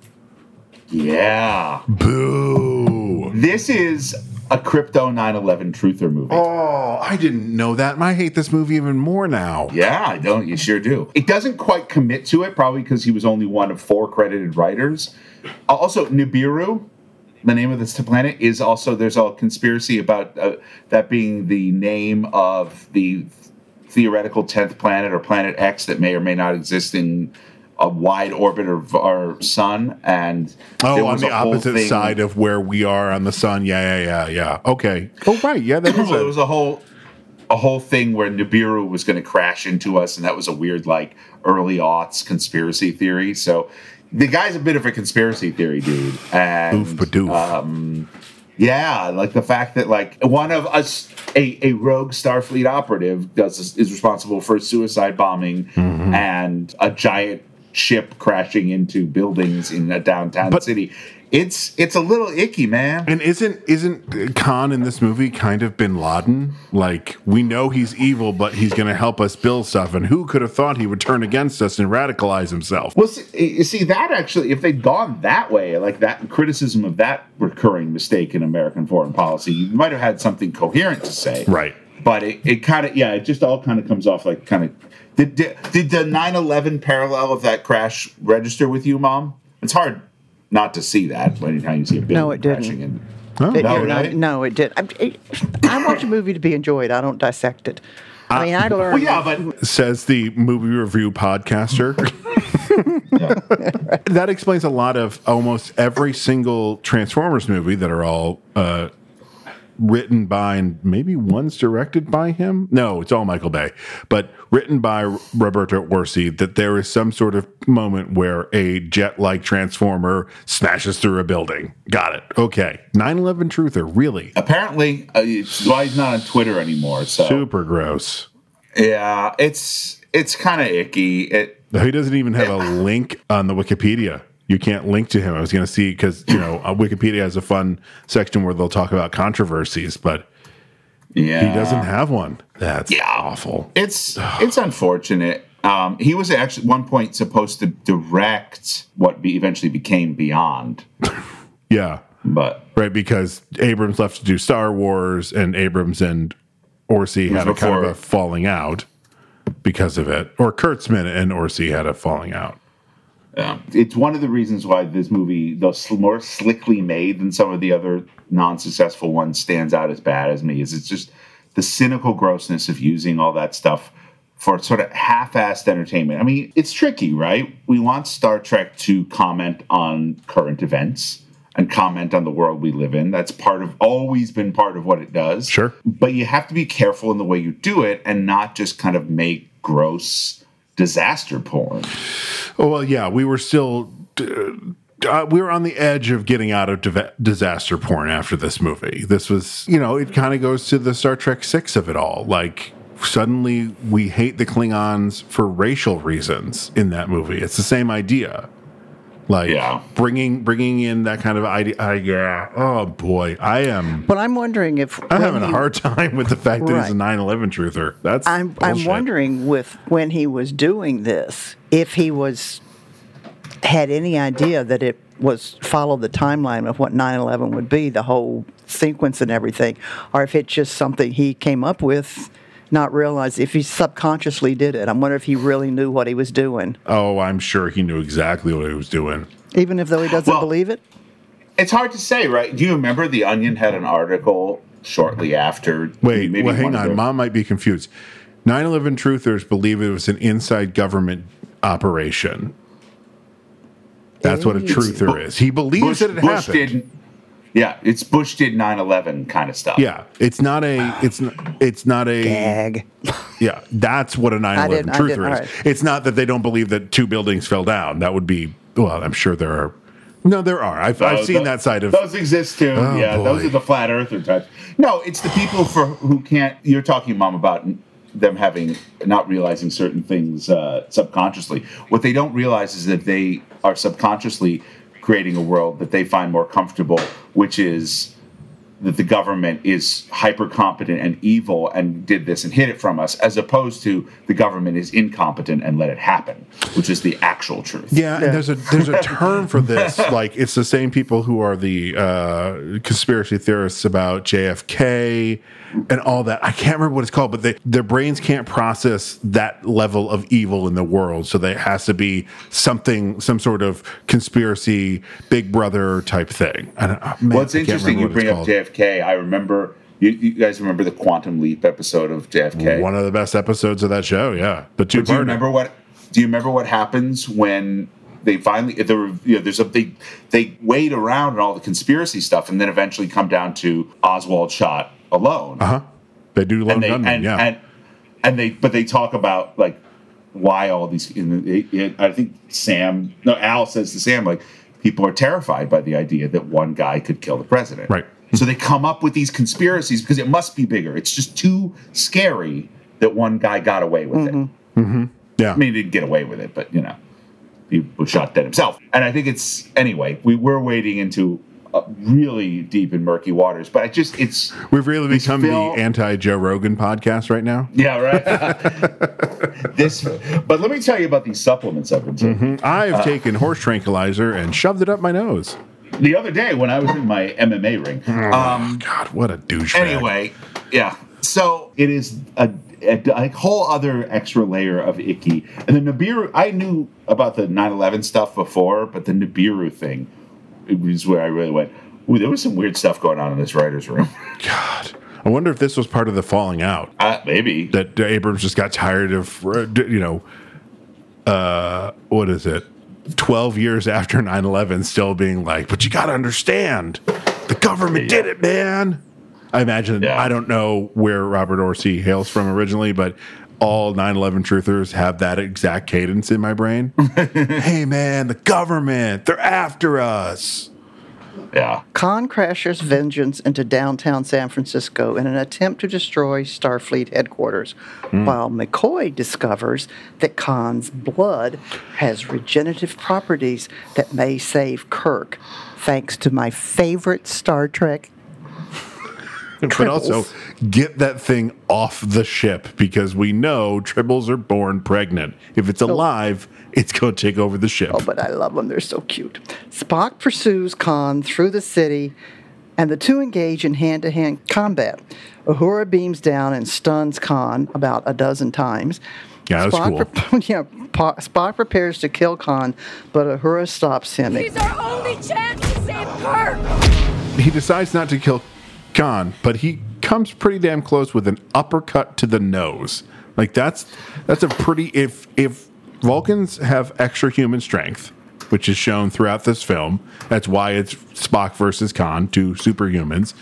Speaker 3: Yeah.
Speaker 2: Boo.
Speaker 3: This is a crypto 9/11 truther movie.
Speaker 2: Oh, I didn't know that. And I hate this movie even more now.
Speaker 3: Yeah, I don't. You sure do. It doesn't quite commit to it, probably because he was only one of four credited writers. Also, Nibiru, the name of this planet, is also there's a conspiracy about uh, that being the name of the theoretical tenth planet or planet X that may or may not exist in a wide orbit of our sun. And
Speaker 2: Oh, on the opposite side of where we are on the sun. Yeah, yeah, yeah, yeah. Okay. Oh, right. Yeah, that
Speaker 3: there
Speaker 2: a,
Speaker 3: was a whole a whole thing where Nibiru was going to crash into us, and that was a weird like early aughts conspiracy theory. So the guy's a bit of a conspiracy theory dude, and um, yeah, like the fact that like one of us, a, a rogue Starfleet operative, does is responsible for a suicide bombing
Speaker 2: Mm-hmm.
Speaker 3: and a giant ship crashing into buildings in a downtown city. It's it's a little icky, man.
Speaker 2: And isn't isn't Khan in this movie kind of Bin Laden? Like we know he's evil, but he's going to help us build stuff. And who could have thought he would turn against us and radicalize himself?
Speaker 3: Well, see, you see that actually, if they'd gone that way, like that criticism of that recurring mistake in American foreign policy, you might have had something coherent to say.
Speaker 2: Right.
Speaker 3: But it, it kind of, yeah, it just all kind of comes off like kind of. Did, did, did the 9 11 parallel of that crash register with you, Mom? It's hard not to see that anytime you see a building
Speaker 1: No, it didn't.
Speaker 3: crashing. In.
Speaker 1: It-
Speaker 3: no,
Speaker 1: it- no, it did. I, it- I watch a movie to be enjoyed. I don't dissect it. I mean, I learned.
Speaker 3: Well, yeah, but
Speaker 2: Says the movie review podcaster. that explains a lot of almost every single Transformers movie that are all uh, written by and maybe one's directed by him. No, it's all Michael Bay, but written by Roberto Orci. That there is some sort of moment where a jet-like transformer smashes through a building. Got it. Okay. 9/11 truther. Really
Speaker 3: apparently, uh, he's not on Twitter anymore. So
Speaker 2: super gross.
Speaker 3: yeah, it's it's kind of icky. It
Speaker 2: He doesn't even have a link on the Wikipedia. You can't link to him. I was going to see because you know uh, Wikipedia has a fun section where they'll talk about controversies, but
Speaker 3: yeah,
Speaker 2: he doesn't have one. That's awful.
Speaker 3: It's it's unfortunate. Um, he was actually at one point supposed to direct what be eventually became Beyond.
Speaker 2: Yeah,
Speaker 3: but
Speaker 2: right because Abrams left to do Star Wars, and Abrams and
Speaker 3: Orci
Speaker 2: had a kind of a falling out because of it, or Kurtzman and Orci had a falling out.
Speaker 3: Yeah. It's one of the reasons why this movie, though more slickly made than some of the other non-successful ones, stands out as bad as me. Is it's just the cynical grossness of using all that stuff for sort of half-assed entertainment. I mean, it's tricky, right? We want Star Trek to comment on current events and comment on the world we live in. That's part of always been part of what it does.
Speaker 2: Sure.
Speaker 3: But you have to be careful in the way you do it and not just kind of make gross disaster porn.
Speaker 2: Oh, well, yeah, we were still. Uh, we were on the edge of getting out of disaster porn after this movie. This was, you know, it kind of goes to the Star Trek Six of it all. Like suddenly we hate the Klingons for racial reasons in that movie. It's the same idea. Like bringing bringing in that kind of idea. Uh, yeah. Oh boy, I am.
Speaker 1: But I'm wondering if
Speaker 2: I'm
Speaker 1: when
Speaker 2: having a hard time with the fact that he's a
Speaker 1: Right.
Speaker 2: 9/11 truther. That's
Speaker 1: I'm I'm wondering with when he was doing this if he was had any idea that it was followed the timeline of what 9/11 would be, the whole sequence and everything, or if it's just something he came up with, not realize if he subconsciously did it. I wonder if he really knew what he was doing,
Speaker 2: Oh, I'm sure he knew exactly what he was doing.
Speaker 1: even if though he doesn't
Speaker 3: Well-
Speaker 1: believe it.
Speaker 3: It's hard to say, right? Do you remember the Onion had an article shortly after?
Speaker 2: Wait,
Speaker 3: maybe
Speaker 2: well, hang on.
Speaker 3: their-
Speaker 2: Mom might be confused. 9 11 truthers believe it was an inside government operation. That's what a truther is. He believes
Speaker 3: Bush,
Speaker 2: that it
Speaker 3: Bush
Speaker 2: happened.
Speaker 3: did. Yeah, it's Bush did 9/11 kind of stuff.
Speaker 2: Yeah, it's not a. It's not. It's not a
Speaker 1: gag.
Speaker 2: Yeah, that's what a 9/11
Speaker 1: didn't-
Speaker 2: truther
Speaker 1: didn't-
Speaker 2: is.
Speaker 1: all right.
Speaker 2: It's not that they don't believe that two buildings fell down. That would be. Well, I'm sure there are. No, there are. I've, I've
Speaker 3: Oh,
Speaker 2: seen
Speaker 3: tho-
Speaker 2: that side of.
Speaker 3: those exist too.
Speaker 2: Oh,
Speaker 3: yeah, those are the flat earther types. No, it's the people for who can't. You're talking, mom, about them having not realizing certain things uh, subconsciously. What they don't realize is that they are subconsciously creating a world that they find more comfortable, which is that the government is hyper competent and evil and did this and hid it from us, as opposed to the government is incompetent and let it happen, which is the actual truth.
Speaker 2: Yeah, and there's a there's a term for this. Like it's the same people who are the uh, conspiracy theorists about JFK and all that. I can't remember what it's called, but they, their brains can't process that level of evil in the world. So there has to be something, some sort of conspiracy, Big Brother type thing. I don't, oh, man,
Speaker 3: well, it's
Speaker 2: I can't
Speaker 3: interesting you bring up
Speaker 2: called.
Speaker 3: JFK. I remember. You, you guys remember the Quantum Leap episode of JFK?
Speaker 2: One of the best episodes of that show. Yeah, but two
Speaker 3: do you remember what? Do you remember what happens when they finally there you know there's a they they wait around and all the conspiracy stuff and then eventually come down to Oswald shot alone.
Speaker 2: Uh huh. They do lone
Speaker 3: and they
Speaker 2: gunmen.
Speaker 3: and,
Speaker 2: yeah.
Speaker 3: and and they but they talk about like why all these. It, it, I think Sam no Al says to Sam like people are terrified by the idea that one guy could kill the president.
Speaker 2: Right.
Speaker 3: So they come up with these conspiracies because it must be bigger. It's just too scary that one guy got away with it.
Speaker 2: Mm-hmm. Yeah.
Speaker 3: I mean, he didn't get away with it, but you know, he was shot dead himself. And I think it's anyway. We were wading into uh, really deep and murky waters, but I just it's
Speaker 2: We've really become
Speaker 3: film-
Speaker 2: the anti Joe Rogan podcast right now.
Speaker 3: yeah right. this, but let me tell you about these supplements I've been taking.
Speaker 2: I've
Speaker 3: Uh,
Speaker 2: taken horse tranquilizer and shoved it up my nose.
Speaker 3: The other day when I was in my MMA ring. Um,
Speaker 2: God, what a douche.
Speaker 3: Anyway, yeah. So it is a, a, a whole other extra layer of icky. And the Nibiru, I knew about the 9 11 stuff before, but the Nibiru thing is where I really went, ooh, there was some weird stuff going on in this writer's room.
Speaker 2: God. I wonder if this was part of the falling out.
Speaker 3: Uh, maybe.
Speaker 2: That Abrams just got tired of, uh, you know, uh, what is it? 12 years after 9 11, still being like, but you got to understand, the government did it, man. I imagine, I don't know where Robert Orci hails from originally, but all 9 11 truthers have that exact cadence in my brain. hey, man, the government, they're after us.
Speaker 3: Yeah.
Speaker 1: Khan crashes vengeance into downtown San Francisco in an attempt to destroy Starfleet headquarters,
Speaker 2: Hmm.
Speaker 1: while McCoy discovers that Khan's blood has regenerative properties that may save Kirk, thanks to my favorite Star Trek.
Speaker 2: But also get that thing off the ship because we know tribbles are born pregnant. If it's alive, it's going to take over the ship.
Speaker 1: Oh, but I love them. They're so cute. Spock pursues Khan through the city, and the two engage in hand to hand combat. Uhura beams down and stuns Khan about a dozen times.
Speaker 2: Yeah, that was
Speaker 1: Spock
Speaker 2: cool.
Speaker 1: pre- yeah, Pa- Spock prepares to kill Khan, but Uhura stops him.
Speaker 15: He's our only chance to save Kirk!
Speaker 2: He decides not to kill Khan, but he comes pretty damn close with an uppercut to the nose. Like that's that's a pretty if if Vulcans have extra human strength, which is shown throughout this film, that's why it's Spock versus Khan, two superhumans.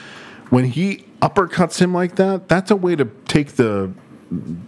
Speaker 2: When he uppercuts him like that, that's a way to take the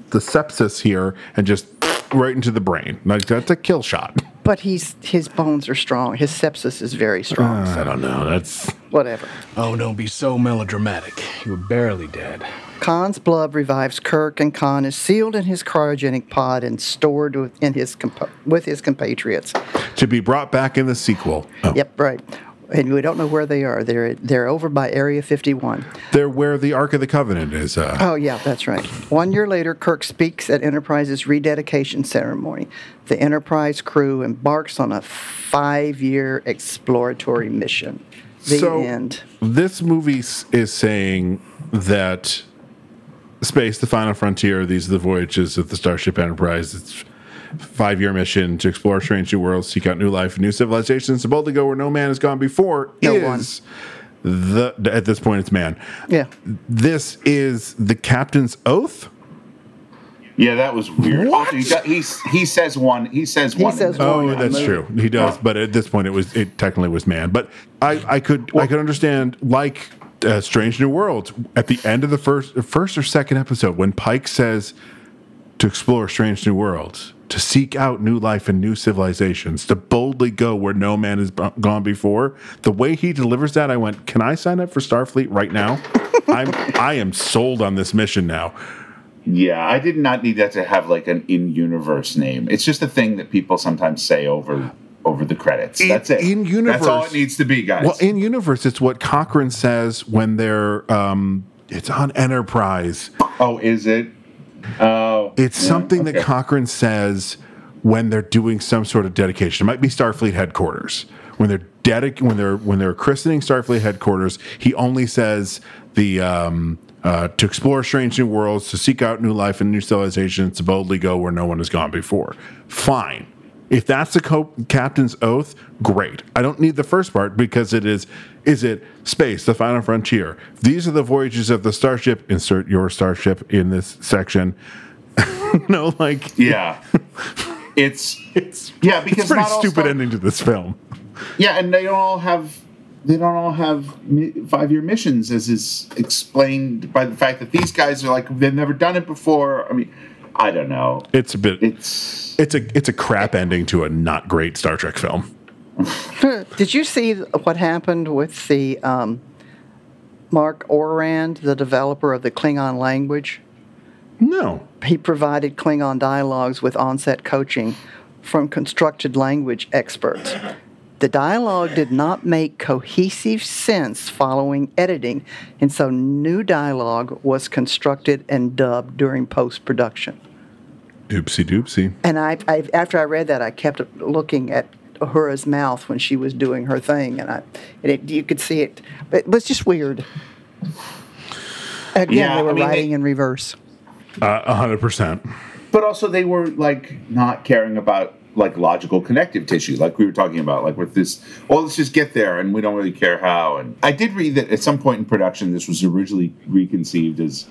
Speaker 2: the sepsis here and just right into the brain. Like that's a kill shot.
Speaker 1: But he's his bones are strong. His sepsis is very strong.
Speaker 2: Ah, I don't know. That's
Speaker 1: Whatever.
Speaker 6: Oh, don't be so melodramatic. You were barely dead.
Speaker 1: Khan's blood revives Kirk, and Khan is sealed in his cryogenic pod and stored within his compa- with his compatriots.
Speaker 2: to be brought back in the sequel. Oh.
Speaker 1: Yep, right. And we don't know where they are. They're they're over by Area 51.
Speaker 2: They're where the Ark of the Covenant is. Uh,
Speaker 1: Oh yeah, that's right. One year later, Kirk speaks at Enterprise's rededication ceremony. The Enterprise crew embarks on a five-year exploratory mission. The
Speaker 2: so
Speaker 1: end.
Speaker 2: this movie is saying that space, the final frontier, these are the voyages of the Starship Enterprise. It's five year mission to explore strange new worlds, seek out new life and new civilizations, to boldly go where no man has gone before.
Speaker 1: No
Speaker 2: is the at this point it's man.
Speaker 1: Yeah.
Speaker 2: This is the captain's oath.
Speaker 3: Yeah, that was weird. Also, he, got, he's, he says one. He says one. in the-
Speaker 2: Oh, that's true. He does, but at this point, it was it technically was man. But I, I could I could understand like uh, Strange New Worlds at the end of the first first or second episode when Pike says to explore strange new worlds, to seek out new life and new civilizations, to boldly go where no man has b- gone before. The way he delivers that, I went, "Can I sign up for Starfleet right now? I'm I am sold on this mission now."
Speaker 3: Yeah, I did not need that to have like an in-universe name. It's just a thing that people sometimes say over over the credits.
Speaker 2: In-
Speaker 3: That's it.
Speaker 2: in universe-
Speaker 3: That's all it needs to be, guys.
Speaker 2: Well, in universe, it's what Cochrane says when they're. Um, it's on Enterprise.
Speaker 3: oh, is it? Oh,
Speaker 2: It's
Speaker 3: yeah,
Speaker 2: something that
Speaker 3: okay.
Speaker 2: Cochrane says when they're doing some sort of dedication. It might be Starfleet headquarters. When they're dedic- when they're when they're christening Starfleet headquarters, he only says the um, uh, to explore strange new worlds, to seek out new life and new civilizations, to boldly go where no one has gone before. Fine. If that's the co- captain's oath, great. I don't need the first part because it is is it space, the final frontier. These are the voyages of the starship. Insert your starship in this section. no, like
Speaker 3: Yeah. It's
Speaker 2: it's
Speaker 3: yeah because
Speaker 2: it's a pretty
Speaker 3: not all
Speaker 2: stupid
Speaker 3: Star-
Speaker 2: ending to this film.
Speaker 3: Yeah, and they don't all have they don't all have five year missions, as is explained by the fact that these guys are like they've never done it before. I mean, I don't know.
Speaker 2: It's a bit.
Speaker 3: It's
Speaker 2: it's a it's a crap ending to a not great Star Trek film.
Speaker 1: Did you see what happened with the um, Marc Okrand, the developer of the Klingon language?
Speaker 2: No.
Speaker 1: He provided Klingon dialogues with onset coaching from constructed language experts. The dialogue did not make cohesive sense following editing, and so new dialogue was constructed and dubbed during post production.
Speaker 2: Doopsie doopsie.
Speaker 1: And I, I, after I read that, I kept looking at Uhura's mouth when she was doing her thing, and I, and it, you could see it. But it was just weird. Again,
Speaker 3: Yeah,
Speaker 1: they were
Speaker 3: I mean, they-
Speaker 1: writing in reverse.
Speaker 2: Uh, A hundred percent.
Speaker 3: but also they were like not caring about like logical connective tissue, like we were talking about, like with this. Well, let's just get there, and we don't really care how. And I did read that at some point in production, this was originally reconceived as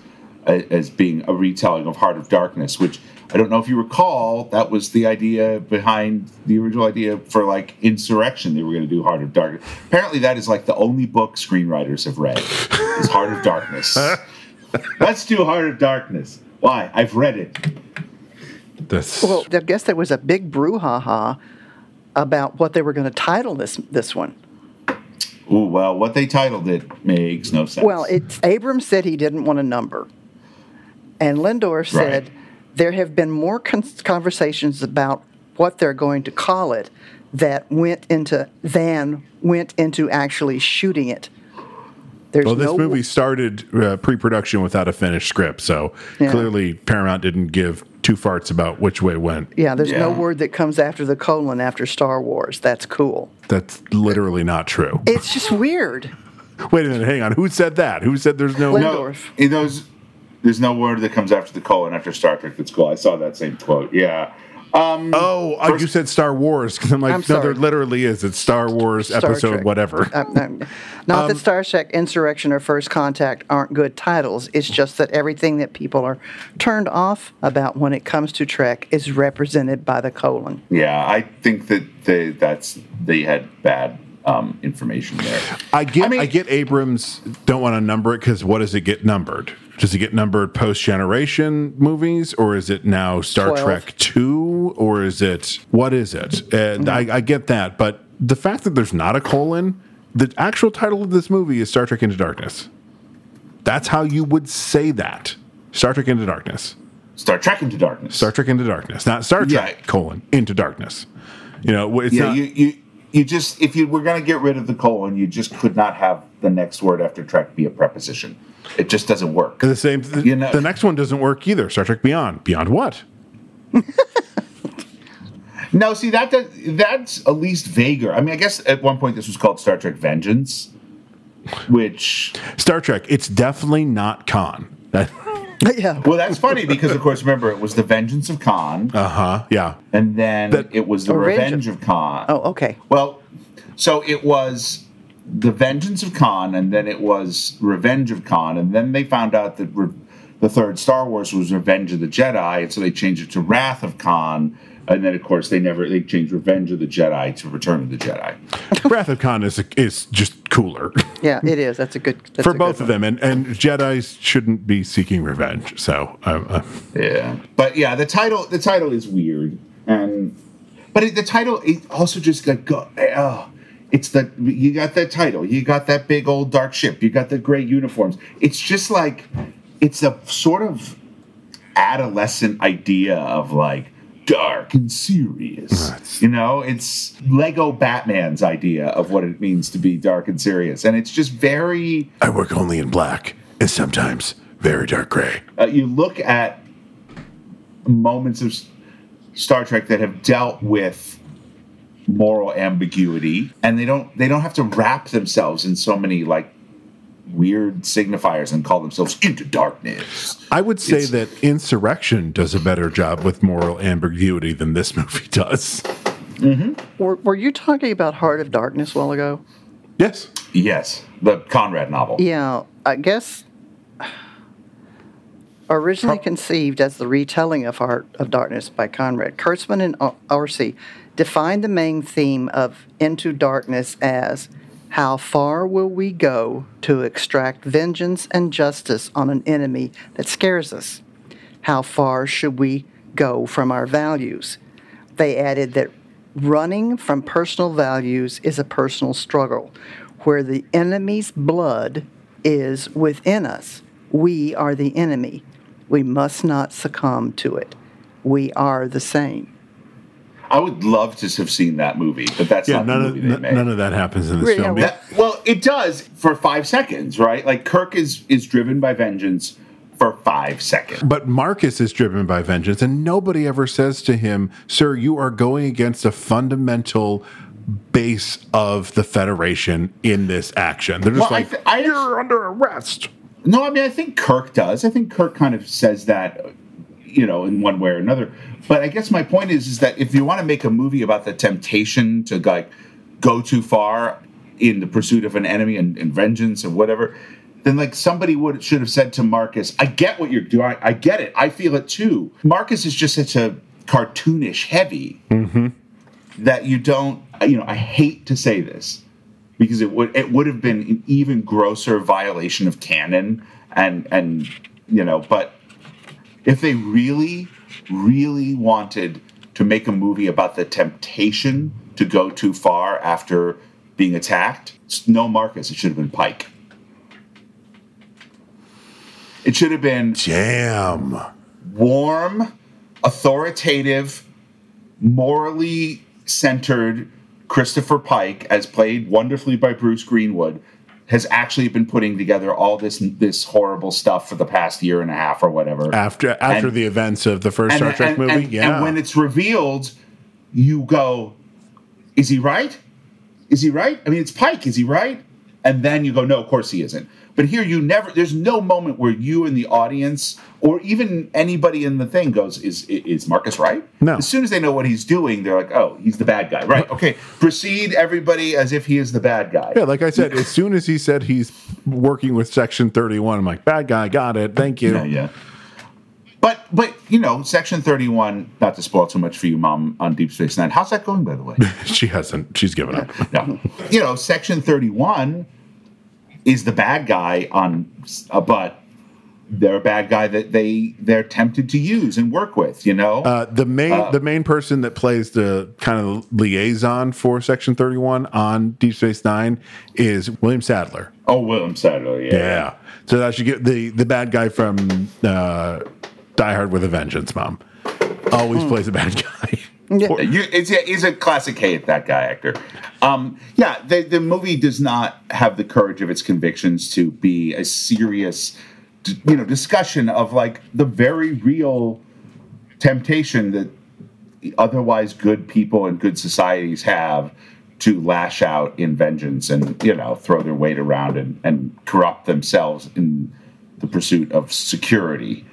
Speaker 3: as being a retelling of Heart of Darkness, which I don't know if you recall. That was the idea behind the original idea for like Insurrection. They were going to do Heart of Darkness. Apparently, that is like the only book screenwriters have read is Heart of Darkness. Let's do Heart of Darkness. Why? I've read it.
Speaker 2: This.
Speaker 1: Well, I guess there was a big brouhaha about what they were going to title this this one.
Speaker 3: Ooh, well, what they titled it makes no sense.
Speaker 1: Well, it's Abrams said he didn't want a number, and Lindelof said
Speaker 3: Right.
Speaker 1: There have been more con- conversations about what they're going to call it that went into than went into actually shooting it. There's
Speaker 2: well, this
Speaker 1: no
Speaker 2: movie started uh, pre-production without a finished script, so
Speaker 1: Yeah.
Speaker 2: clearly Paramount didn't give two farts about which way it went.
Speaker 1: yeah. There's no word that comes after the colon after Star Wars. That's cool.
Speaker 2: That's literally not true.
Speaker 1: It's just weird.
Speaker 2: Wait a minute, hang on. Who said that? Who said there's no?
Speaker 1: Lindelof.
Speaker 3: no,
Speaker 1: Lindelof.
Speaker 3: in those, there's no word that comes after the colon after Star Trek. That's cool. I saw that same quote. Yeah. Um,
Speaker 2: Oh, uh, you said Star Wars because I'm like,
Speaker 1: I'm
Speaker 2: no,
Speaker 1: sorry.
Speaker 2: there literally is. It's Star Wars
Speaker 1: Star
Speaker 2: episode
Speaker 1: Trek.
Speaker 2: whatever.
Speaker 1: No, not that Star Trek Insurrection or First Contact aren't good titles. It's just that everything that people are turned off about when it comes to Trek is represented by the colon.
Speaker 3: yeah, I think that they that's they had bad um, information there.
Speaker 2: I get, I,
Speaker 3: mean-
Speaker 2: get Abrams don't want to number it because what does it get numbered? Does it get numbered post generation movies, or is it now Star
Speaker 1: Twelve.
Speaker 2: Trek Two, or is it what is it? And
Speaker 1: Mm-hmm.
Speaker 2: I, I get that, but the fact that there's not a colon, the actual title of this movie is Star Trek Into Darkness. That's how you would say that. Star Trek Into Darkness.
Speaker 3: Star Trek Into Darkness.
Speaker 2: Star Trek Into Darkness, not Star Trek
Speaker 3: Yeah.
Speaker 2: colon Into Darkness. You know, it's
Speaker 3: yeah,
Speaker 2: not.
Speaker 3: you, you you just if you were going to get rid of the colon, you just could not have the next word after Trek be a preposition. It just doesn't work.
Speaker 2: the same. The,
Speaker 3: You know-
Speaker 2: the next one doesn't work either. Star Trek Beyond. Beyond what?
Speaker 3: No, see that does, that's at least vaguer. I mean, I guess at one point this was called Star Trek Vengeance, which
Speaker 2: Star Trek. It's definitely not Khan.
Speaker 1: Yeah.
Speaker 3: well, that's funny because of course remember it was the Vengeance of Khan,
Speaker 2: uh huh. Yeah.
Speaker 3: and then
Speaker 2: That-
Speaker 3: it was the
Speaker 1: Revenge
Speaker 3: Revenge of Khan.
Speaker 1: Oh, okay.
Speaker 3: Well, so it was the Vengeance of Khan, and then it was Revenge of Khan, and then they found out that re- the third Star Wars was Revenge of the Jedi, and so they changed it to Wrath of Khan, and then of course they never they changed Revenge of the Jedi to Return of the Jedi.
Speaker 2: Wrath of Khan is is just cooler
Speaker 1: Yeah, it is. That's a good. That's
Speaker 2: for
Speaker 1: a good
Speaker 2: both of them, and and Jedi's shouldn't be seeking revenge. So, uh, uh,
Speaker 3: Yeah, but yeah, the title the title is weird, and but it, the title it also just like go. Uh, it's the you got that title, you got that big old dark ship, you got the gray uniforms. It's just like it's a sort of adolescent idea of like dark and serious. You know, it's Lego Batman's idea of what it means to be dark and serious, and it's just very.
Speaker 2: I work only in black and sometimes very dark gray.
Speaker 3: Uh, you look at moments of Star Trek that have dealt with moral ambiguity, and they don't they don't have to wrap themselves in so many like weird signifiers and call themselves into darkness.
Speaker 2: I would say that Insurrection does a better job with moral ambiguity than this movie does. Mm-hmm.
Speaker 1: Were, were you talking about Heart of Darkness a while ago?
Speaker 2: Yes.
Speaker 3: Yes, the Conrad novel.
Speaker 1: Yeah, I guess originally conceived as the retelling of Heart of Darkness by Conrad, Kurtzman and uh, Or- Orci defined the main theme of Into Darkness as how far will we go to extract vengeance and justice on an enemy that scares us? How far should we go from our values? They added that running from personal values is a personal struggle, where the enemy's blood is within us. We are the enemy. We must not succumb to it. We are the same.
Speaker 3: I would love to have seen that movie, but that's
Speaker 2: Yeah,
Speaker 3: not the
Speaker 2: none of,
Speaker 3: they
Speaker 2: n-
Speaker 3: made.
Speaker 2: none of that happens in this
Speaker 3: Really,
Speaker 2: film.
Speaker 3: that- well, it does for five seconds, right? Like Kirk is is driven by vengeance for five seconds.
Speaker 2: But Marcus is driven by vengeance, and nobody ever says to him, Sir, you are going against a fundamental base of the Federation in this action. They're just
Speaker 3: Well, I
Speaker 2: like,
Speaker 3: th- I-
Speaker 2: You're under arrest.
Speaker 3: No, I mean I think Kirk does. I think Kirk kind of says that, you know, in one way or another. But I guess my point is, is that if you want to make a movie about the temptation to like go too far in the pursuit of an enemy and, and vengeance and whatever, then like somebody would should have said to Marcus, "I get what you're doing. I, I get it. I feel it too." Marcus is just such a cartoonish heavy mm-hmm. that you don't. You know, I hate to say this because it would it would have been an even grosser violation of canon and and you know but if they really really wanted to make a movie about the temptation to go too far after being attacked it's no marcus. It should have been pike. It should have been
Speaker 2: Jam.
Speaker 3: warm authoritative morally centered Christopher Pike, as played wonderfully by Bruce Greenwood, has actually been putting together all this this horrible stuff for the past year and a half or whatever.
Speaker 2: After after
Speaker 3: And-
Speaker 2: the events of the first Star Trek
Speaker 3: and-
Speaker 2: movie,
Speaker 3: and-
Speaker 2: yeah.
Speaker 3: And when it's revealed, you go, "Is he right? Is he right? I mean, it's Pike. Is he right?" And then you go, "No, of course he isn't." But here, you never. There's no moment where you in the audience, or even anybody in the thing, goes, "Is is Marcus right?"
Speaker 2: No.
Speaker 3: As soon as they know what he's doing, they're like, "Oh, he's the bad guy." Right? Okay. Proceed, everybody, as if he is the bad guy.
Speaker 2: yeah, like I said, as soon as he said he's working with Section 31, I'm like, bad guy, got it. Thank you.
Speaker 3: Yeah, yeah. But but you know, Section Thirty One. Not to spoil too much for you, Mom, on Deep Space Nine. How's that going, by the way?
Speaker 2: she hasn't. She's given up.
Speaker 3: no. You know, Section Thirty One is the bad guy on, uh, but they're a bad guy that they they're tempted to use and work with. You know,
Speaker 2: Uh, the main
Speaker 3: Uh,
Speaker 2: the main person that plays the kind of liaison for Section 31 on Deep Space Nine is William Sadler.
Speaker 3: oh, William Sadler. Yeah.
Speaker 2: Yeah. So that should get the the bad guy from uh, Die Hard with a Vengeance, Mom. Always
Speaker 3: Hmm.
Speaker 2: plays a bad guy.
Speaker 3: Yeah, you, it's, a, it's a classic hate that guy actor. Um, yeah, the, the movie does not have the courage of its convictions to be a serious, you know, discussion of like the very real temptation that otherwise good people and good societies have to lash out in vengeance and you know throw their weight around and, and corrupt themselves in the pursuit of security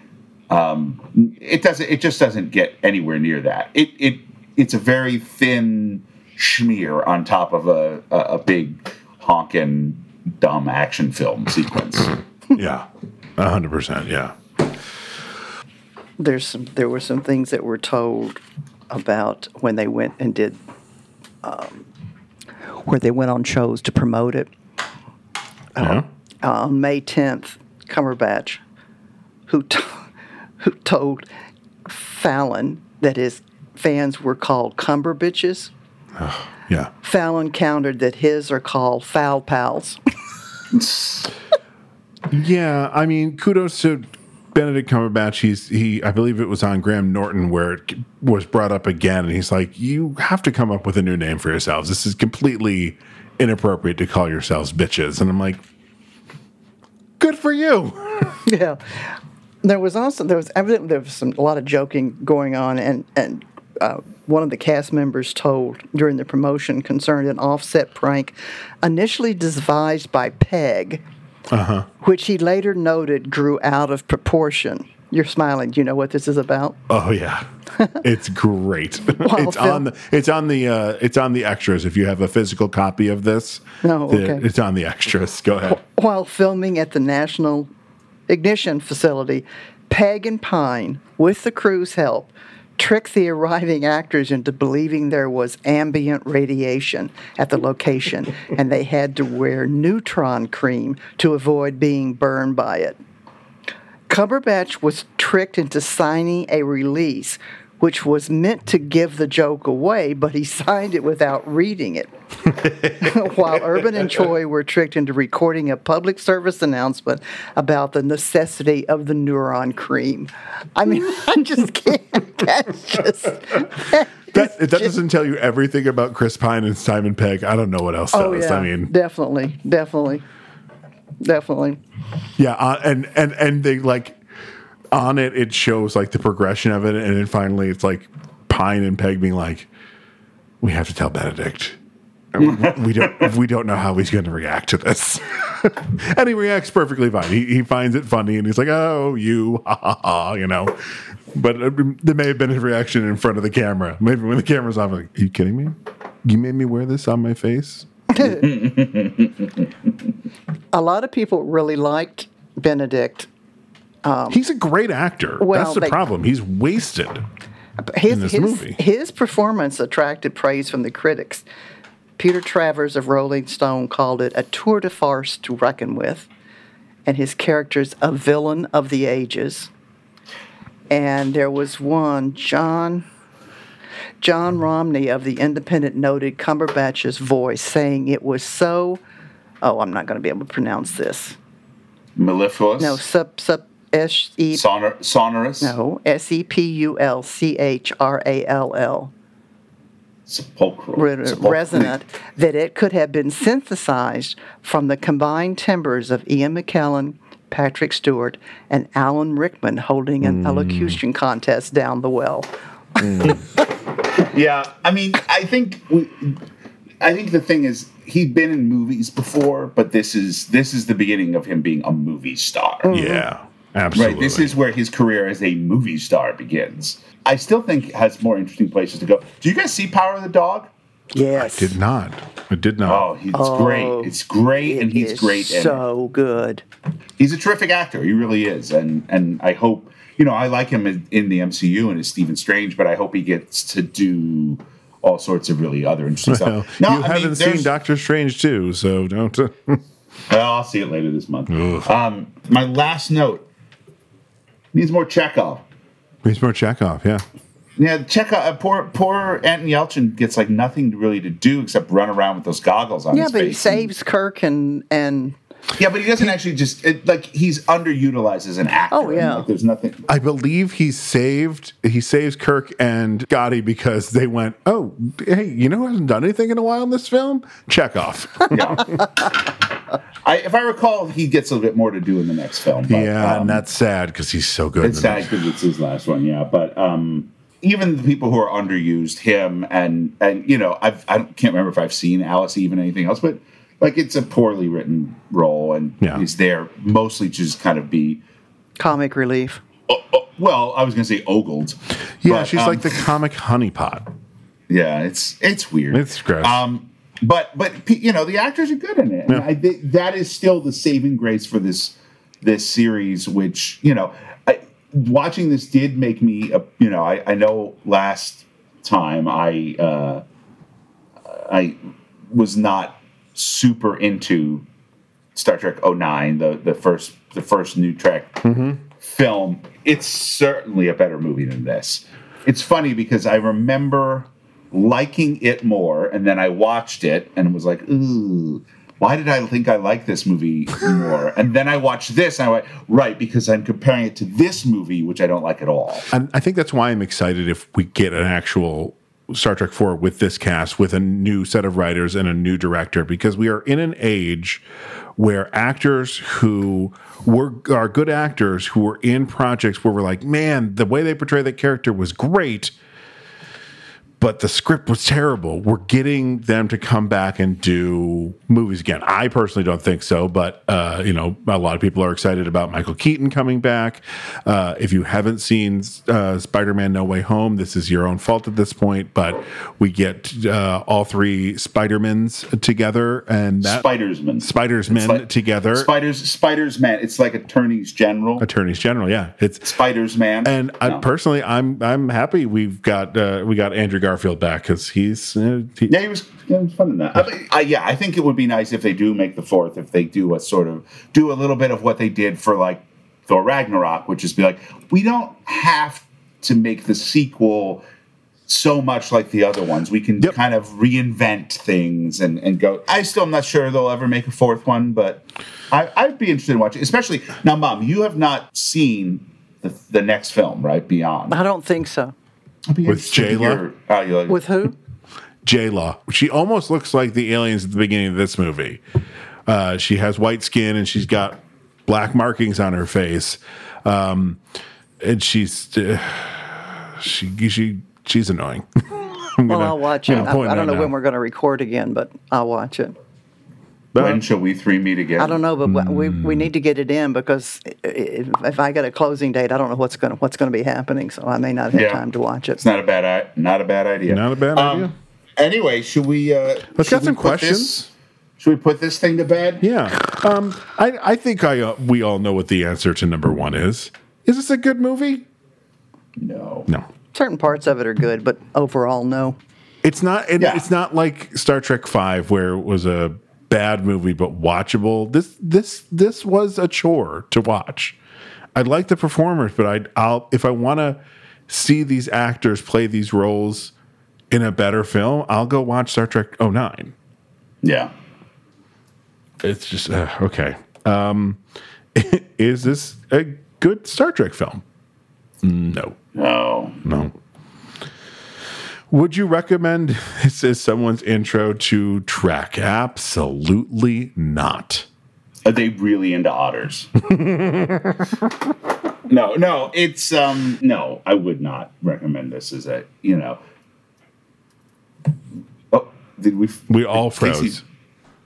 Speaker 3: um, it doesn't it just doesn't get anywhere near that it it it's a very thin schmear on top of a a, a big honking dumb action film sequence
Speaker 2: yeah, hundred percent. Yeah.
Speaker 1: There's some, there were some things that were told about when they went and did, um, where they went on shows to promote it.
Speaker 2: Yeah.
Speaker 1: on May 10th, Cumberbatch, who t- who told Fallon that his fans were called Cumber bitches.
Speaker 2: Yeah.
Speaker 1: Fallon countered that his are called foul pals.
Speaker 2: Yeah, I mean, kudos to Benedict Cumberbatch, he's he I believe it was on Graham Norton where it was brought up again, and he's like, "You have to come up with a new name for yourselves. This is completely inappropriate to call yourselves bitches." And I'm like, "Good for you."
Speaker 1: yeah. There was also there was evidently there was some a lot of joking going on, and and uh, one of the cast members told during the promotion concerned an offset prank initially devised by Pegg,
Speaker 2: Uh-huh.
Speaker 1: which he later noted grew out of proportion. You're smiling. Do you know what this is about?
Speaker 2: Oh yeah, it's great. It's
Speaker 1: film-
Speaker 2: on the it's on the uh, it's on the extras. If you have a physical copy of this,
Speaker 1: Oh,
Speaker 2: the-
Speaker 1: okay.
Speaker 2: it's on the extras. Go ahead.
Speaker 1: While filming at the National Ignition Facility, Pegg and Pine, with the crew's help, tricked the arriving actors into believing there was ambient radiation at the location, and they had to wear neutron cream to avoid being burned by it. Cumberbatch was tricked into signing a release which was meant to give the joke away, but he signed it without reading it. While Urban and Choi were tricked into recording a public service announcement about the necessity of the neuron cream. I mean, I just can't. That's just.
Speaker 2: That, if that doesn't tell you everything about Chris Pine and Simon Pegg, I don't know what else does.
Speaker 1: Oh, yeah.
Speaker 2: I mean,
Speaker 1: definitely, definitely, definitely.
Speaker 2: yeah, uh, and and and they like on it. It shows like the progression of it, and then finally, it's like Pine and Pegg being like, "We have to tell Benedict." we don't we don't know how he's going to react to this and he reacts perfectly fine he, he finds it funny and he's like oh you ha ha ha you know but uh, there may have been a reaction in front of the camera maybe when the camera's off like are you kidding me you made me wear this on my face
Speaker 1: A lot of people really liked Benedict. Um,
Speaker 2: he's a great actor
Speaker 1: Well,
Speaker 2: that's the
Speaker 1: they-
Speaker 2: problem he's wasted
Speaker 1: his,
Speaker 2: in this
Speaker 1: his,
Speaker 2: movie.
Speaker 1: his performance attracted praise from the critics. Peter Travers of Rolling Stone called it a tour de farce to reckon with, and his character's a villain of the ages. And there was one, John John Romney of the Independent noted Cumberbatch's voice, saying it was so. Oh, I'm not going to be able to pronounce this.
Speaker 3: Mellifluous.
Speaker 1: No, sub sub S E
Speaker 3: Sonor, sonorous.
Speaker 1: no S E P U L C H R A L L.
Speaker 3: Sepulchral.
Speaker 1: re-
Speaker 3: Sepulchral.
Speaker 1: resonant that it could have been synthesized from the combined timbres of Ian McKellen, Patrick Stewart, and Alan Rickman holding an mm. elocution contest down the well. Mm.
Speaker 3: Yeah, I mean, I think we, I think the thing is he'd been in movies before, but this is this is the beginning of him being a movie star.
Speaker 2: yeah absolutely
Speaker 3: Right. This is where his career as a movie star begins. I still think it has more interesting places to go. Do you guys see Power of the Dog?
Speaker 1: Yes.
Speaker 2: I did not i did not
Speaker 3: Oh, he's great. It's great, and he's
Speaker 1: is
Speaker 3: great. in it.
Speaker 1: So good.
Speaker 3: he's a terrific actor. He really is, and and I hope you know I like him in, in the MCU and as Stephen Strange, but I hope he gets to do all sorts of really other interesting
Speaker 2: well,
Speaker 3: stuff. No,
Speaker 2: you
Speaker 3: I mean,
Speaker 2: haven't seen Doctor Strange too, so don't.
Speaker 3: Well, I'll see it later this month. Um, my last note needs more Chekhov.
Speaker 2: Needs more Chekhov, yeah.
Speaker 3: Yeah, Chekhov. Uh, poor poor Anton Yelchin gets like nothing really to do except run around with those goggles on
Speaker 1: Yeah,
Speaker 3: his
Speaker 1: but he saves Kirk and and
Speaker 3: yeah, but he doesn't actually just it, like he's underutilized as an actor.
Speaker 1: Oh, yeah.
Speaker 3: Like, there's nothing.
Speaker 2: I believe he saved he saves Kirk and Gotti because they went, oh, hey, you know who hasn't done anything in a while in this film? Chekhov.
Speaker 3: I, if I recall, he gets a little bit more to do in the next film. But,
Speaker 2: yeah,
Speaker 3: um,
Speaker 2: and that's sad because he's so good.
Speaker 3: It's sad because it's his last one, yeah. But um, even the people who are underused, him and and you know, I've I can't remember if I've seen Alice even anything else, but like it's a poorly written role, and
Speaker 2: Yeah.
Speaker 3: he's there mostly to just kind of be.
Speaker 1: comic relief.
Speaker 3: Well, I was going to say ogled.
Speaker 2: Yeah,
Speaker 3: but,
Speaker 2: she's
Speaker 3: um,
Speaker 2: like the comic honeypot.
Speaker 3: Yeah, it's it's weird.
Speaker 2: It's gross.
Speaker 3: Um, but but you know the actors are good in it.
Speaker 2: Yeah.
Speaker 3: I think that is still the saving grace for this this series. Which you know, I, watching this did make me. A, you know, I, I know last time I uh, I was not super into Star Trek 09, the the first the first new Trek mm-hmm. film. It's certainly a better movie than this. It's funny because I remember liking it more, and then I watched it and was like, ooh. why did I think I like this movie more? and then I watched this, and I went, right, because I'm comparing it to this movie, which I don't like at all.
Speaker 2: And I think that's why I'm excited if we get an actual Star Trek 4 with this cast, with a new set of writers and a new director, because we are in an age where actors who were are good actors who were in projects where we're like, man, the way they portray that character was great but the script was terrible. We're getting them to come back and do movies again. I personally don't think so, but uh, you know, a lot of people are excited about Michael Keaton coming back. Uh, if you haven't seen uh, Spider-Man: No Way Home, this is your own fault at this point. But we get uh, all three Spider-Mans together, and that
Speaker 3: Spidersman,
Speaker 2: Spidersmen
Speaker 3: like,
Speaker 2: together.
Speaker 3: Spiders, Spiders Man. It's like attorneys general.
Speaker 2: Attorneys general, yeah. It's
Speaker 3: Spiders Man.
Speaker 2: And
Speaker 3: no.
Speaker 2: I, personally, I'm I'm happy we've got uh, we got Andrew Garfield Garfield back because he's uh, he,
Speaker 3: yeah he was, he was fun in that. I mean, I, yeah, I think it would be nice if they do make the fourth. If they do a sort of do a little bit of what they did for like Thor Ragnarok, which is be like we don't have to make the sequel so much like the other ones. We can yep. kind of reinvent things and, and go. I still am not sure they'll ever make a fourth one, but I, I'd be interested in watching. Especially now, Mom, you have not seen the, the next film, right? Beyond.
Speaker 16: I don't think so
Speaker 2: with Jaylah.
Speaker 3: Uh,
Speaker 16: with who?
Speaker 2: Jaylah. She almost looks like the aliens at the beginning of this movie. Uh, she has white skin and she's got black markings on her face, um, and she's uh, she she she's annoying.
Speaker 16: well, gonna, I'll watch it. I, I, don't know now. when we're going to record again, but I'll watch it.
Speaker 3: But, when shall we three meet again?
Speaker 16: I don't know, but mm. we we need to get it in because if, if I get a closing date, I don't know what's going to what's going to be happening, so I may not have yeah. time to watch it.
Speaker 3: It's not a bad not a bad idea.
Speaker 2: Not a bad um, idea.
Speaker 3: Anyway, should we? Uh,
Speaker 2: Let's get some questions.
Speaker 3: This, should we put this thing to bed?
Speaker 2: Yeah. Um, I I think I uh, we all know what the answer to number one is. Is this a good movie?
Speaker 3: No.
Speaker 2: No.
Speaker 16: Certain parts of it are good, but overall, no.
Speaker 2: It's not. It, yeah. It's not like Star Trek Five, where it was a bad movie but watchable. This this this was a chore to watch. I like the performers, but I I'll if I want to see these actors play these roles in a better film, I'll go watch Star Trek 09.
Speaker 3: Yeah.
Speaker 2: It's just uh, okay. Um, is this a good Star Trek film? No.
Speaker 3: No.
Speaker 2: No. Would you recommend this as someone's intro to Trek? Absolutely not.
Speaker 3: Are they really into otters? no, no, it's um no, I would not recommend this as a you know. Oh, did we?
Speaker 2: We all froze.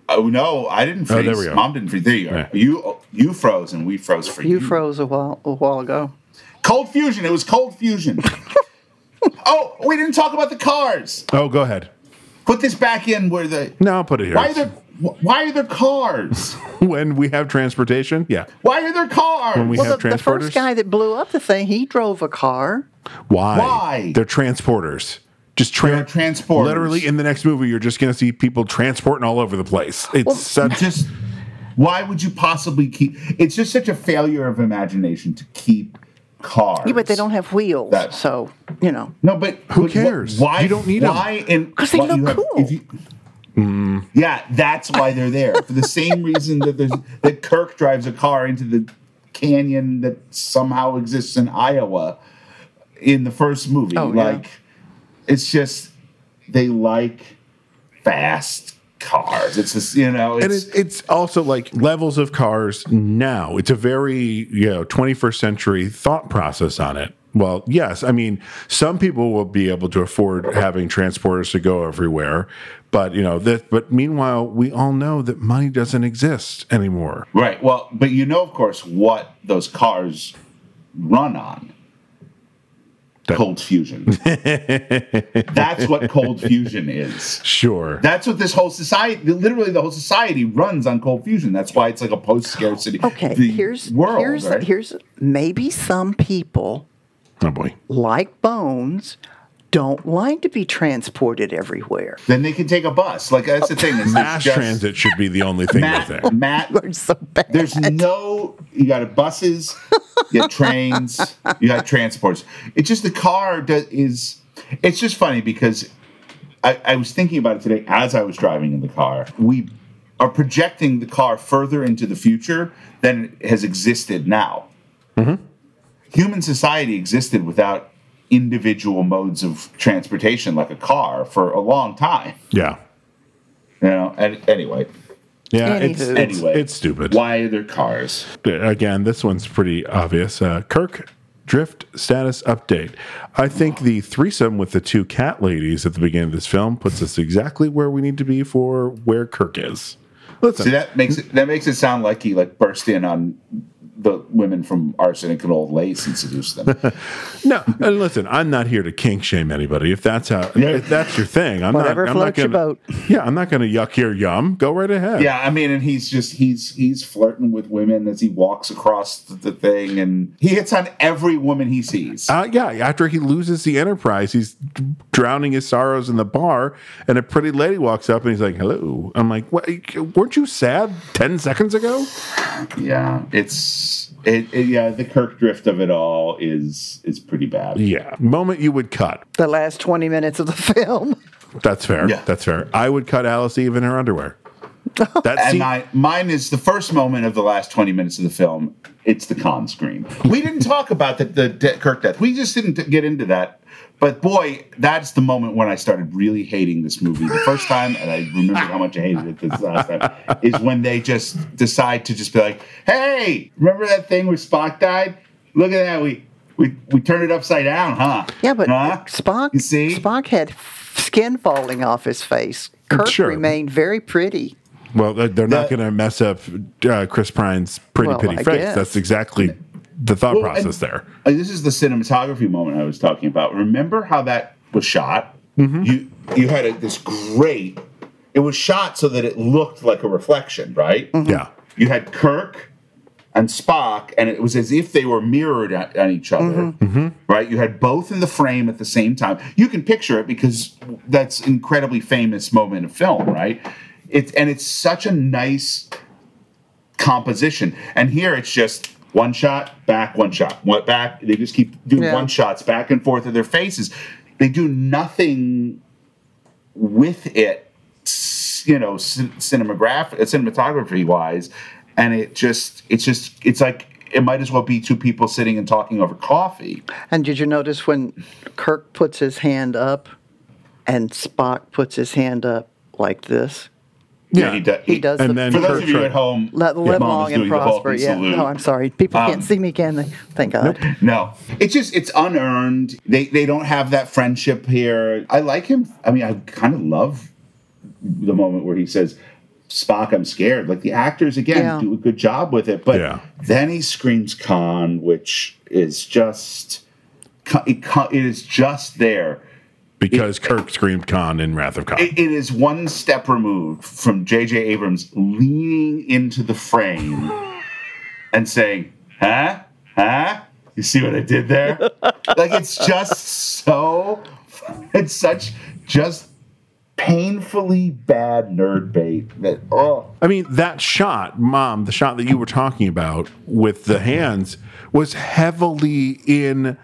Speaker 3: Oh no, I didn't freeze. Oh, there we go. Mom didn't freeze. There you are. Yeah. You you froze and we froze for you.
Speaker 16: You froze a while a while ago.
Speaker 3: Cold fusion. It was cold fusion. oh, we didn't talk about the cars.
Speaker 2: Oh, go ahead.
Speaker 3: Put this back in where the.
Speaker 2: No, I'll put it here.
Speaker 3: Why are there, why are there cars?
Speaker 2: when we have transportation, yeah.
Speaker 3: Why are there cars?
Speaker 2: When we well, have
Speaker 16: the,
Speaker 2: transporters.
Speaker 16: The first guy that blew up the thing, he drove a car.
Speaker 2: Why?
Speaker 3: Why?
Speaker 2: They're transporters. Just tra-
Speaker 3: transporters.
Speaker 2: Literally, in the next movie, you're just going to see people transporting all over the place. It's well, such.
Speaker 3: Just why would you possibly keep? It's just such a failure of imagination to keep cars.
Speaker 16: Yeah, but they don't have wheels, that, so you know.
Speaker 3: No, but
Speaker 2: who
Speaker 3: but
Speaker 2: cares?
Speaker 3: Why
Speaker 2: you don't need
Speaker 3: why
Speaker 2: them?
Speaker 16: Because they look cool.
Speaker 3: Have, you, mm. Yeah, that's why they're there for the same reason that there's that Kirk drives a car into the canyon that somehow exists in Iowa in the first movie. Oh, like, yeah. it's just they like fast cars. It's just you know,
Speaker 2: it's, and it, it's also like levels of cars now. It's a very you know 21st century thought process on it. Well, yes, I mean some people will be able to afford having transporters to go everywhere, but you know that. But meanwhile, we all know that money doesn't exist anymore.
Speaker 3: Right. Well, but you know, of course, what those cars run on cold fusion. That's what cold fusion is.
Speaker 2: Sure.
Speaker 3: That's what this whole society, literally the whole society runs on cold fusion. That's why it's like a post scarcity.
Speaker 16: Okay, here's
Speaker 3: world,
Speaker 16: here's
Speaker 3: right?
Speaker 16: here's maybe some people.
Speaker 2: Oh boy.
Speaker 16: Like Bones don't like to be transported everywhere.
Speaker 3: Then they can take a bus. Like that's the thing. Is
Speaker 2: Mass just, transit should be the only thing.
Speaker 3: Matt, Matt,
Speaker 16: so bad.
Speaker 3: There's no. You got buses, you got trains, you got transports. It's just the car that is. It's just funny because I, I was thinking about it today as I was driving in the car. We are projecting the car further into the future than it has existed now.
Speaker 2: Mm-hmm.
Speaker 3: Human society existed without individual modes of transportation like a car for a long time.
Speaker 2: Yeah.
Speaker 3: You know, and anyway.
Speaker 2: Yeah, it's, it's,
Speaker 3: anyway,
Speaker 2: it's stupid.
Speaker 3: Why are there cars?
Speaker 2: Again, this one's pretty obvious. Uh, Kirk drift status update. I think the threesome with the two cat ladies at the beginning of this film puts us exactly where we need to be for where Kirk is. Listen,
Speaker 3: See that makes it that makes it sound like he like burst in on the women from Arsenic and Old Lace and seduce them.
Speaker 2: no, and listen, I'm not here to kink shame anybody. If that's how, if that's your thing, I'm
Speaker 16: Whatever
Speaker 2: not. I'm not gonna,
Speaker 16: boat.
Speaker 2: Yeah, I'm not going to yuck your yum. Go right ahead.
Speaker 3: yeah, I mean, and he's just he's he's flirting with women as he walks across the, the thing, and he hits on every woman he sees.
Speaker 2: Uh, yeah, after he loses the Enterprise, he's drowning his sorrows in the bar, and a pretty lady walks up and he's like, "Hello." I'm like, "What? Weren't you sad ten seconds ago?"
Speaker 3: Yeah, it's it, it- yeah. The Kirk drift of it all is is pretty bad.
Speaker 2: Yeah, moment you would cut.
Speaker 16: The last 20 minutes of the film.
Speaker 2: That's fair.
Speaker 3: Yeah.
Speaker 2: That's fair. I would cut Alice Eve in her underwear. That
Speaker 3: And
Speaker 2: scene,
Speaker 3: my, mine is the first moment of the last 20 minutes of the film. It's the Khan scream. We didn't talk about the, the de- Kirk death. We just didn't get into that. But boy, that's the moment when I started really hating this movie. The first time, and I remember how much I hated it this last time, is when they just decide to just be like, hey, remember that thing where Spock died? Look at that. We we, we turned it upside down, huh?
Speaker 16: Yeah, but
Speaker 3: Huh?
Speaker 16: Spock,
Speaker 3: You see?
Speaker 16: Spock had skin falling off his face. Kirk
Speaker 2: Sure.
Speaker 16: remained very pretty.
Speaker 2: well, they're they're not going to mess up uh, Chris Pine's pretty
Speaker 16: Well,
Speaker 2: pretty
Speaker 16: I
Speaker 2: face.
Speaker 16: guess.
Speaker 2: That's exactly the thought
Speaker 3: Well,
Speaker 2: process
Speaker 3: and-
Speaker 2: there.
Speaker 3: This is the cinematography moment I was talking about. Remember how that was shot?
Speaker 2: Mm-hmm.
Speaker 3: You you had a, this great. It was shot so that it looked like a reflection, right? Mm-hmm.
Speaker 2: Yeah.
Speaker 3: You had Kirk and Spock, and it was as if they were mirrored at, at each other, mm-hmm. Mm-hmm. right? You had both in the frame at the same time. You can picture it because that's incredibly famous moment of film, right? It's and it's such a nice composition. And here it's just one shot, back, one shot, one back. They just keep doing
Speaker 16: Yeah.
Speaker 3: one shots back and forth of their faces. They do nothing with it, you know, cin- cinematograph, uh, cinematography wise, and it just, it's just, it's like it might as well be two people sitting and talking over coffee.
Speaker 16: And did you notice when Kirk puts his hand up and Spock puts his hand up like this?
Speaker 3: Yeah, he, do-
Speaker 16: He does
Speaker 2: And
Speaker 16: the,
Speaker 2: then
Speaker 3: For those of you at home,
Speaker 16: let,
Speaker 3: yeah,
Speaker 16: live
Speaker 3: Mom
Speaker 16: long and prosper. Yeah.
Speaker 3: salute.
Speaker 16: No, I'm sorry. People
Speaker 3: Um,
Speaker 16: can't see me, can they? Thank God.
Speaker 3: No, it's just it's unearned. They they don't have that friendship here. I like him. I mean, I kind of love the moment where he says, "Spock, I'm scared." Like the actors again
Speaker 16: Yeah.
Speaker 3: do a good job with it, but
Speaker 2: Yeah.
Speaker 3: then he screams "Khan," which is just it, it is just there.
Speaker 2: Because Kirk screamed Khan in Wrath of Khan.
Speaker 3: It, it is one step removed from J.J. Abrams leaning into the frame and saying, "Huh, huh." You see what I did there? like it's just so. It's such just painfully bad nerd bait that oh
Speaker 2: I mean, that shot, mom, the shot that you were talking about with the hands was heavily in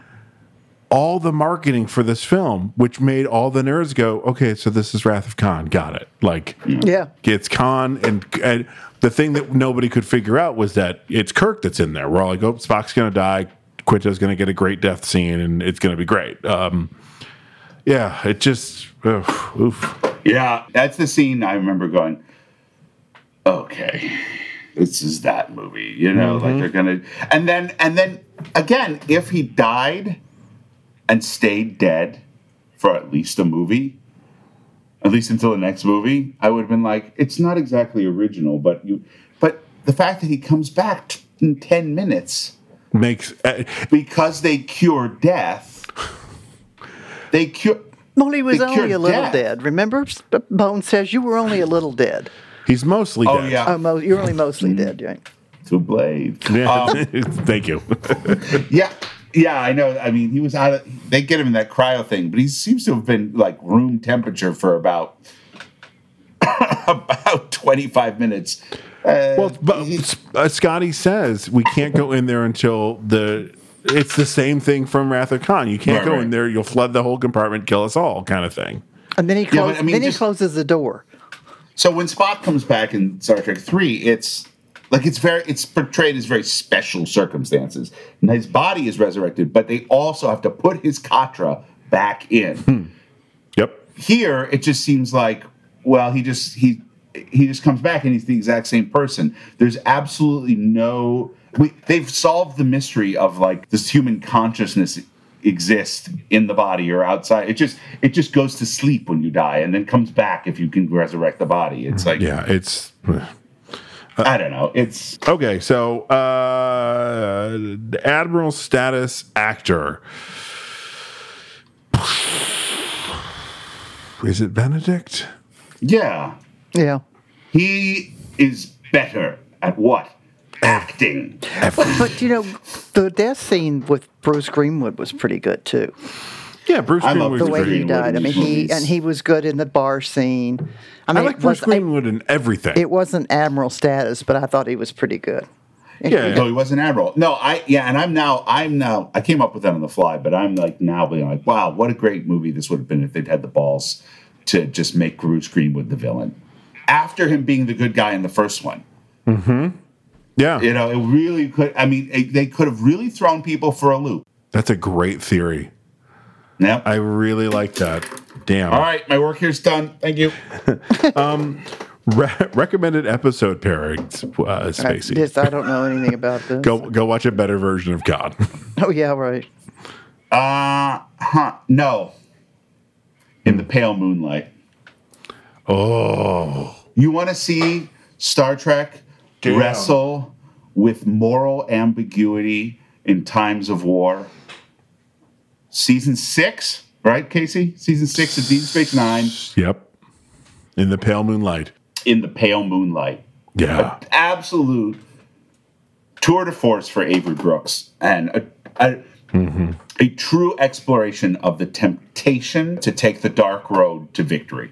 Speaker 2: all the marketing for this film, which made all the nerds go, okay, so this is Wrath of Khan. Got it. Like,
Speaker 16: Yeah.
Speaker 2: it's Khan. And, and the thing that nobody could figure out was that it's Kirk that's in there. We're all like, oh, Spock's going to die. Quinto's going to get a great death scene and it's going to be great. Um, yeah, it just, ugh, oof.
Speaker 3: yeah that's the scene I remember going okay this is that movie you know like they're gonna and then and then again if he died and stayed dead for at least a movie at least until the next movie I would have been like it's not exactly original but you but the fact that he comes back t- in 10 minutes
Speaker 2: makes uh,
Speaker 3: because they cure death they cure
Speaker 16: Well, he was only a little
Speaker 3: death.
Speaker 16: dead. Remember, Bone says you were only a little dead.
Speaker 2: he's mostly
Speaker 3: oh
Speaker 2: dead.
Speaker 3: yeah
Speaker 16: Oh, mo- you're only mostly dead, right?
Speaker 3: to blade
Speaker 2: Yeah.
Speaker 3: Um,
Speaker 2: Thank you.
Speaker 3: Yeah, yeah, I know. I mean, he was out of. They get him in that cryo thing, but he seems to have been like room temperature for about about twenty five minutes. Uh,
Speaker 2: Well, but uh, Scotty says we can't go in there until the. It's the same thing from Wrath of Khan. You can't
Speaker 3: Right,
Speaker 2: go
Speaker 3: right.
Speaker 2: in there. You'll flood the whole compartment, kill us all, kind of thing.
Speaker 16: And then he
Speaker 3: but
Speaker 16: closes.
Speaker 3: I mean,
Speaker 16: then
Speaker 3: just-
Speaker 16: he closes the door.
Speaker 3: So when Spock comes back in Star Trek Three, it's like it's very it's portrayed as very special circumstances. And his body is resurrected, but they also have to put his Katra back in. Hmm.
Speaker 2: Yep.
Speaker 3: Here, it just seems like well, he just he he just comes back and he's the exact same person. There's absolutely no. We, they've solved the mystery of like this human consciousness exist in the body or outside. It just it just goes to sleep when you die and then comes back if you can resurrect the body. It's hmm. like
Speaker 2: yeah, it's.
Speaker 3: I don't know. It's
Speaker 2: okay. So, uh, admiral status actor. Is it Benedict?
Speaker 3: Yeah.
Speaker 16: Yeah.
Speaker 3: He is better at what? Acting.
Speaker 16: But, but you know, the death scene with Bruce Greenwood was pretty good too.
Speaker 2: Yeah, Bruce Greenwood.
Speaker 16: The way
Speaker 2: great.
Speaker 16: he died. I mean, he and he was good in the bar scene. I
Speaker 2: I, like Bruce
Speaker 16: was,
Speaker 2: Greenwood in everything.
Speaker 16: it wasn't admiral status, but I thought he was pretty good.
Speaker 3: Yeah, no, he wasn't admiral. No, I yeah, and I'm now I'm now I came up with that on the fly, but I'm like now being like, wow, what a great movie this would have been if they'd had the balls to just make Bruce Greenwood the villain after him being the good guy in the first one.
Speaker 2: Mm-hmm. Yeah,
Speaker 3: You know, it really could. I mean, it, they could have really thrown people for a loop.
Speaker 2: that's a great theory.
Speaker 3: Yeah,
Speaker 2: I really like that. Damn.
Speaker 3: All right, my work here's done. Thank you.
Speaker 2: um, re- recommended episode pairings, uh,
Speaker 16: I,
Speaker 2: Spacey.
Speaker 16: this, I don't know anything about this.
Speaker 2: Go go watch a better version of God.
Speaker 16: Oh yeah, right.
Speaker 3: Uh huh. No. In the pale moonlight.
Speaker 2: Oh.
Speaker 3: You want to see Star Trek
Speaker 2: Damn.
Speaker 3: wrestle with moral ambiguity in times of war? Season six, right, Casey? Season six of Deep Space Nine
Speaker 2: Yep. In the pale moonlight.
Speaker 3: in the pale moonlight.
Speaker 2: Yeah.
Speaker 3: Absolute tour de force for Avery Brooks and a, a, a true exploration of the temptation to take the dark road to victory.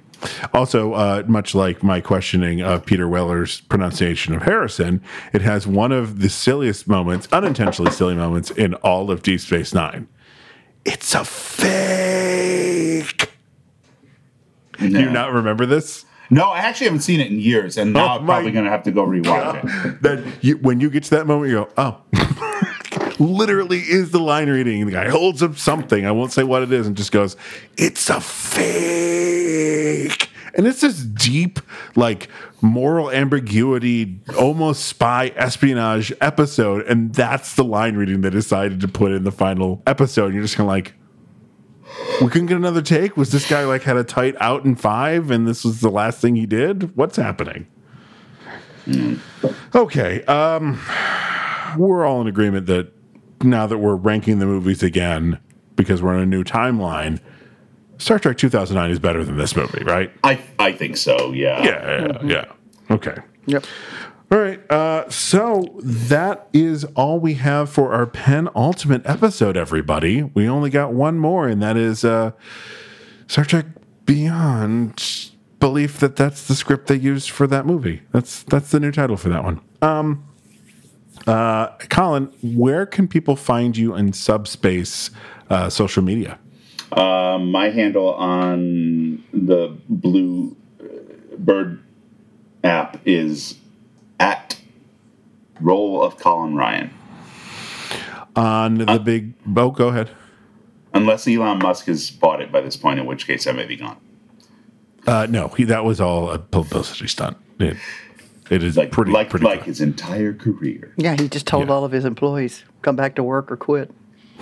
Speaker 2: Also, uh, much like my questioning of Peter Weller's pronunciation of Harrison, it has one of the silliest moments, unintentionally silly moments, in all of Deep Space Nine. It's a fake. Do you not remember this?
Speaker 3: No, I actually haven't seen it in years, and now
Speaker 2: Oh
Speaker 3: I'm probably going to have to go rewatch it.
Speaker 2: That you, when you get to that moment, you go, oh. Literally is the line reading. The guy holds up something. I won't say what it is, and just goes, "It's a fake." And it's this deep, like moral ambiguity, almost spy espionage episode, and that's the line reading they decided to put in the final episode. And you're just kind of like, we couldn't get another take. Was this guy like had a tight out in five, and this was the last thing he did? What's happening? Okay, um, we're all in agreement that now that we're ranking the movies again because we're on a new timeline, Star Trek 2009 is better than this movie, right?
Speaker 3: I I think so. Yeah.
Speaker 2: Yeah, yeah, yeah. Okay.
Speaker 16: Yep.
Speaker 2: All right. Uh, so that is all we have for our penultimate episode, everybody. We only got one more, and that is uh, Star Trek Beyond. Belief that that's the script they used for that movie. That's that's the new title for that one. Um, uh, Colin, where can people find you in subspace uh, social media?
Speaker 3: Uh, my handle on the Blue uh, Bird app is at Roll of Colin Ryan.
Speaker 2: On the big. boat, go ahead.
Speaker 3: Unless Elon Musk has bought it by this point, in which case I may be gone.
Speaker 2: Uh, no, he, that was all a publicity stunt. It, it is
Speaker 3: Like
Speaker 2: pretty
Speaker 3: like
Speaker 2: pretty
Speaker 3: like his entire career.
Speaker 16: Yeah, he just told all of his employees come back to work or quit.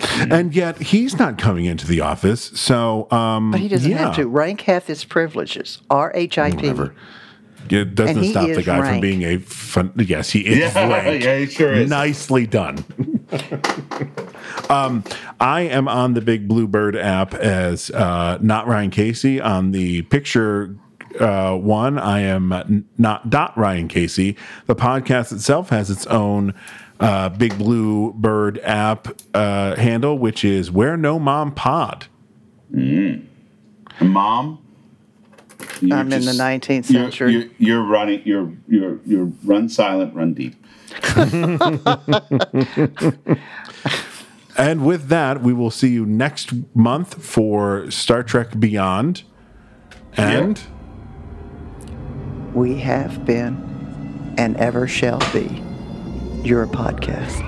Speaker 2: And yet he's not coming into the office. So, um,
Speaker 16: But he doesn't
Speaker 2: yeah.
Speaker 16: have to. Rank hath his privileges. R H I P.
Speaker 2: Whatever. It doesn't stop the
Speaker 16: is
Speaker 2: guy from being a fun. Yes, he is.
Speaker 3: Yeah,
Speaker 2: rank.
Speaker 3: yeah, he sure is.
Speaker 2: Nicely done. um, I am on the Big Blue Bird app as uh, not Ryan Casey. On the picture uh, one, I am not dot Ryan Casey. The podcast itself has its own uh, Big Blue Bird app uh, handle, which is Where No Mom Pod.
Speaker 3: Mm. Mom, you're
Speaker 16: I'm in the 19th
Speaker 3: you're-
Speaker 16: century.
Speaker 3: You're, you're running. You're you're you're run silent, run deep.
Speaker 2: And with that, we will see you next month for Star Trek Beyond. And
Speaker 1: we have been and ever shall be your podcast.